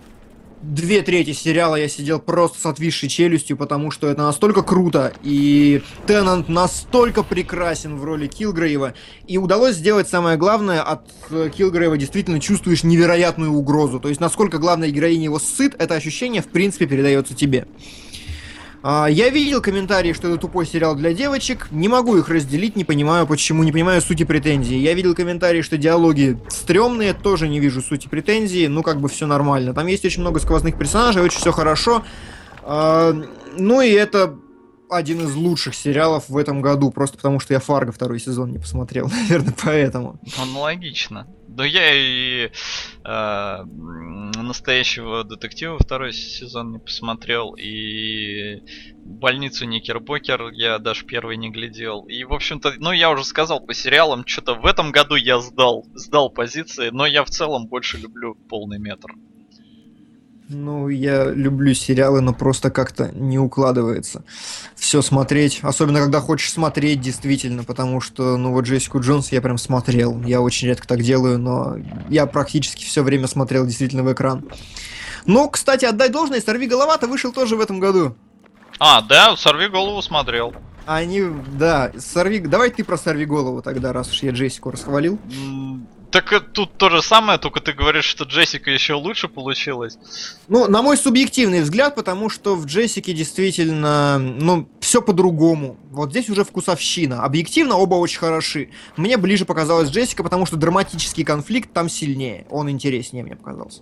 Speaker 1: две трети сериала я сидел просто с отвисшей челюстью, потому что это настолько круто, и Теннант настолько прекрасен в роли Килгрейва, и удалось сделать самое главное, от э, Килгрейва действительно чувствуешь невероятную угрозу, то есть насколько главная героиня его сыт, это ощущение в принципе передается тебе. А, я видел комментарии, что это тупой сериал для девочек. Не могу их разделить, не понимаю почему, не понимаю сути претензий. Я видел комментарии, что диалоги стрёмные, тоже не вижу сути претензий. Ну, как бы все нормально. Там есть очень много сквозных персонажей, очень все хорошо. А, ну и это один из лучших сериалов в этом году, просто потому что я Фарго второй сезон не посмотрел, наверное, поэтому.
Speaker 2: Аналогично. Да я и э, настоящего детектива второй сезон не посмотрел, и больницу Никербокер я даже первый не глядел. И, в общем-то, ну, я уже сказал по сериалам, что-то в этом году я сдал, сдал позиции, но я в целом больше люблю полный метр.
Speaker 1: Ну, я люблю сериалы, но просто как-то не укладывается все смотреть. Особенно, когда хочешь смотреть, действительно, потому что, ну, вот Джессику Джонс я прям смотрел. Я очень редко так делаю, но я практически все время смотрел действительно в экран. Ну, кстати, отдай должное, «Сорви голова»-то вышел тоже в этом году.
Speaker 2: А, да, «Сорви голову» смотрел.
Speaker 1: Они, да, сорви... Давай ты про «Сорви голову» тогда, раз уж я Джессику расхвалил.
Speaker 2: Так тут то же самое, только ты говоришь, что Джессика еще лучше получилась.
Speaker 1: Ну, на мой субъективный взгляд, потому что в Джессике действительно, ну, все по-другому. Вот здесь уже вкусовщина. Объективно оба очень хороши. Мне ближе показалась Джессика, потому что драматический конфликт там сильнее. Он интереснее мне показался.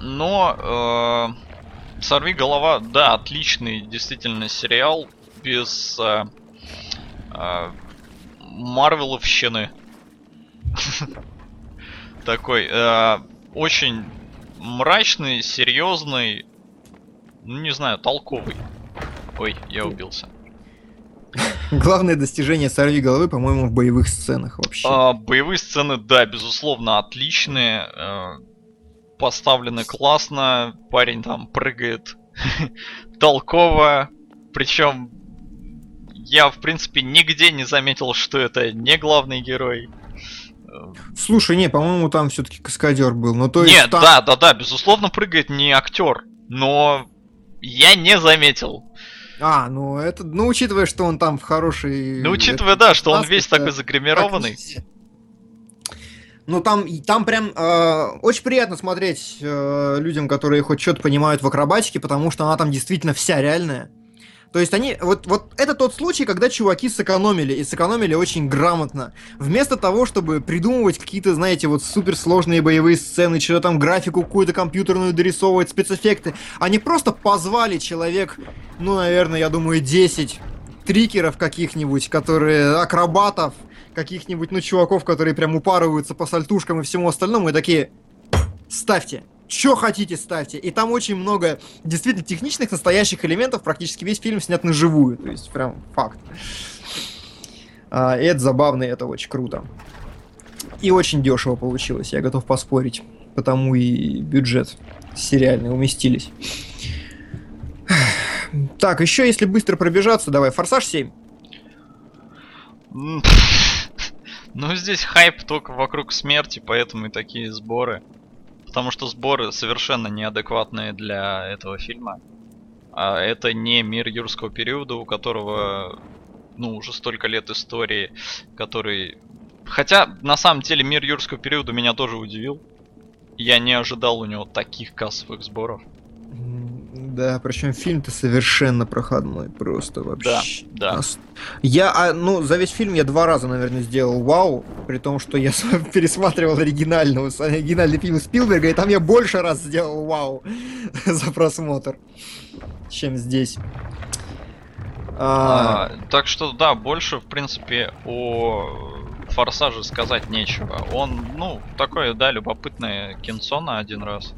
Speaker 2: Но э, Сорви голова, да, отличный действительно сериал без э, э, Марвеловщины. Такой э, очень мрачный, серьезный, ну не знаю, толковый. Ой, я убился.
Speaker 1: Главное достижение сорви головы, по-моему, в боевых сценах вообще.
Speaker 2: А, боевые сцены, да, безусловно, отличные. Э, поставлены классно. Парень там прыгает толково. Причем я, в принципе, нигде не заметил, что это не главный герой.
Speaker 1: Слушай, не, по-моему, там все-таки каскадер был. Ну, то
Speaker 2: есть
Speaker 1: Нет,
Speaker 2: там... да, да, да, безусловно, прыгает не актер, но я не заметил.
Speaker 1: А, ну это, ну учитывая, что он там в хороший.
Speaker 2: Ну учитывая, это, да, что он весь такой загримированный.
Speaker 1: Ну там, там прям э, очень приятно смотреть э, людям, которые хоть что-то понимают в акробатике, потому что она там действительно вся реальная. То есть они, вот, вот это тот случай, когда чуваки сэкономили, и сэкономили очень грамотно. Вместо того, чтобы придумывать какие-то, знаете, вот суперсложные боевые сцены, что-то там графику какую-то компьютерную дорисовывать, спецэффекты, они просто позвали человек, ну, наверное, я думаю, 10 трикеров каких-нибудь, которые акробатов, каких-нибудь, ну, чуваков, которые прям упарываются по сальтушкам и всему остальному, и такие, ставьте, что хотите, ставьте. И там очень много действительно техничных, настоящих элементов. Практически весь фильм снят на живую. То есть прям факт. А, и это забавно, и это очень круто. И очень дешево получилось, я готов поспорить. Потому и бюджет сериальный уместились. Так, еще если быстро пробежаться, давай, Форсаж 7.
Speaker 2: Ну, здесь хайп только вокруг смерти, поэтому и такие сборы. Потому что сборы совершенно неадекватные для этого фильма. А это не мир юрского периода, у которого, ну, уже столько лет истории, который... Хотя, на самом деле, мир юрского периода меня тоже удивил. Я не ожидал у него таких кассовых сборов.
Speaker 1: Да, причем фильм-то совершенно проходной, просто вообще.
Speaker 2: Да, да.
Speaker 1: Я, а, ну, за весь фильм я два раза, наверное, сделал вау, при том, что я пересматривал оригинального, оригинальный фильм Спилберга, и там я больше раз сделал вау за просмотр, чем здесь.
Speaker 2: А... А, так что, да, больше, в принципе, о Форсаже сказать нечего. Он, ну, такое, да, любопытное кинцо на один раз.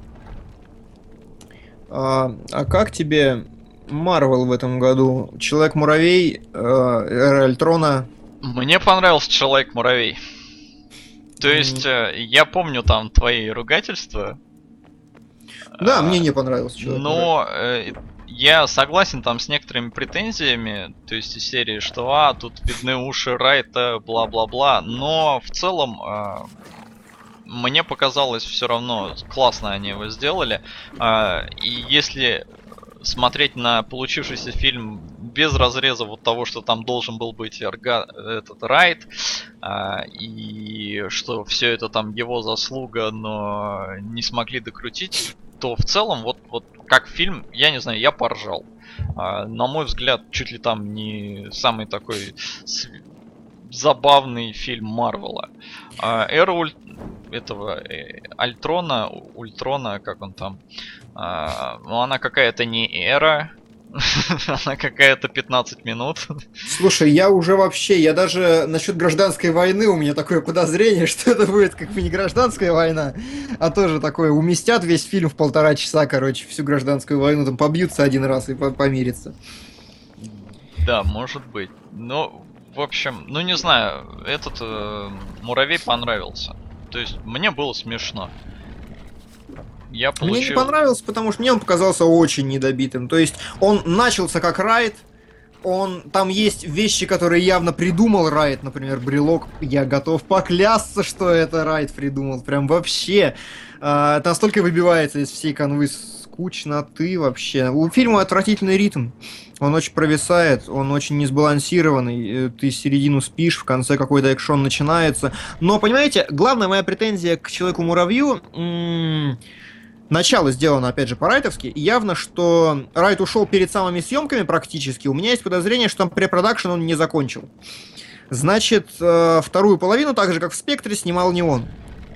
Speaker 1: А, а как тебе Марвел в этом году? Человек-муравей, э, Эра Альтрона?
Speaker 2: Мне понравился Человек-муравей. То есть, mm. я помню там твои ругательства.
Speaker 1: Да, а, мне не понравился
Speaker 2: человек. Но э, я согласен там с некоторыми претензиями, то есть из серии, что а, тут видны уши Райта, бла-бла-бла. Но в целом э, мне показалось все равно классно они его сделали. А, и если смотреть на получившийся фильм без разреза вот того, что там должен был быть орга... этот райд, а, и что все это там его заслуга, но не смогли докрутить, то в целом вот, вот как фильм, я не знаю, я поржал. А, на мой взгляд, чуть ли там не самый такой забавный фильм Марвела. А, Эра Уль... этого э, Альтрона, Ультрона, как он там, а, ну она какая-то не Эра, она какая-то 15 минут.
Speaker 1: Слушай, я уже вообще, я даже насчет гражданской войны у меня такое подозрение, что это будет как бы не гражданская война, а тоже такое, уместят весь фильм в полтора часа, короче, всю гражданскую войну, там побьются один раз и помирятся.
Speaker 2: Да, может быть. Но в общем, ну не знаю, этот э, муравей понравился. То есть мне было смешно.
Speaker 1: Я получил... Мне не понравился, потому что мне он показался очень недобитым. То есть он начался как райд, он там есть вещи, которые явно придумал Райт, например, брелок. Я готов поклясться, что это Райт придумал. Прям вообще. Э, это настолько выбивается из всей канвы скучноты вообще. У фильма отвратительный ритм. Он очень провисает, он очень несбалансированный. Э, ты середину спишь, в конце какой-то экшен начинается. Но, понимаете, главная моя претензия к Человеку-муравью... Начало сделано, опять же, по-райтовски, явно, что Райт ушел перед самыми съемками практически. У меня есть подозрение, что там препродакшн он не закончил. Значит, э, вторую половину, так же как в «Спектре», снимал не он.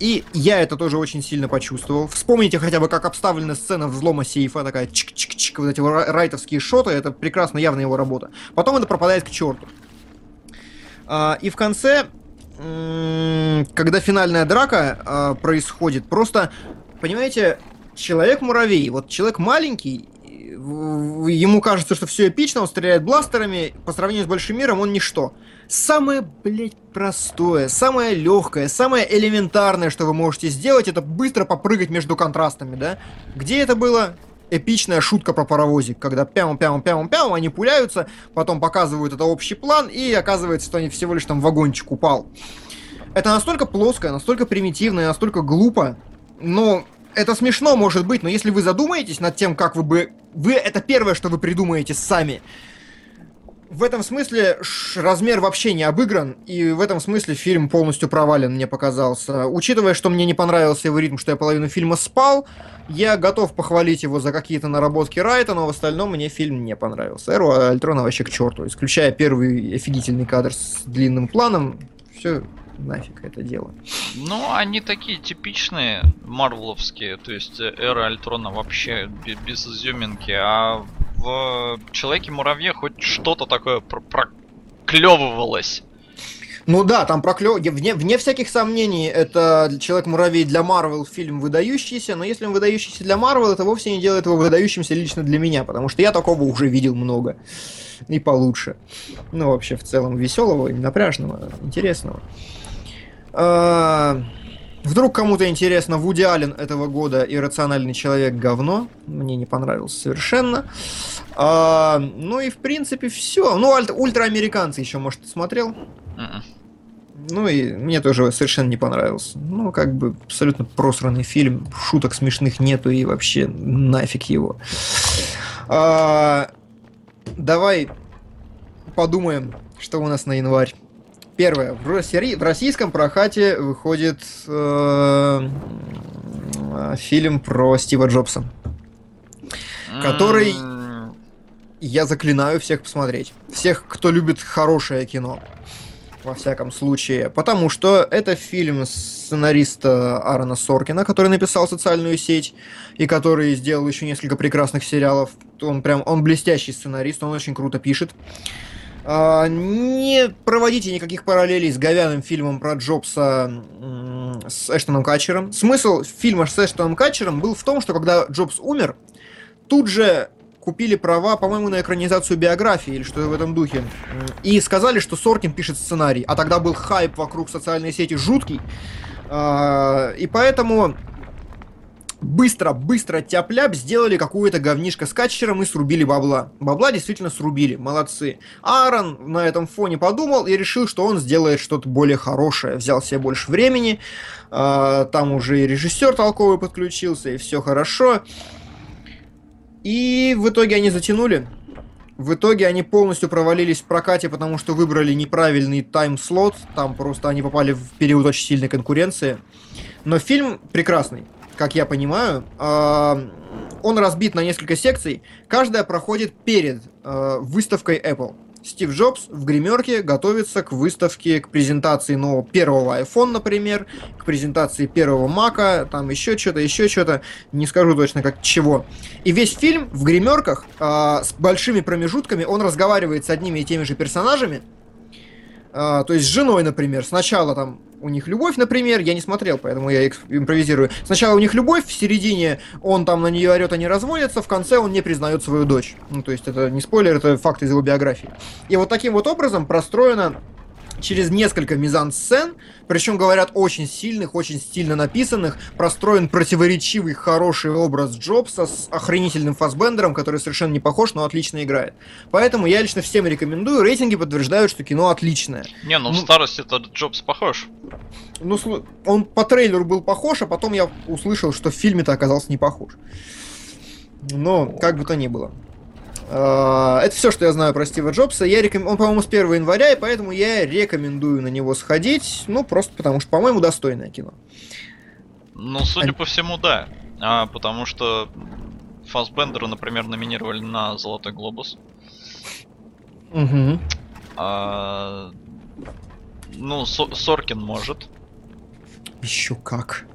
Speaker 1: И я это тоже очень сильно почувствовал. Вспомните хотя бы, как обставлена сцена взлома сейфа, такая чик-чик-чик, вот эти райтовские шоты, это прекрасно, явно его работа. Потом это пропадает к черту. А, и в конце, когда финальная драка а, происходит, просто, понимаете, человек-муравей, вот человек маленький, ему кажется, что все эпично, он стреляет бластерами, по сравнению с большим миром он ничто. Самое, блядь, простое, самое легкое, самое элементарное, что вы можете сделать, это быстро попрыгать между контрастами, да? Где это было? Эпичная шутка про паровозик, когда пям-пям-пям-пям, они пуляются, потом показывают это общий план, и оказывается, что они всего лишь там вагончик упал. Это настолько плоское, настолько примитивное, настолько глупо, но это смешно, может быть, но если вы задумаетесь над тем, как вы бы... Вы это первое, что вы придумаете сами. В этом смысле размер вообще не обыгран, и в этом смысле фильм полностью провален, мне показался. Учитывая, что мне не понравился его ритм, что я половину фильма спал, я готов похвалить его за какие-то наработки Райта, но в остальном мне фильм не понравился. Эру Альтрона вообще к черту. Исключая первый офигительный кадр с длинным планом, все нафиг это дело.
Speaker 2: Ну, они такие типичные марвеловские, то есть э, эра Альтрона вообще без изюминки, а в Человеке-муравье хоть что-то такое проклевывалось.
Speaker 1: Ну да, там проклев... Вне, вне всяких сомнений, это Человек-муравей для Марвел фильм выдающийся, но если он выдающийся для Марвел, это вовсе не делает его выдающимся лично для меня, потому что я такого уже видел много. И получше. Ну, вообще, в целом, веселого, напряжного, интересного. А, вдруг кому-то интересно, Вуди Аллен этого года «Иррациональный человек» говно. Мне не понравился совершенно. А, ну и в принципе все. Ну, ультраамериканцы еще, может, ты смотрел? Uh-uh. Ну и мне тоже совершенно не понравился. Ну, как бы абсолютно просранный фильм. Шуток смешных нету и вообще нафиг его. А, давай подумаем, что у нас на январь. Первое. В, России, в российском прокате выходит э, фильм про Стива Джобса. Который я заклинаю всех посмотреть. Всех, кто любит хорошее кино. Во всяком случае. Потому что это фильм сценариста Аарона Соркина, который написал «Социальную сеть» и который сделал еще несколько прекрасных сериалов. Он прям, он блестящий сценарист, он очень круто пишет. А, не проводите никаких параллелей с говяным фильмом про Джобса с Эштоном Катчером. Смысл фильма с Эштоном Катчером был в том, что когда Джобс умер, тут же купили права, по-моему, на экранизацию биографии или что-то в этом духе. И сказали, что Соркин пишет сценарий. А тогда был хайп вокруг социальной сети жуткий. А, и поэтому быстро, быстро тяп-ляп сделали какую-то говнишко с катчером и срубили бабла. Бабла действительно срубили, молодцы. Аарон на этом фоне подумал и решил, что он сделает что-то более хорошее. Взял себе больше времени, э, там уже и режиссер толковый подключился, и все хорошо. И в итоге они затянули. В итоге они полностью провалились в прокате, потому что выбрали неправильный тайм-слот. Там просто они попали в период очень сильной конкуренции. Но фильм прекрасный как я понимаю, он разбит на несколько секций. Каждая проходит перед а, выставкой Apple. Стив Джобс в гримерке готовится к выставке, к презентации нового первого iPhone, например, к презентации первого Мака, там еще что-то, еще что-то, не скажу точно как чего. И весь фильм в гримерках э, с большими промежутками, он разговаривает с одними и теми же персонажами, э, то есть с женой, например. Сначала там у них любовь, например, я не смотрел, поэтому я импровизирую. Сначала у них любовь, в середине он там на нее орет, они разводятся, в конце он не признает свою дочь. Ну, то есть это не спойлер, это факт из его биографии. И вот таким вот образом простроена через несколько мизансцен, причем, говорят, очень сильных, очень стильно написанных, простроен противоречивый, хороший образ Джобса с охренительным фасбендером, который совершенно не похож, но отлично играет. Поэтому я лично всем рекомендую, рейтинги подтверждают, что кино отличное.
Speaker 2: Не, ну, ну в старости этот Джобс похож.
Speaker 1: Ну, он по трейлеру был похож, а потом я услышал, что в фильме-то оказался не похож. Но, как бы то ни было. А, это все, что я знаю про Стива Джобса. Я реком... Он, по-моему, с 1 января, и поэтому я рекомендую на него сходить. Ну, просто потому что, по-моему, достойное кино.
Speaker 2: Ну, судя а... по всему, да. а, потому что Фасбендера, например, номинировали на Золотой Глобус.
Speaker 1: Угу.
Speaker 2: А, ну, Со Соркин может.
Speaker 1: Еще как.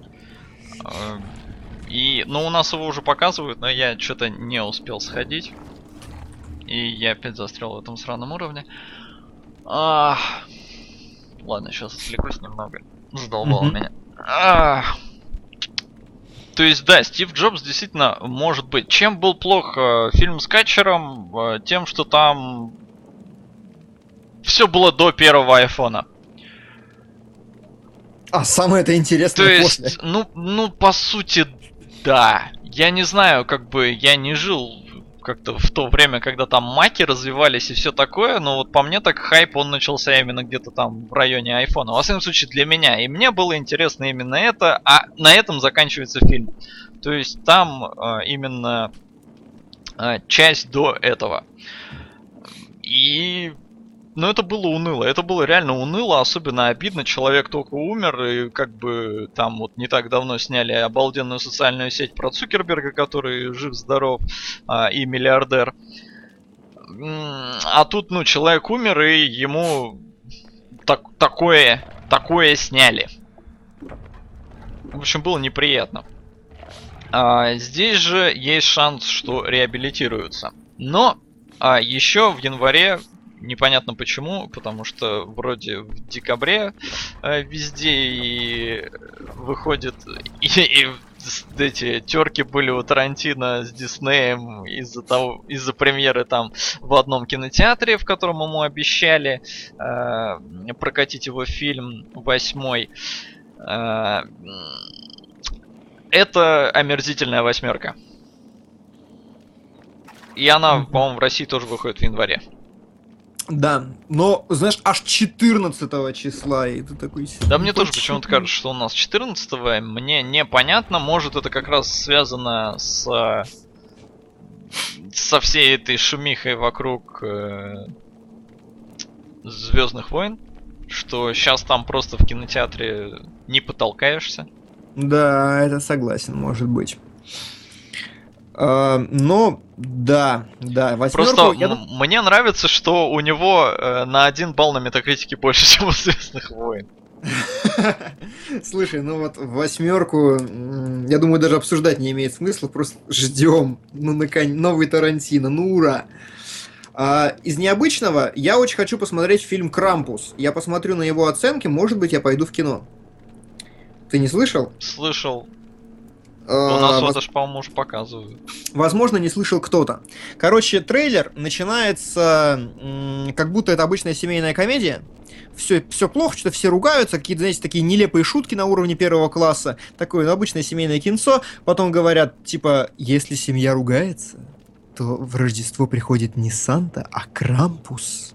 Speaker 2: А, и, ну, у нас его уже показывают, но я что-то не успел сходить. И я опять застрял в этом сраном уровне. А, ладно, сейчас отвлекусь немного. Задолбал mm-hmm. меня. А, то есть, да, Стив Джобс действительно может быть. Чем был плох э, фильм с Катчером? Э, тем, что там все было до первого айфона.
Speaker 1: А самое это интересное
Speaker 2: То есть, после. ну, ну, по сути, да. Я не знаю, как бы я не жил как-то в то время, когда там маки развивались и все такое, но вот по мне так хайп он начался именно где-то там в районе айфона. Во всяком случае для меня. И мне было интересно именно это, а на этом заканчивается фильм. То есть там э, именно э, часть до этого. И но это было уныло. Это было реально уныло, особенно обидно. Человек только умер, и как бы там вот не так давно сняли обалденную социальную сеть про Цукерберга, который жив-здоров а, и миллиардер. А тут, ну, человек умер, и ему так, такое, такое сняли. В общем, было неприятно. А, здесь же есть шанс, что реабилитируются. Но а, еще в январе непонятно почему, потому что вроде в декабре э, везде и выходит и, и эти терки были у Тарантино с Диснеем из-за того, из-за премьеры там в одном кинотеатре, в котором ему обещали э, прокатить его фильм восьмой. Э, это омерзительная восьмерка. И она, по-моему, в России тоже выходит в январе.
Speaker 1: Да, но, знаешь, аж 14 числа, и ты такой...
Speaker 2: Да мне тоже почему-то кажется, что у нас 14 мне непонятно, может это как раз связано с... со всей этой шумихой вокруг э, Звездных войн, что сейчас там просто в кинотеатре не потолкаешься.
Speaker 1: Да, это согласен, может быть. Uh, но да, да,
Speaker 2: восьмерку. Просто я... мне нравится, что у него э, на один балл на метакритике больше, чем у Звездных войн.
Speaker 1: Слушай, ну вот восьмерку, я думаю, даже обсуждать не имеет смысла, просто ждем. Ну, наконец, новый Тарантино, ну ура! А, из необычного я очень хочу посмотреть фильм Крампус. Я посмотрю на его оценки, может быть, я пойду в кино. Ты не слышал?
Speaker 2: Слышал. У нас вот аж, по-моему, уже показывают.
Speaker 1: Возможно, не слышал кто-то. Короче, трейлер начинается, как будто это обычная семейная комедия. Все, все плохо, что все ругаются, какие-то, знаете, такие нелепые шутки на уровне первого класса. Такое ну, обычное семейное кинцо. Потом говорят, типа, если семья ругается, то в Рождество приходит не Санта, а Крампус.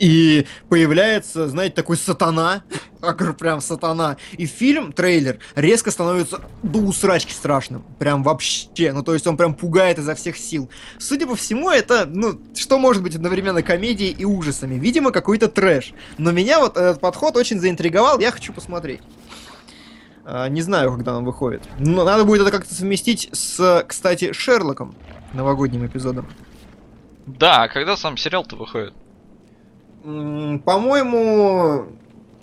Speaker 1: И появляется, знаете, такой сатана, прям сатана. И фильм, трейлер, резко становится до усрачки страшным. Прям вообще. Ну, то есть он прям пугает изо всех сил. Судя по всему, это, ну, что может быть одновременно комедией и ужасами? Видимо, какой-то трэш. Но меня вот этот подход очень заинтриговал, я хочу посмотреть. А, не знаю, когда он выходит. Но надо будет это как-то совместить с, кстати, Шерлоком, новогодним эпизодом.
Speaker 2: Да, а когда сам сериал-то выходит?
Speaker 1: По-моему,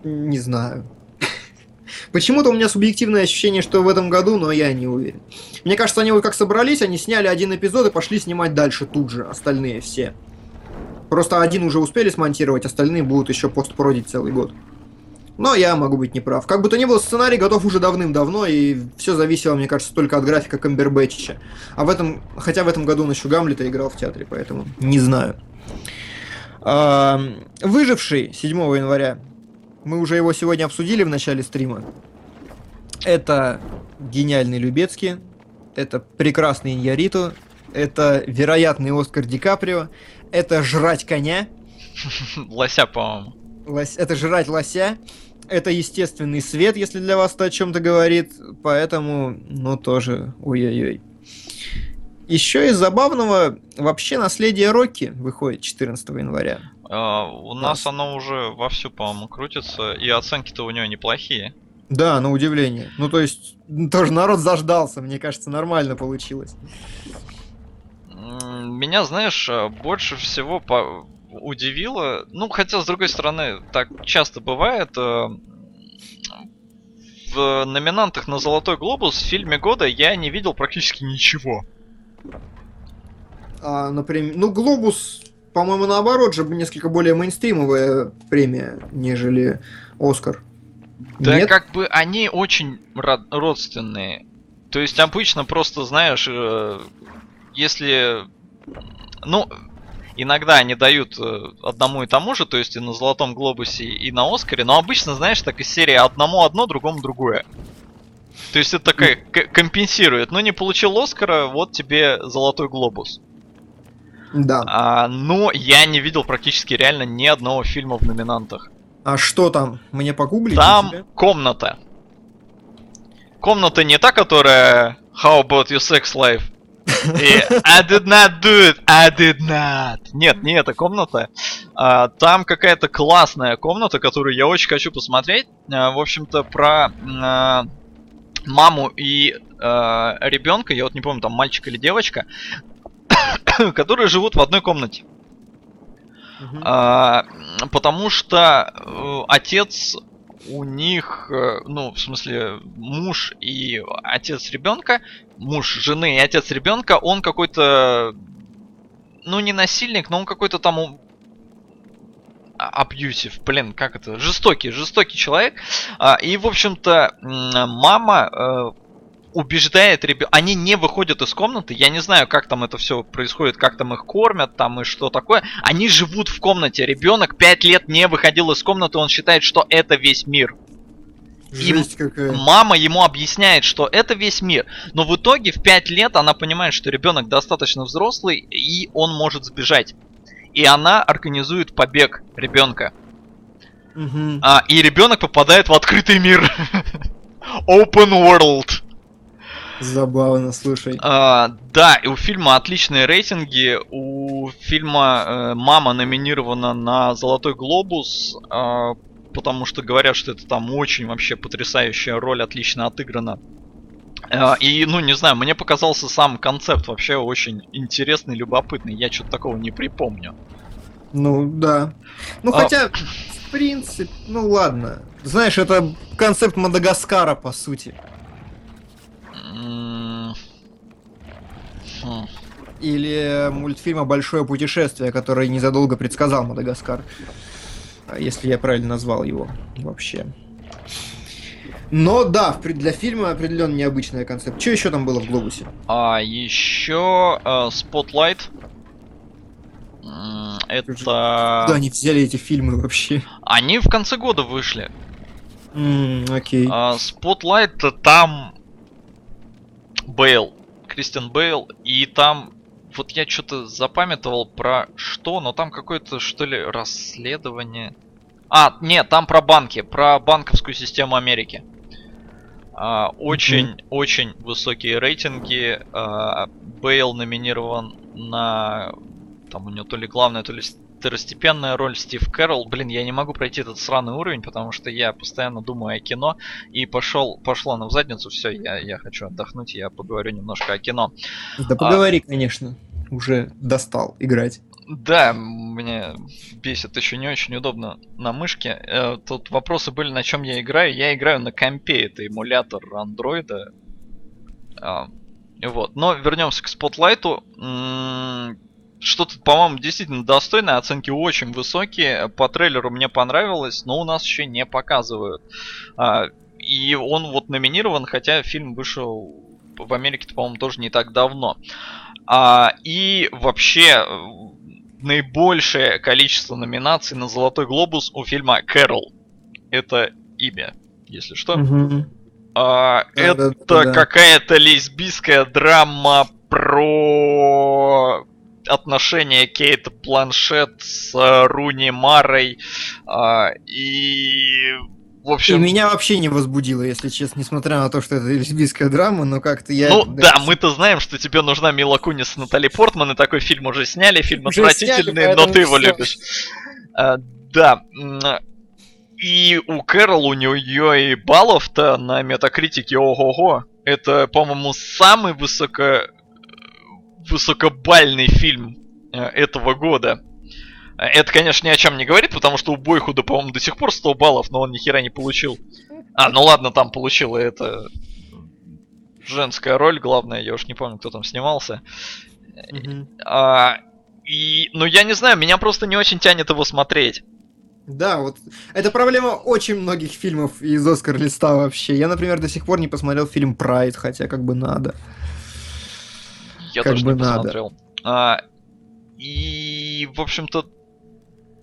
Speaker 1: не знаю. Почему-то у меня субъективное ощущение, что в этом году, но я не уверен. Мне кажется, они вот как собрались, они сняли один эпизод и пошли снимать дальше тут же, остальные все. Просто один уже успели смонтировать, остальные будут еще постпродить целый год. Но я могу быть неправ. Как бы то ни было, сценарий готов уже давным-давно, и все зависело, мне кажется, только от графика Камбербэтча. А в этом, хотя в этом году он еще Гамлета играл в театре, поэтому не знаю. Выживший 7 января. Мы уже его сегодня обсудили в начале стрима. Это гениальный Любецкий. Это прекрасный Иньяриту. Это вероятный Оскар Ди Каприо. Это жрать коня.
Speaker 2: Лося, по-моему.
Speaker 1: Лось... Это жрать лося. Это естественный свет, если для вас это о чем-то говорит. Поэтому, ну, тоже ой-ой-ой. Еще из забавного, вообще наследие Рокки выходит 14 января.
Speaker 2: Uh, у нас оно уже вовсю, по-моему, крутится, и оценки-то у него неплохие.
Speaker 1: Да, на удивление. Ну, то есть, тоже народ заждался, мне кажется, нормально получилось.
Speaker 2: Меня, знаешь, э, больше всего по... удивило, ну, хотя, с другой стороны, так часто бывает, э, в номинантах на Золотой Глобус в фильме года я не видел практически ничего.
Speaker 1: А, например, ну, Глобус, по-моему, наоборот же несколько более мейнстримовая премия, нежели Оскар.
Speaker 2: Да Нет? как бы они очень родственные. То есть обычно просто, знаешь, э, если... Ну, иногда они дают э, одному и тому же, то есть и на Золотом Глобусе, и на Оскаре, но обычно, знаешь, так из серии одному одно, другому другое. То есть это такая компенсирует. Ну, не получил Оскара, вот тебе Золотой Глобус.
Speaker 1: Да.
Speaker 2: А, но я не видел практически реально ни одного фильма в номинантах.
Speaker 1: А что там? Мне погуглить?
Speaker 2: Там комната. Комната не та, которая How about your sex life? И I did not do it, I did not. Нет, не эта комната. А, там какая-то классная комната, которую я очень хочу посмотреть. А, в общем-то, про а, маму и а, ребенка, я вот не помню, там мальчик или девочка, которые живут в одной комнате. Uh-huh. А, потому что э, отец у них, э, ну, в смысле, муж и отец ребенка, муж жены и отец ребенка, он какой-то, ну, не насильник, но он какой-то там абьюсив, блин, как это, жестокий, жестокий человек. А, и, в общем-то, мама э, убеждает ребят... Они не выходят из комнаты. Я не знаю, как там это все происходит, как там их кормят, там и что такое. Они живут в комнате. Ребенок 5 лет не выходил из комнаты, он считает, что это весь мир.
Speaker 1: Жесть и какая.
Speaker 2: мама ему объясняет, что это весь мир. Но в итоге в 5 лет она понимает, что ребенок достаточно взрослый, и он может сбежать. И она организует побег ребенка. Угу. А, и ребенок попадает в открытый мир. Open world.
Speaker 1: Забавно, слушай.
Speaker 2: А, да, и у фильма отличные рейтинги. У фильма э, Мама номинирована на Золотой глобус, э, потому что говорят, что это там очень вообще потрясающая роль, отлично отыграна. Э, и, ну, не знаю, мне показался сам концепт вообще очень интересный, любопытный. Я что-то такого не припомню.
Speaker 1: Ну, да. Ну, а... хотя, в принципе, ну ладно. Знаешь, это концепт Мадагаскара, по сути. Или мультфильма «Большое путешествие», который незадолго предсказал Мадагаскар. Если я правильно назвал его вообще. Но да, для фильма определенно необычная концепт. Что еще там было в глобусе?
Speaker 2: А еще э, Spotlight. Это...
Speaker 1: Куда они взяли эти фильмы вообще?
Speaker 2: Они в конце года вышли.
Speaker 1: Окей.
Speaker 2: А, Spotlight там Бейл, Кристиан Бейл, и там вот я что-то запамятовал про что, но там какое-то, что ли, расследование. А, нет, там про банки, про банковскую систему Америки. А, очень, mm-hmm. очень высокие рейтинги. А, Бейл номинирован на... Там у него то ли главное, то ли второстепенная роль Стив Кэрролл. Блин, я не могу пройти этот сраный уровень, потому что я постоянно думаю о кино. И пошел, пошла она в задницу, все, я, я хочу отдохнуть, я поговорю немножко о кино.
Speaker 1: Да поговори, а, конечно. Уже достал играть.
Speaker 2: Да, мне бесит еще не очень удобно на мышке. Э, тут вопросы были, на чем я играю. Я играю на компе, это эмулятор андроида. Вот. Но вернемся к спотлайту что-то, по-моему, действительно достойное, оценки очень высокие. По трейлеру мне понравилось, но у нас еще не показывают. А, и он вот номинирован, хотя фильм вышел в Америке, по-моему, тоже не так давно. А, и вообще наибольшее количество номинаций на Золотой Глобус у фильма Кэрол. Это имя, если что.
Speaker 1: Угу.
Speaker 2: А, да, это да, да. какая-то лесбийская драма про отношения Кейт Планшет с Руни Марой. Э, и в общем...
Speaker 1: И меня вообще не возбудило, если честно, несмотря на то, что это лесбийская драма, но как-то я...
Speaker 2: Ну да, да мы-то знаем, что тебе нужна Мила Кунис и Натали Портман, и такой фильм уже сняли, фильм уже отвратительный, сняли, но ты его все. любишь. А, да. И у Кэрол, у нее и баллов-то на метакритике ого-го. Это, по-моему, самый высоко... высокобальный фильм э, этого года. Это, конечно, ни о чем не говорит, потому что у Бойхуда, по-моему, до сих пор 100 баллов, но он ни хера не получил. А, ну ладно, там получил это женская роль главная, я уж не помню, кто там снимался. Mm-hmm. А, и, ну я не знаю, меня просто не очень тянет его смотреть.
Speaker 1: Да, вот это проблема очень многих фильмов из Оскар листа вообще. Я, например, до сих пор не посмотрел фильм Прайд, хотя как бы надо.
Speaker 2: Я как тоже бы не надо. посмотрел. А, и, в общем-то,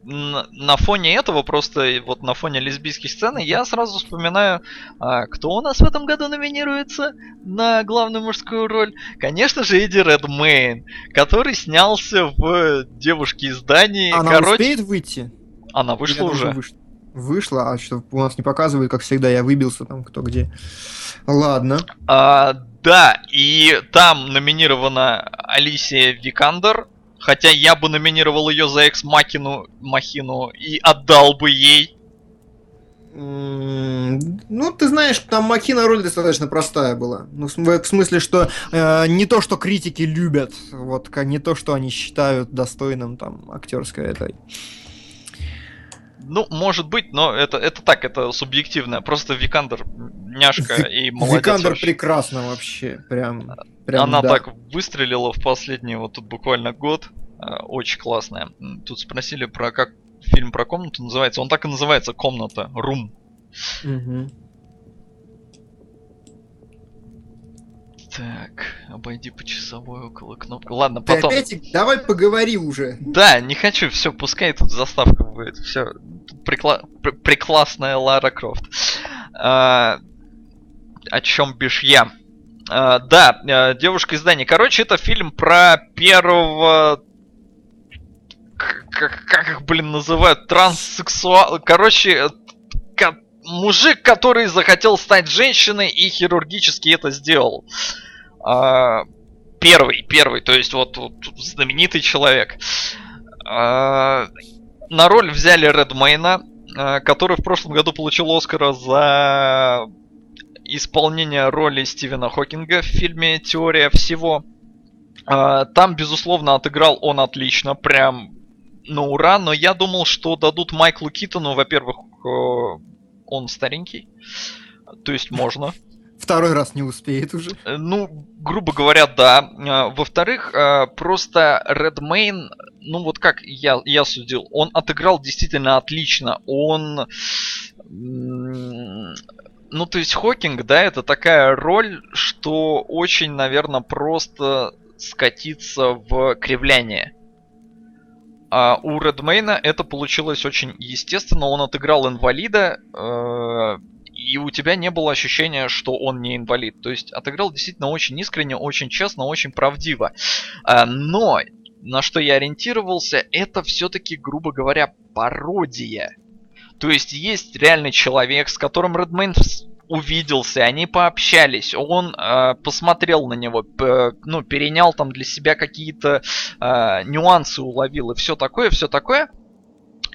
Speaker 2: на, на фоне этого, просто вот на фоне лесбийской сцены, я сразу вспоминаю, а, кто у нас в этом году номинируется на главную мужскую роль. Конечно же, Эдди Редмейн, который снялся в «Девушке из Дании».
Speaker 1: Она Короче... успеет выйти?
Speaker 2: Она вышла уже.
Speaker 1: Выш... Вышла, а что у нас не показывают, как всегда, я выбился там кто где. Ладно.
Speaker 2: А, да, и там номинирована Алисия Викандер, Хотя я бы номинировал ее за Экс Махину, Махину и отдал бы ей.
Speaker 1: Ну, ты знаешь, там Макина роль достаточно простая была. Ну, в смысле, что э, не то, что критики любят, вот, не то, что они считают достойным там актерской этой.
Speaker 2: Ну, может быть, но это, это так, это субъективно. Просто Викандер няшка и молодец.
Speaker 1: Викандер вообще. прекрасно вообще, прям. прям
Speaker 2: Она да. так выстрелила в последний вот тут буквально год. Э, очень классная. Тут спросили про как фильм про комнату называется. Он так и называется комната. Room. Угу. Так, обойди по часовой около кнопки. Ладно, потом. Ты
Speaker 1: опять, давай поговори уже.
Speaker 2: Да, не хочу, все, пускай тут заставка будет. Все, прикла... прекрасная Лара Крофт. А, о чем бишь я? А, да, а, девушка из Дании. Короче, это фильм про первого как, как их, блин, называют, транссексуал... Короче, мужик, который захотел стать женщиной и хирургически это сделал. А, первый, первый, то есть вот, вот знаменитый человек. А, на роль взяли Редмейна, а, который в прошлом году получил Оскара за исполнение роли Стивена Хокинга в фильме «Теория всего». А, там, безусловно, отыграл он отлично, прям на ура, но я думал, что дадут Майклу Китону, во-первых, он старенький, то есть можно.
Speaker 1: Второй раз не успеет уже.
Speaker 2: Э, ну, грубо говоря, да. Э, во-вторых, просто Редмейн, ну вот как я, я судил, он отыграл действительно отлично. Он... Ну, то есть Хокинг, да, это такая роль, что очень, наверное, просто скатиться в кривляние. А у Редмейна это получилось очень естественно. Он отыграл инвалида, э, и у тебя не было ощущения, что он не инвалид. То есть отыграл действительно очень искренне, очень честно, очень правдиво. Э, но на что я ориентировался, это все-таки, грубо говоря, пародия. То есть есть реальный человек, с которым Редмейн увиделся, они пообщались, он э, посмотрел на него, п, ну, перенял там для себя какие-то э, нюансы, уловил и все такое, все такое.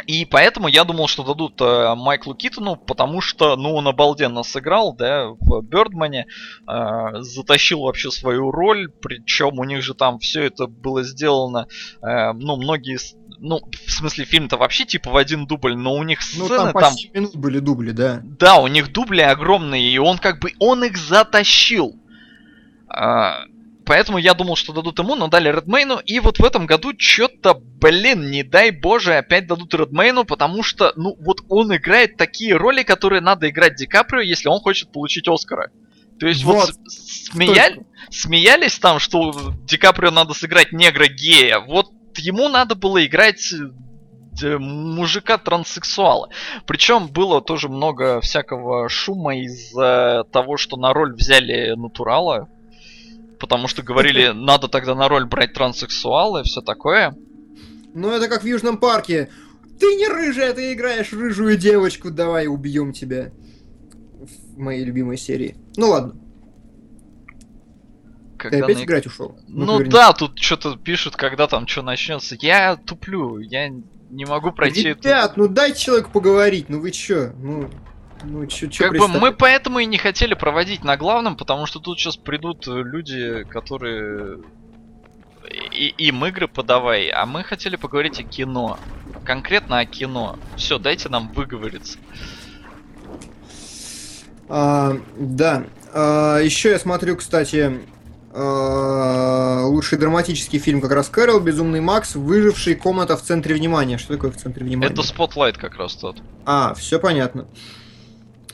Speaker 2: И поэтому я думал, что дадут э, Майклу Китону, потому что, ну, он обалденно сыграл, да, в Бёрдмане, э, затащил вообще свою роль, причем у них же там все это было сделано, э, ну, многие ну, в смысле, фильм-то вообще типа в один дубль, но у них сцены ну, там...
Speaker 1: там... минут были дубли, да.
Speaker 2: Да, у них дубли огромные, и он как бы, он их затащил. А, поэтому я думал, что дадут ему, но дали Редмейну, и вот в этом году что-то, блин, не дай боже, опять дадут Редмейну, потому что, ну, вот он играет такие роли, которые надо играть Ди Каприо, если он хочет получить Оскара. То есть вот, вот смеяли, смеялись там, что Ди Каприо надо сыграть негра-гея. Вот ему надо было играть э, мужика транссексуала. Причем было тоже много всякого шума из-за того, что на роль взяли натурала. Потому что говорили, надо тогда на роль брать транссексуала и все такое.
Speaker 1: Ну это как в Южном парке. Ты не рыжая, ты играешь рыжую девочку, давай убьем тебя. В моей любимой серии. Ну ладно. Когда Ты опять на... играть ушел?
Speaker 2: Ну, ну да, тут что-то пишут, когда там что начнется. Я туплю, я не могу пройти.
Speaker 1: Ребят, эту... ну дайте человеку поговорить, ну вы чё? Ну, ну чё, чё
Speaker 2: Как бы мы поэтому и не хотели проводить на главном, потому что тут сейчас придут люди, которые и, им игры подавай, а мы хотели поговорить о кино. Конкретно о кино. Все, дайте нам выговориться.
Speaker 1: А, да. А, еще я смотрю, кстати, лучший драматический фильм как раз Кэрол, Безумный Макс, Выживший, Комната в центре внимания. Что такое в центре внимания?
Speaker 2: Это Спотлайт как раз тот.
Speaker 1: А, все понятно.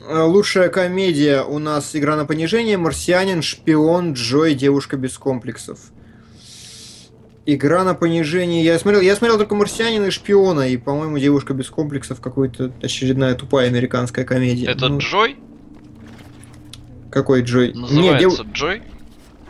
Speaker 1: А, лучшая комедия у нас «Игра на понижение», «Марсианин», «Шпион», «Джой», «Девушка без комплексов». Игра на понижение. Я смотрел, я смотрел только «Марсианин» и «Шпиона», и, по-моему, «Девушка без комплексов» какой-то очередная тупая американская комедия.
Speaker 2: Это ну... Джой?
Speaker 1: Какой Джой?
Speaker 2: Называется Не, дев... Джой?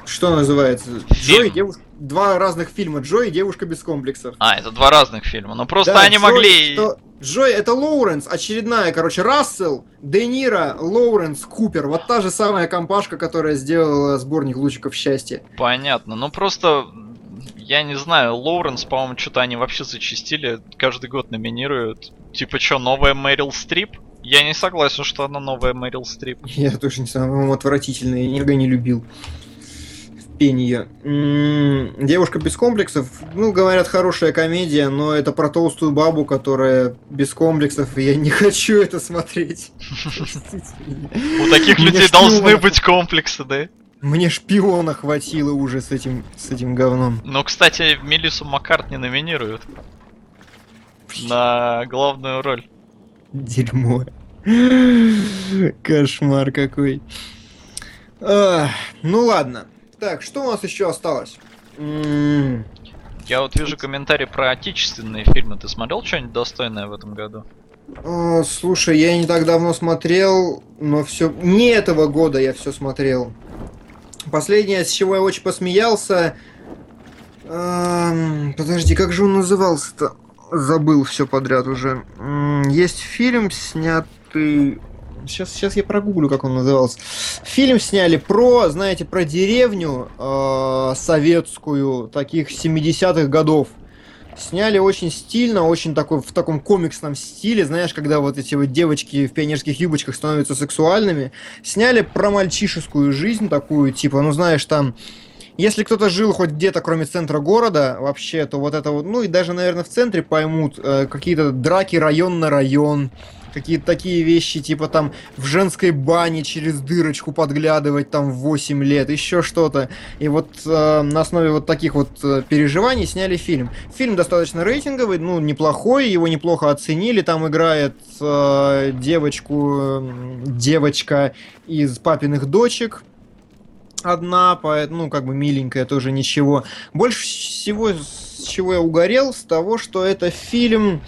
Speaker 1: Что называется? Фильм. Джой, девушка. Два разных фильма. Джой и девушка без комплексов.
Speaker 2: А, это два разных фильма. Ну просто да, они Джой, могли.
Speaker 1: Что... Джой это Лоуренс, очередная, короче, Рассел, Де Ниро, Лоуренс, Купер. Вот та же самая компашка, которая сделала сборник лучиков счастья.
Speaker 2: Понятно. Ну просто я не знаю, Лоуренс, по-моему, что-то они вообще зачистили, каждый год номинируют. Типа, что, новая Мэрил Стрип? Я не согласен, что она новая Мэрил Стрип.
Speaker 1: Я тоже не знаю, по-моему, отвратительная, я никогда не любил пение. М-м, девушка без комплексов, ну, говорят, хорошая комедия, но это про толстую бабу, которая без комплексов, и я не хочу это смотреть.
Speaker 2: У таких людей должны быть комплексы, да?
Speaker 1: Мне шпиона хватило уже с этим, с этим говном.
Speaker 2: Ну, кстати, Мелису Маккартни номинируют на главную роль.
Speaker 1: Дерьмо. Кошмар какой. А, ну ладно. Так, что у нас еще осталось?
Speaker 2: Я вот вижу комментарий про отечественные фильмы. Ты смотрел что-нибудь достойное в этом году?
Speaker 1: О, слушай, я не так давно смотрел, но все. Не этого года я все смотрел. Последнее, с чего я очень посмеялся. Эм, подожди, как же он назывался-то? забыл все подряд уже. Есть фильм, снятый... Сейчас, сейчас я прогуглю, как он назывался. Фильм сняли про, знаете, про деревню э, советскую, таких 70-х годов. Сняли очень стильно, очень такой в таком комиксном стиле, знаешь, когда вот эти вот девочки в пионерских юбочках становятся сексуальными. Сняли про мальчишескую жизнь такую, типа, ну знаешь, там если кто-то жил хоть где-то, кроме центра города, вообще, то вот это вот, ну и даже, наверное, в центре поймут э, какие-то драки район на район, какие-то такие вещи, типа там в женской бане через дырочку подглядывать там в 8 лет, еще что-то. И вот э, на основе вот таких вот э, переживаний сняли фильм. Фильм достаточно рейтинговый, ну, неплохой, его неплохо оценили. Там играет э, девочку, девочка из папиных дочек, одна, ну, как бы миленькая, тоже ничего. Больше всего, с чего я угорел, с того, что это фильм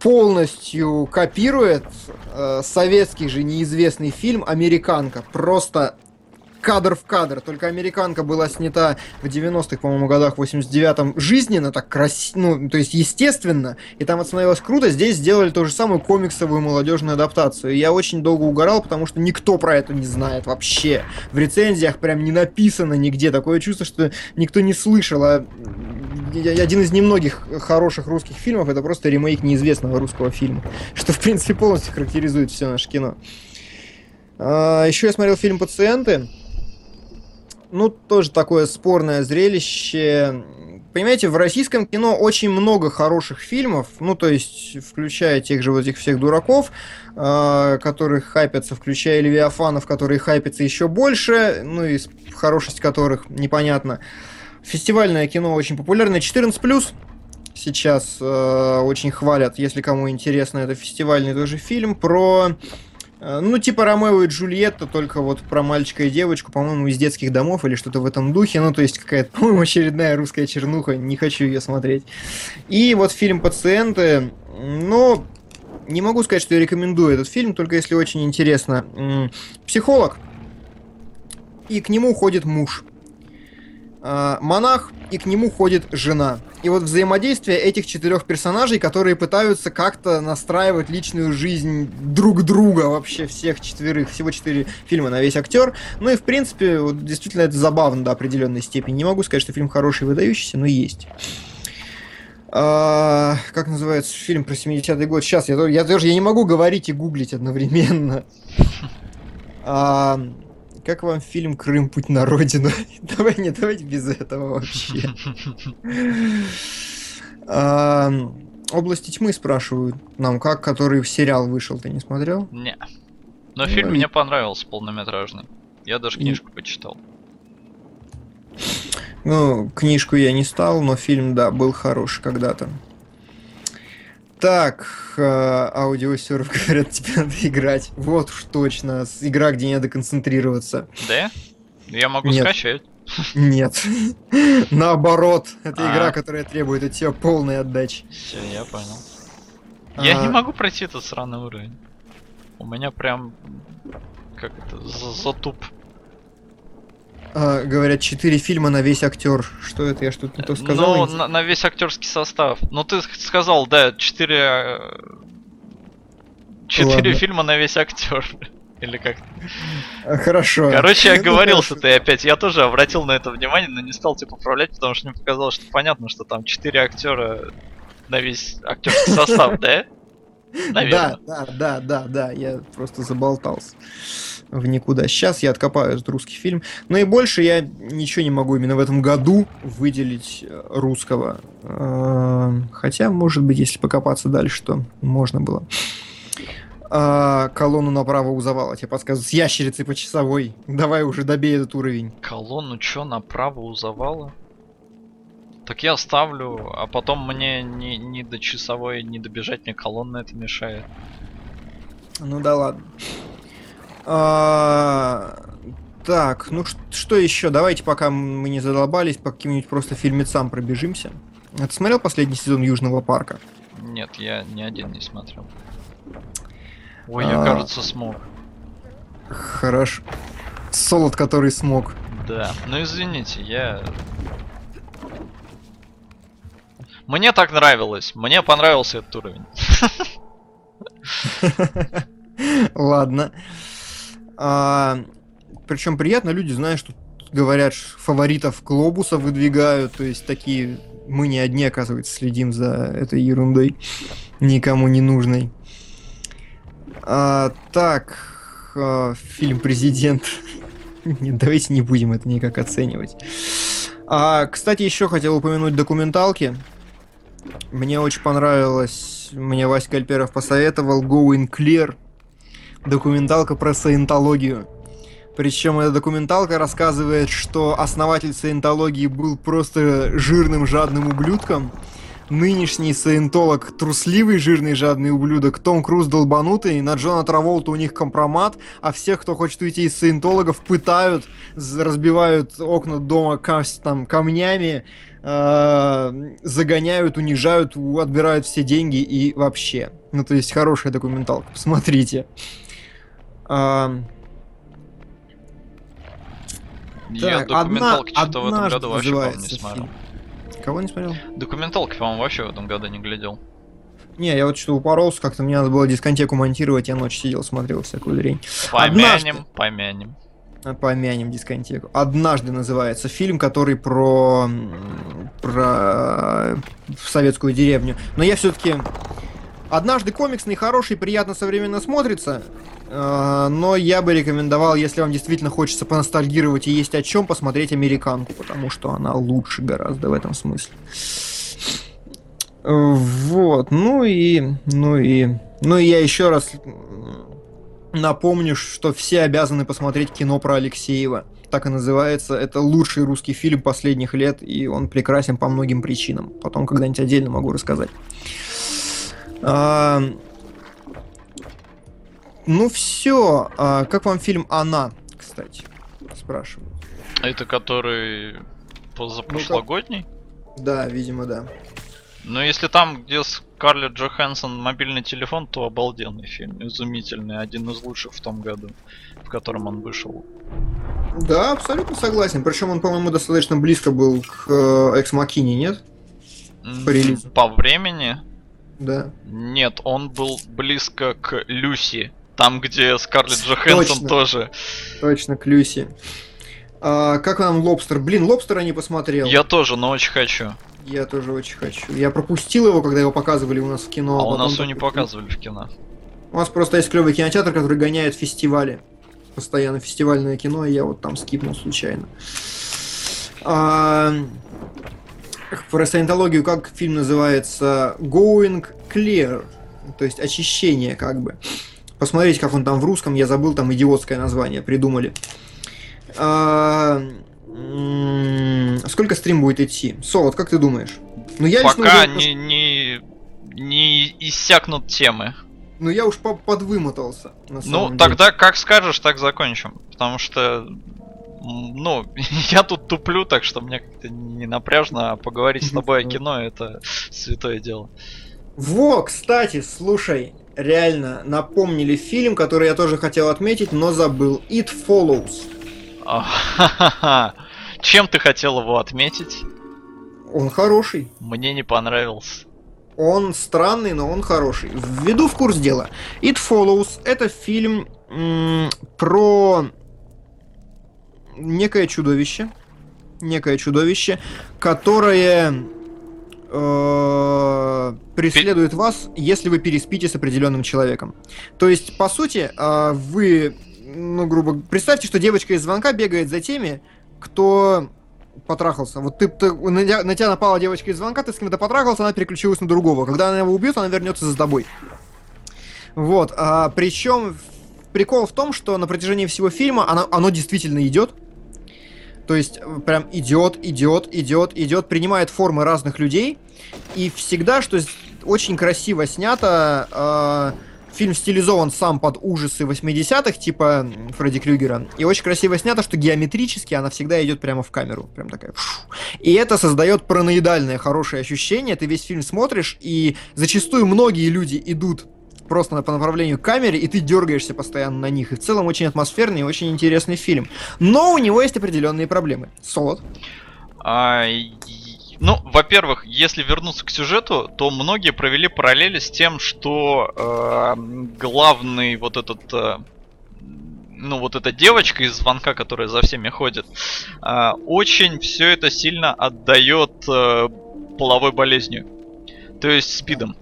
Speaker 1: полностью копирует э, советский же неизвестный фильм «Американка». Просто кадр в кадр. Только американка была снята в 90-х, по-моему, годах, 89-м жизненно, так красиво, ну, то есть естественно, и там это круто. Здесь сделали ту же самую комиксовую молодежную адаптацию. И я очень долго угорал, потому что никто про это не знает вообще. В рецензиях прям не написано нигде. Такое чувство, что никто не слышал. А один из немногих хороших русских фильмов это просто ремейк неизвестного русского фильма. Что, в принципе, полностью характеризует все наше кино. А, еще я смотрел фильм «Пациенты» ну, тоже такое спорное зрелище. Понимаете, в российском кино очень много хороших фильмов, ну, то есть, включая тех же вот этих всех дураков, э, которых хайпятся, включая Левиафанов, которые хайпятся еще больше, ну, и хорошесть которых непонятно. Фестивальное кино очень популярное. 14+, сейчас э, очень хвалят, если кому интересно, это фестивальный тоже фильм про ну, типа Ромео и Джульетта, только вот про мальчика и девочку, по-моему, из детских домов или что-то в этом духе. Ну, то есть какая-то, по-моему, очередная русская чернуха, не хочу ее смотреть. И вот фильм «Пациенты», ну, не могу сказать, что я рекомендую этот фильм, только если очень интересно. Психолог, и к нему ходит муж. Э, монах, и к нему ходит жена. И вот взаимодействие этих четырех персонажей, которые пытаются как-то настраивать личную жизнь друг друга, вообще всех четверых, всего четыре фильма на весь актер. Ну и в принципе, вот, действительно это забавно до определенной степени. Не могу сказать, что фильм хороший выдающийся, но есть. А, как называется фильм про 70-й год? Сейчас, я, я тоже я не могу говорить и гуглить одновременно. А, как вам фильм «Крым. Путь на родину»? Давай, не давайте без этого вообще. Области тьмы спрашивают нам, как который сериал вышел, ты не смотрел?
Speaker 2: Не. Но ну, фильм мне понравился полнометражный. Я даже книжку почитал.
Speaker 1: Ну, книжку я не стал, но фильм, да, был хороший когда-то. Так, э, аудиосерв, говорят, тебе надо играть. Вот уж точно, игра, где не надо концентрироваться.
Speaker 2: Да? Я могу Нет. скачать.
Speaker 1: Нет. Наоборот, это а. игра, которая требует от тебя полной отдачи.
Speaker 2: Все, я понял. А... Я не могу пройти этот сраный уровень. У меня прям как это затуп.
Speaker 1: А, говорят, четыре фильма на весь актер. Что это? Я что-то не то сказал?
Speaker 2: Ну, на, на весь актерский состав. Ну, ты сказал, да, четыре... Э, четыре фильма на весь актер. Или как?
Speaker 1: А, хорошо.
Speaker 2: Короче, я говорил, что ты опять. Я тоже обратил на это внимание, но не стал тебе поправлять, потому что мне показалось, что понятно, что там четыре актера на весь актерский состав, да?
Speaker 1: Наверное. Да, да, да, да, да, я просто заболтался в никуда. Сейчас я откопаю этот русский фильм. Но и больше я ничего не могу именно в этом году выделить э, русского. Эм, хотя, может быть, если покопаться дальше, то можно было. А, колонну направо у завала. Тебе подсказывают, с ящерицей по часовой. Давай уже добей этот уровень.
Speaker 2: Колонну чё, направо у завала? Так я ставлю, а потом мне не, не до часовой, не добежать, мне колонна это мешает.
Speaker 1: Ну да ладно. А, так, ну что еще? Давайте, пока мы не задолбались, по каким-нибудь просто фильмецам пробежимся. А ты смотрел последний сезон Южного парка?
Speaker 2: Нет, я ни один не смотрел. Ой, я, а... кажется, смог.
Speaker 1: Хорошо. Солод, который смог.
Speaker 2: Да, ну извините, я... Мне так нравилось, мне понравился этот уровень.
Speaker 1: Ладно. А, причем приятно, люди знают, что говорят, фаворитов глобуса выдвигают, то есть такие мы не одни, оказывается, следим за этой ерундой, никому не нужной. А, так, а, фильм «Президент». Давайте не будем это никак оценивать. А, кстати, еще хотел упомянуть документалки. Мне очень понравилось, мне Вася Кальперов посоветовал Going Clear документалка про саентологию. Причем эта документалка рассказывает, что основатель саентологии был просто жирным жадным ублюдком. Нынешний саентолог трусливый, жирный, жадный ублюдок. Том Круз долбанутый. На Джона Траволта у них компромат. А всех, кто хочет уйти из саентологов, пытают, разбивают окна дома там, камнями, э, загоняют, унижают, отбирают все деньги и вообще. Ну, то есть хорошая документалка. Посмотрите. А...
Speaker 2: Я так, документалки что-то в этом году вообще, по-моему, не смотрел.
Speaker 1: Фильм. Кого не смотрел?
Speaker 2: Документалки, по-моему, вообще в этом году не глядел.
Speaker 1: Не, я вот что упоролся, как-то мне надо было дискотеку монтировать, я ночь сидел, смотрел всякую дрень.
Speaker 2: Помянем, Однажды... помянем.
Speaker 1: Помянем дискотеку. Однажды называется фильм, который про про советскую деревню. Но я все-таки Однажды комиксный, хороший, приятно современно смотрится, э, но я бы рекомендовал, если вам действительно хочется поностальгировать и есть о чем, посмотреть «Американку», потому что она лучше гораздо в этом смысле. Вот, ну и, ну и, ну и я еще раз напомню, что все обязаны посмотреть кино про Алексеева. Так и называется. Это лучший русский фильм последних лет, и он прекрасен по многим причинам. Потом когда-нибудь отдельно могу рассказать. А, ну все. А, как вам фильм Она, кстати? Спрашиваю.
Speaker 2: Это который позапрошлогодний?
Speaker 1: Ну, как... Да, видимо, да.
Speaker 2: Ну, если там, где Скарлетт Джоханссон мобильный телефон, то обалденный фильм, изумительный, один из лучших в том году, в котором он вышел.
Speaker 1: Да, абсолютно согласен. Причем он, по-моему, достаточно близко был к э, Экс Макине, нет?
Speaker 2: По релизу. По времени?
Speaker 1: Да.
Speaker 2: Нет, он был близко к Люси. Там, где Скарлетт Джоханссон тоже.
Speaker 1: Точно, к Люси. А, как вам Лобстер? Блин, Лобстера не посмотрел.
Speaker 2: Я тоже, но очень хочу.
Speaker 1: Я тоже очень хочу. Я пропустил его, когда его показывали у нас в кино.
Speaker 2: А, а у нас его не показывали в кино.
Speaker 1: У нас просто есть клевый кинотеатр, который гоняет фестивали. Постоянно фестивальное кино, и я вот там скипнул случайно. А, про саентологию, как фильм называется? Going Clear. То есть очищение, как бы. Посмотрите, как он там в русском, я забыл, там идиотское название придумали. А, сколько стрим будет идти? Солод, как ты думаешь?
Speaker 2: Ну, я Пока уже... не, не, не иссякнут темы.
Speaker 1: Ну я уж подвымотался.
Speaker 2: ну, тогда как скажешь, так закончим. Потому что ну, я тут туплю, так что мне как-то не напряжно, а поговорить с тобой о кино это святое дело.
Speaker 1: Во, кстати, слушай, реально напомнили фильм, который я тоже хотел отметить, но забыл. It Follows.
Speaker 2: Чем ты хотел его отметить?
Speaker 1: Он хороший.
Speaker 2: Мне не понравился.
Speaker 1: Он странный, но он хороший. Введу в курс дела. It Follows это фильм про некое чудовище, некое чудовище, которое э, преследует вас, если вы переспите с определенным человеком. То есть, по сути, э, вы, ну, грубо, представьте, что девочка из звонка бегает за теми, кто потрахался. Вот ты, ты на, на тебя напала девочка из звонка, ты с кем-то потрахался, она переключилась на другого. Когда она его убьет, она вернется за тобой. Вот. А, причем прикол в том, что на протяжении всего фильма оно, оно действительно идет. То есть э, прям идет, идет, идет, идет, принимает формы разных людей. И всегда, что очень красиво снято, э, фильм стилизован сам под ужасы 80-х, типа Фредди Крюгера. И очень красиво снято, что геометрически она всегда идет прямо в камеру. Прям такая. И это создает параноидальное хорошее ощущение. Ты весь фильм смотришь, и зачастую многие люди идут просто по направлению к камере, и ты дергаешься постоянно на них. И в целом очень атмосферный и очень интересный фильм. Но у него есть определенные проблемы. Солод.
Speaker 2: А, ну, во-первых, если вернуться к сюжету, то многие провели параллели с тем, что э, главный вот этот э, ну вот эта девочка из звонка, которая за всеми ходит, э, очень все это сильно отдает э, половой болезнью, то есть спидом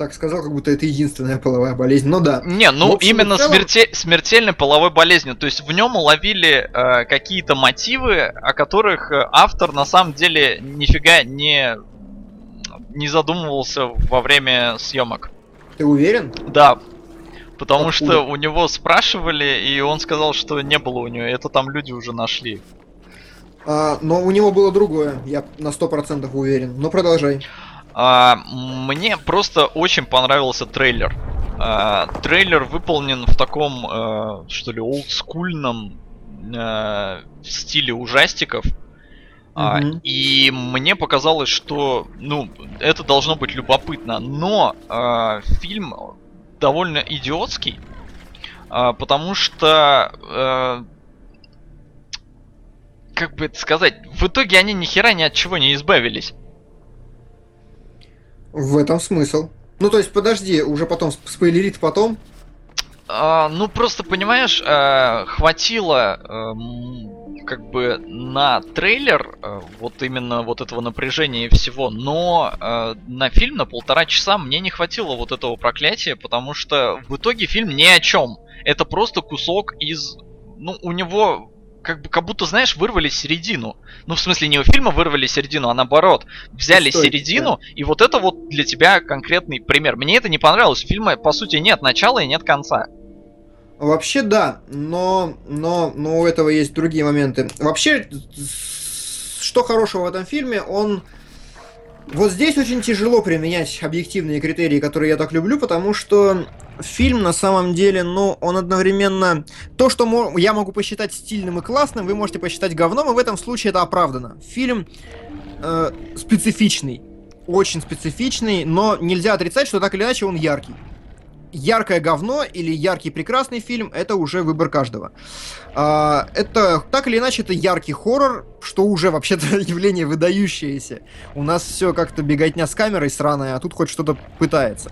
Speaker 1: так сказал, как будто это единственная половая болезнь. Ну да.
Speaker 2: Не, ну общем, именно целом... смерте... смертельной половой болезнью. То есть в нем уловили э, какие-то мотивы, о которых э, автор на самом деле нифига не не задумывался во время съемок.
Speaker 1: Ты уверен?
Speaker 2: Да. Потому Откуда? что у него спрашивали, и он сказал, что не было у него. Это там люди уже нашли.
Speaker 1: А, но у него было другое, я на сто процентов уверен. Но продолжай.
Speaker 2: А, мне просто очень понравился трейлер. А, трейлер выполнен в таком, а, что ли, олдскульном а, стиле ужастиков. А, и мне показалось, что, ну, это должно быть любопытно. Но а, фильм довольно идиотский, а, потому что, а, как бы это сказать, в итоге они ни хера ни от чего не избавились.
Speaker 1: В этом смысл. Ну, то есть, подожди, уже потом спойлерит потом.
Speaker 2: А, ну, просто, понимаешь, э, хватило э, как бы на трейлер э, вот именно вот этого напряжения и всего, но э, на фильм на полтора часа мне не хватило вот этого проклятия, потому что в итоге фильм ни о чем. Это просто кусок из... Ну, у него как бы как будто, знаешь, вырвали середину. Ну, в смысле, не у фильма вырвали середину, а наоборот. Взяли Стой, середину, да. и вот это вот для тебя конкретный пример. Мне это не понравилось. У фильма, по сути, нет начала и нет конца.
Speaker 1: Вообще да, но, но, но у этого есть другие моменты. Вообще, что хорошего в этом фильме, он вот здесь очень тяжело применять объективные критерии, которые я так люблю, потому что фильм на самом деле, ну, он одновременно... То, что я могу посчитать стильным и классным, вы можете посчитать говном, и в этом случае это оправдано. Фильм э, специфичный. Очень специфичный, но нельзя отрицать, что так или иначе он яркий яркое говно или яркий прекрасный фильм, это уже выбор каждого. А, это так или иначе это яркий хоррор, что уже вообще-то явление выдающееся. У нас все как-то беготня с камерой сраная, а тут хоть что-то пытается.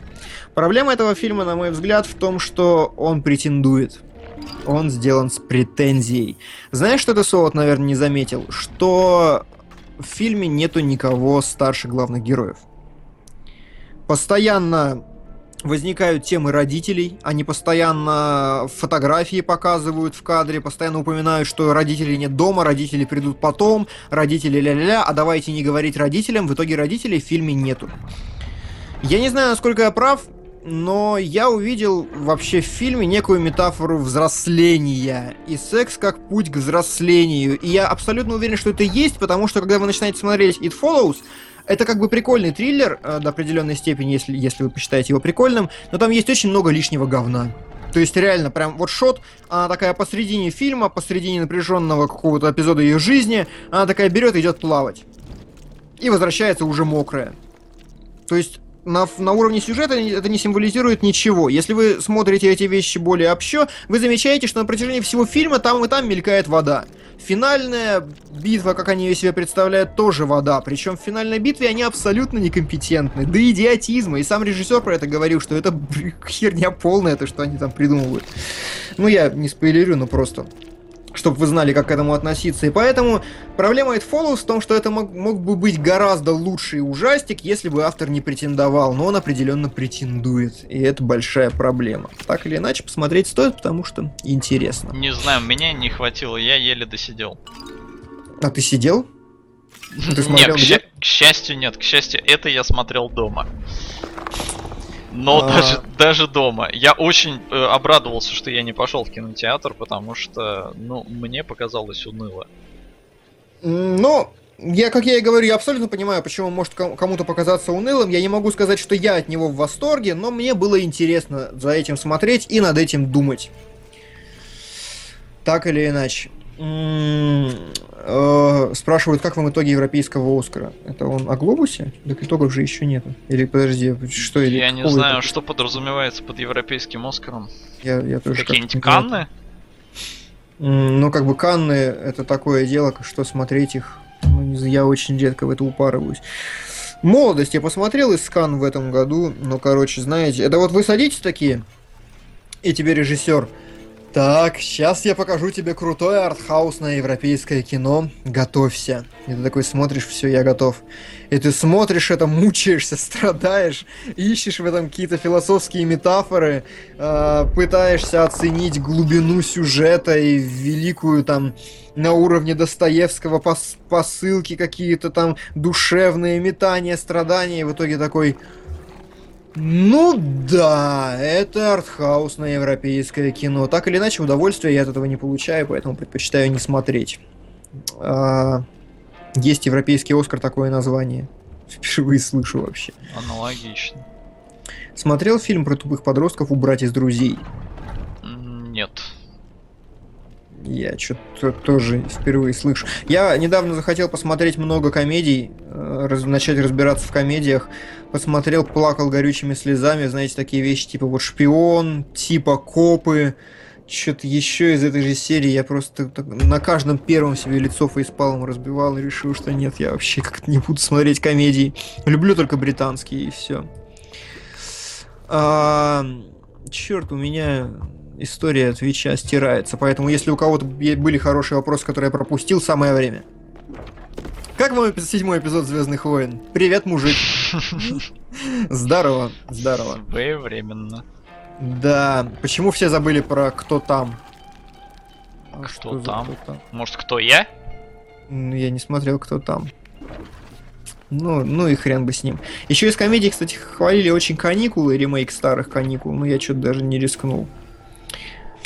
Speaker 1: Проблема этого фильма, на мой взгляд, в том, что он претендует. Он сделан с претензией. Знаешь, что ты, Солод, наверное, не заметил? Что в фильме нету никого старше главных героев. Постоянно возникают темы родителей, они постоянно фотографии показывают в кадре, постоянно упоминают, что родителей нет дома, родители придут потом, родители ля-ля-ля, а давайте не говорить родителям, в итоге родителей в фильме нету. Я не знаю, насколько я прав, но я увидел вообще в фильме некую метафору взросления и секс как путь к взрослению. И я абсолютно уверен, что это есть, потому что когда вы начинаете смотреть It Follows, это как бы прикольный триллер э, до определенной степени, если, если вы посчитаете его прикольным, но там есть очень много лишнего говна. То есть реально, прям вот шот, она такая посредине фильма, посредине напряженного какого-то эпизода ее жизни, она такая берет и идет плавать. И возвращается уже мокрая. То есть на, на уровне сюжета это не символизирует ничего. Если вы смотрите эти вещи более общо, вы замечаете, что на протяжении всего фильма там и там мелькает вода. Финальная битва, как они ее себе представляют, тоже вода. Причем в финальной битве они абсолютно некомпетентны. До идиотизма. И сам режиссер про это говорил, что это херня полная, то, что они там придумывают. Ну, я не спойлерю, но просто чтобы вы знали, как к этому относиться. И поэтому проблема It Follows в том, что это мог, мог бы быть гораздо лучший ужастик, если бы автор не претендовал, но он определенно претендует, и это большая проблема. Так или иначе, посмотреть стоит, потому что интересно.
Speaker 2: Не знаю, меня не хватило, я еле досидел.
Speaker 1: А ты сидел?
Speaker 2: Ты смотрел нет, где? к счастью, нет. К счастью, это я смотрел дома. Но а... даже, даже дома. Я очень э, обрадовался, что я не пошел в кинотеатр, потому что, ну, мне показалось уныло.
Speaker 1: Ну, я, как я и говорю, я абсолютно понимаю, почему может кому-то показаться унылым. Я не могу сказать, что я от него в восторге, но мне было интересно за этим смотреть и над этим думать. Так или иначе. Э, спрашивают, как вам итоги европейского Оскара? Это он о глобусе? Так итогов же еще нет. Или подожди, что или
Speaker 2: Я не знаю, что подразумевается под европейским Оскаром.
Speaker 1: Я, я тоже
Speaker 2: Какие-нибудь Канны?
Speaker 1: Ну, как бы Канны это такое дело, что смотреть их. Ну, я очень редко в это упарываюсь. Молодость я посмотрел из Кан в этом году, но, короче, знаете, это вот вы садитесь такие, и тебе режиссер, так, сейчас я покажу тебе крутое артхаусное европейское кино. Готовься. И ты такой смотришь, все, я готов. И ты смотришь это, мучаешься, страдаешь, ищешь в этом какие-то философские метафоры, э, пытаешься оценить глубину сюжета и великую там на уровне Достоевского пос посылки какие-то там душевные метания, страдания. И в итоге такой, ну да, это артхаусное европейское кино. Так или иначе, удовольствия я от этого не получаю, поэтому предпочитаю не смотреть. А, есть европейский Оскар такое название. Впервые слышу вообще.
Speaker 2: Аналогично.
Speaker 1: Смотрел фильм про тупых подростков «Убрать из друзей»?
Speaker 2: Нет.
Speaker 1: Я что-то тоже впервые слышу. Я недавно захотел посмотреть много комедий, э, раз, начать разбираться в комедиях. Посмотрел, плакал горючими слезами, знаете, такие вещи, типа вот «Шпион», типа «Копы», что-то еще из этой же серии. Я просто так, на каждом первом себе лицо фейспалом разбивал и решил, что нет, я вообще как-то не буду смотреть комедии. Люблю только британские и все. А, черт, у меня история Твича стирается. Поэтому, если у кого-то были хорошие вопросы, которые я пропустил, самое время. Как вам седьмой эпизод Звездных войн? Привет, мужик. Здорово, здорово.
Speaker 2: Своевременно.
Speaker 1: Да. Почему все забыли про кто там?
Speaker 2: А кто там? кто там? Может, кто я?
Speaker 1: Ну, я не смотрел, кто там. Ну, ну и хрен бы с ним. Еще из комедий, кстати, хвалили очень каникулы, ремейк старых каникул, но я что-то даже не рискнул.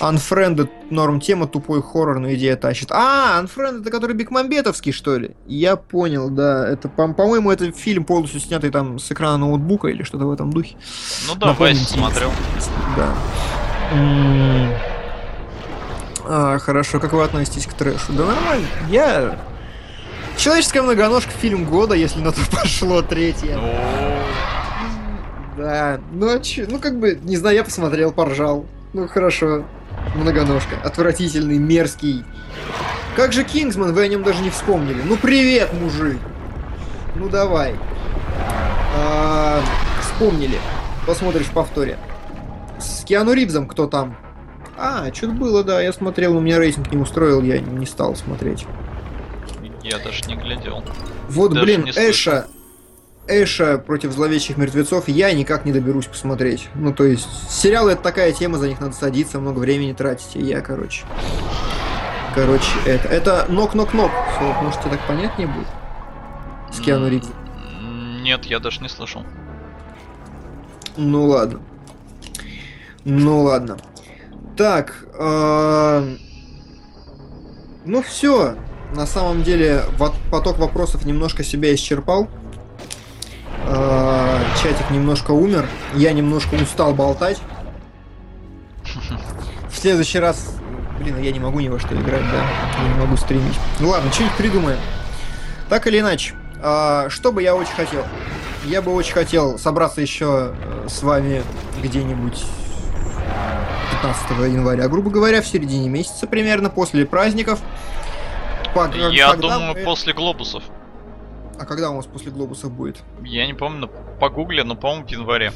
Speaker 1: Unfriended норм тема, тупой хоррор, но идея тащит. А, Unfriended это который Бекмамбетовский, что ли? Я понял, да. Это, по-моему, это фильм полностью снятый там с экрана ноутбука или что-то в этом духе.
Speaker 2: Ну да, Вась смотрел.
Speaker 1: Да. А, хорошо, как вы относитесь к трэшу? Да нормально. Я Человеческая многоножка фильм года, если на то пошло третье. Да, ну а че, ну как бы, не знаю, я посмотрел, поржал. Ну хорошо, многоножка. Отвратительный, мерзкий. Как же Кингсман, вы о нем даже не вспомнили. Ну привет, мужик. Ну давай. А, вспомнили. Посмотришь в повторе. С Киану Ривзом кто там? А, что-то было, да, я смотрел, но меня рейтинг не устроил, я не стал смотреть.
Speaker 2: Я даже не глядел.
Speaker 1: Вот, даже блин, Эша, Эша против зловещих мертвецов я никак не доберусь посмотреть. Ну, то есть, сериалы это такая тема, за них надо садиться, много времени тратить, и я, короче. Короче, это. Это нок-нок-нок. Может, тебе так понятнее будет? С Киану Ривзом.
Speaker 2: Нет, я даже не слышал.
Speaker 1: Ну ладно. Ну ладно. Так, э... ну все. На самом деле поток вопросов немножко себя исчерпал. Э... Чатик немножко умер. Я немножко устал болтать. В следующий раз... Блин, я не могу ни во что играть, да? Я не могу стримить. Ну ладно, что-нибудь придумаем. Так или иначе, э... что бы я очень хотел? Я бы очень хотел собраться еще э, с вами где-нибудь 15 января, грубо говоря, в середине месяца примерно, после праздников.
Speaker 2: По, Я думаю, мы... после глобусов.
Speaker 1: А когда у нас после глобусов будет?
Speaker 2: Я не помню, погугли, но, по-моему, в январе.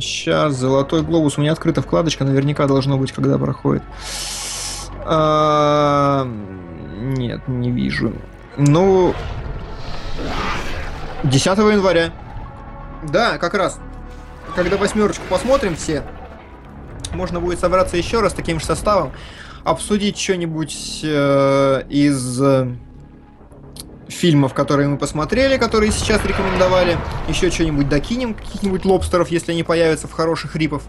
Speaker 1: Сейчас, золотой глобус. У меня открыта вкладочка, наверняка должно быть, когда проходит. А... Нет, не вижу. Ну, 10 января. Да, как раз. Когда восьмерочку посмотрим все, можно будет собраться еще раз таким же составом, обсудить что-нибудь э, из э, фильмов, которые мы посмотрели, которые сейчас рекомендовали. Еще что-нибудь докинем, каких-нибудь лобстеров, если они появятся в хороших рипов.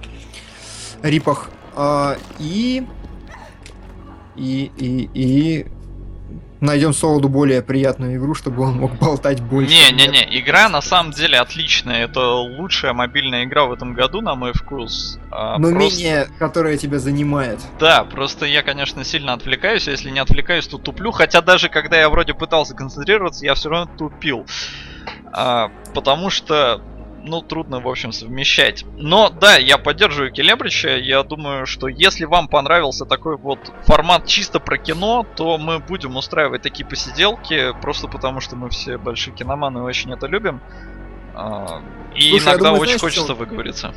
Speaker 1: Рипах. Э, и... И, и, и найдем Солоду более приятную игру, чтобы он мог болтать больше.
Speaker 2: Не-не-не, игра на самом деле отличная. Это лучшая мобильная игра в этом году, на мой вкус.
Speaker 1: А, Но просто... менее, которая тебя занимает.
Speaker 2: Да, просто я, конечно, сильно отвлекаюсь. А если не отвлекаюсь, то туплю. Хотя даже когда я вроде пытался концентрироваться, я все равно тупил. А, потому что ну, трудно, в общем, совмещать. Но, да, я поддерживаю Келебрича. Я думаю, что если вам понравился такой вот формат чисто про кино, то мы будем устраивать такие посиделки, просто потому что мы все большие киноманы и очень это любим. А, и Слушай, иногда думаю, очень знаешь, хочется что... выговориться.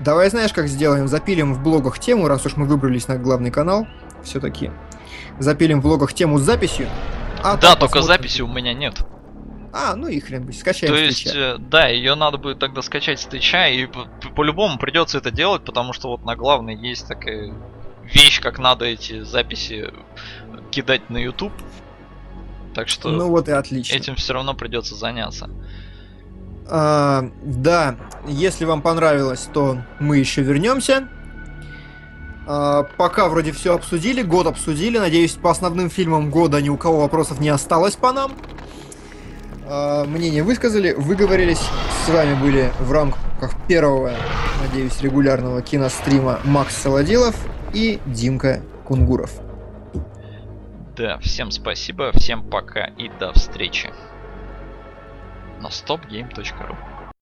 Speaker 1: Давай знаешь, как сделаем? Запилим в блогах тему, раз уж мы выбрались на главный канал, все-таки. Запилим в блогах тему с записью.
Speaker 2: А да, только записи у меня нет.
Speaker 1: А, ну и хрен бы, скачаем
Speaker 2: То есть, э, да, ее надо будет тогда скачать с Твича, и по-любому придется это делать, потому что вот на главной есть такая вещь, как надо эти записи кидать на YouTube. Так что
Speaker 1: ну вот и отлично.
Speaker 2: этим все равно придется заняться.
Speaker 1: А, да, если вам понравилось, то мы еще вернемся. А, пока вроде все обсудили, год обсудили. Надеюсь, по основным фильмам года ни у кого вопросов не осталось по нам. А, мнение высказали, выговорились. С вами были в рамках первого, надеюсь, регулярного кинострима Макс Солодилов и Димка Кунгуров.
Speaker 2: Да, всем спасибо, всем пока и до встречи на stopgame.ru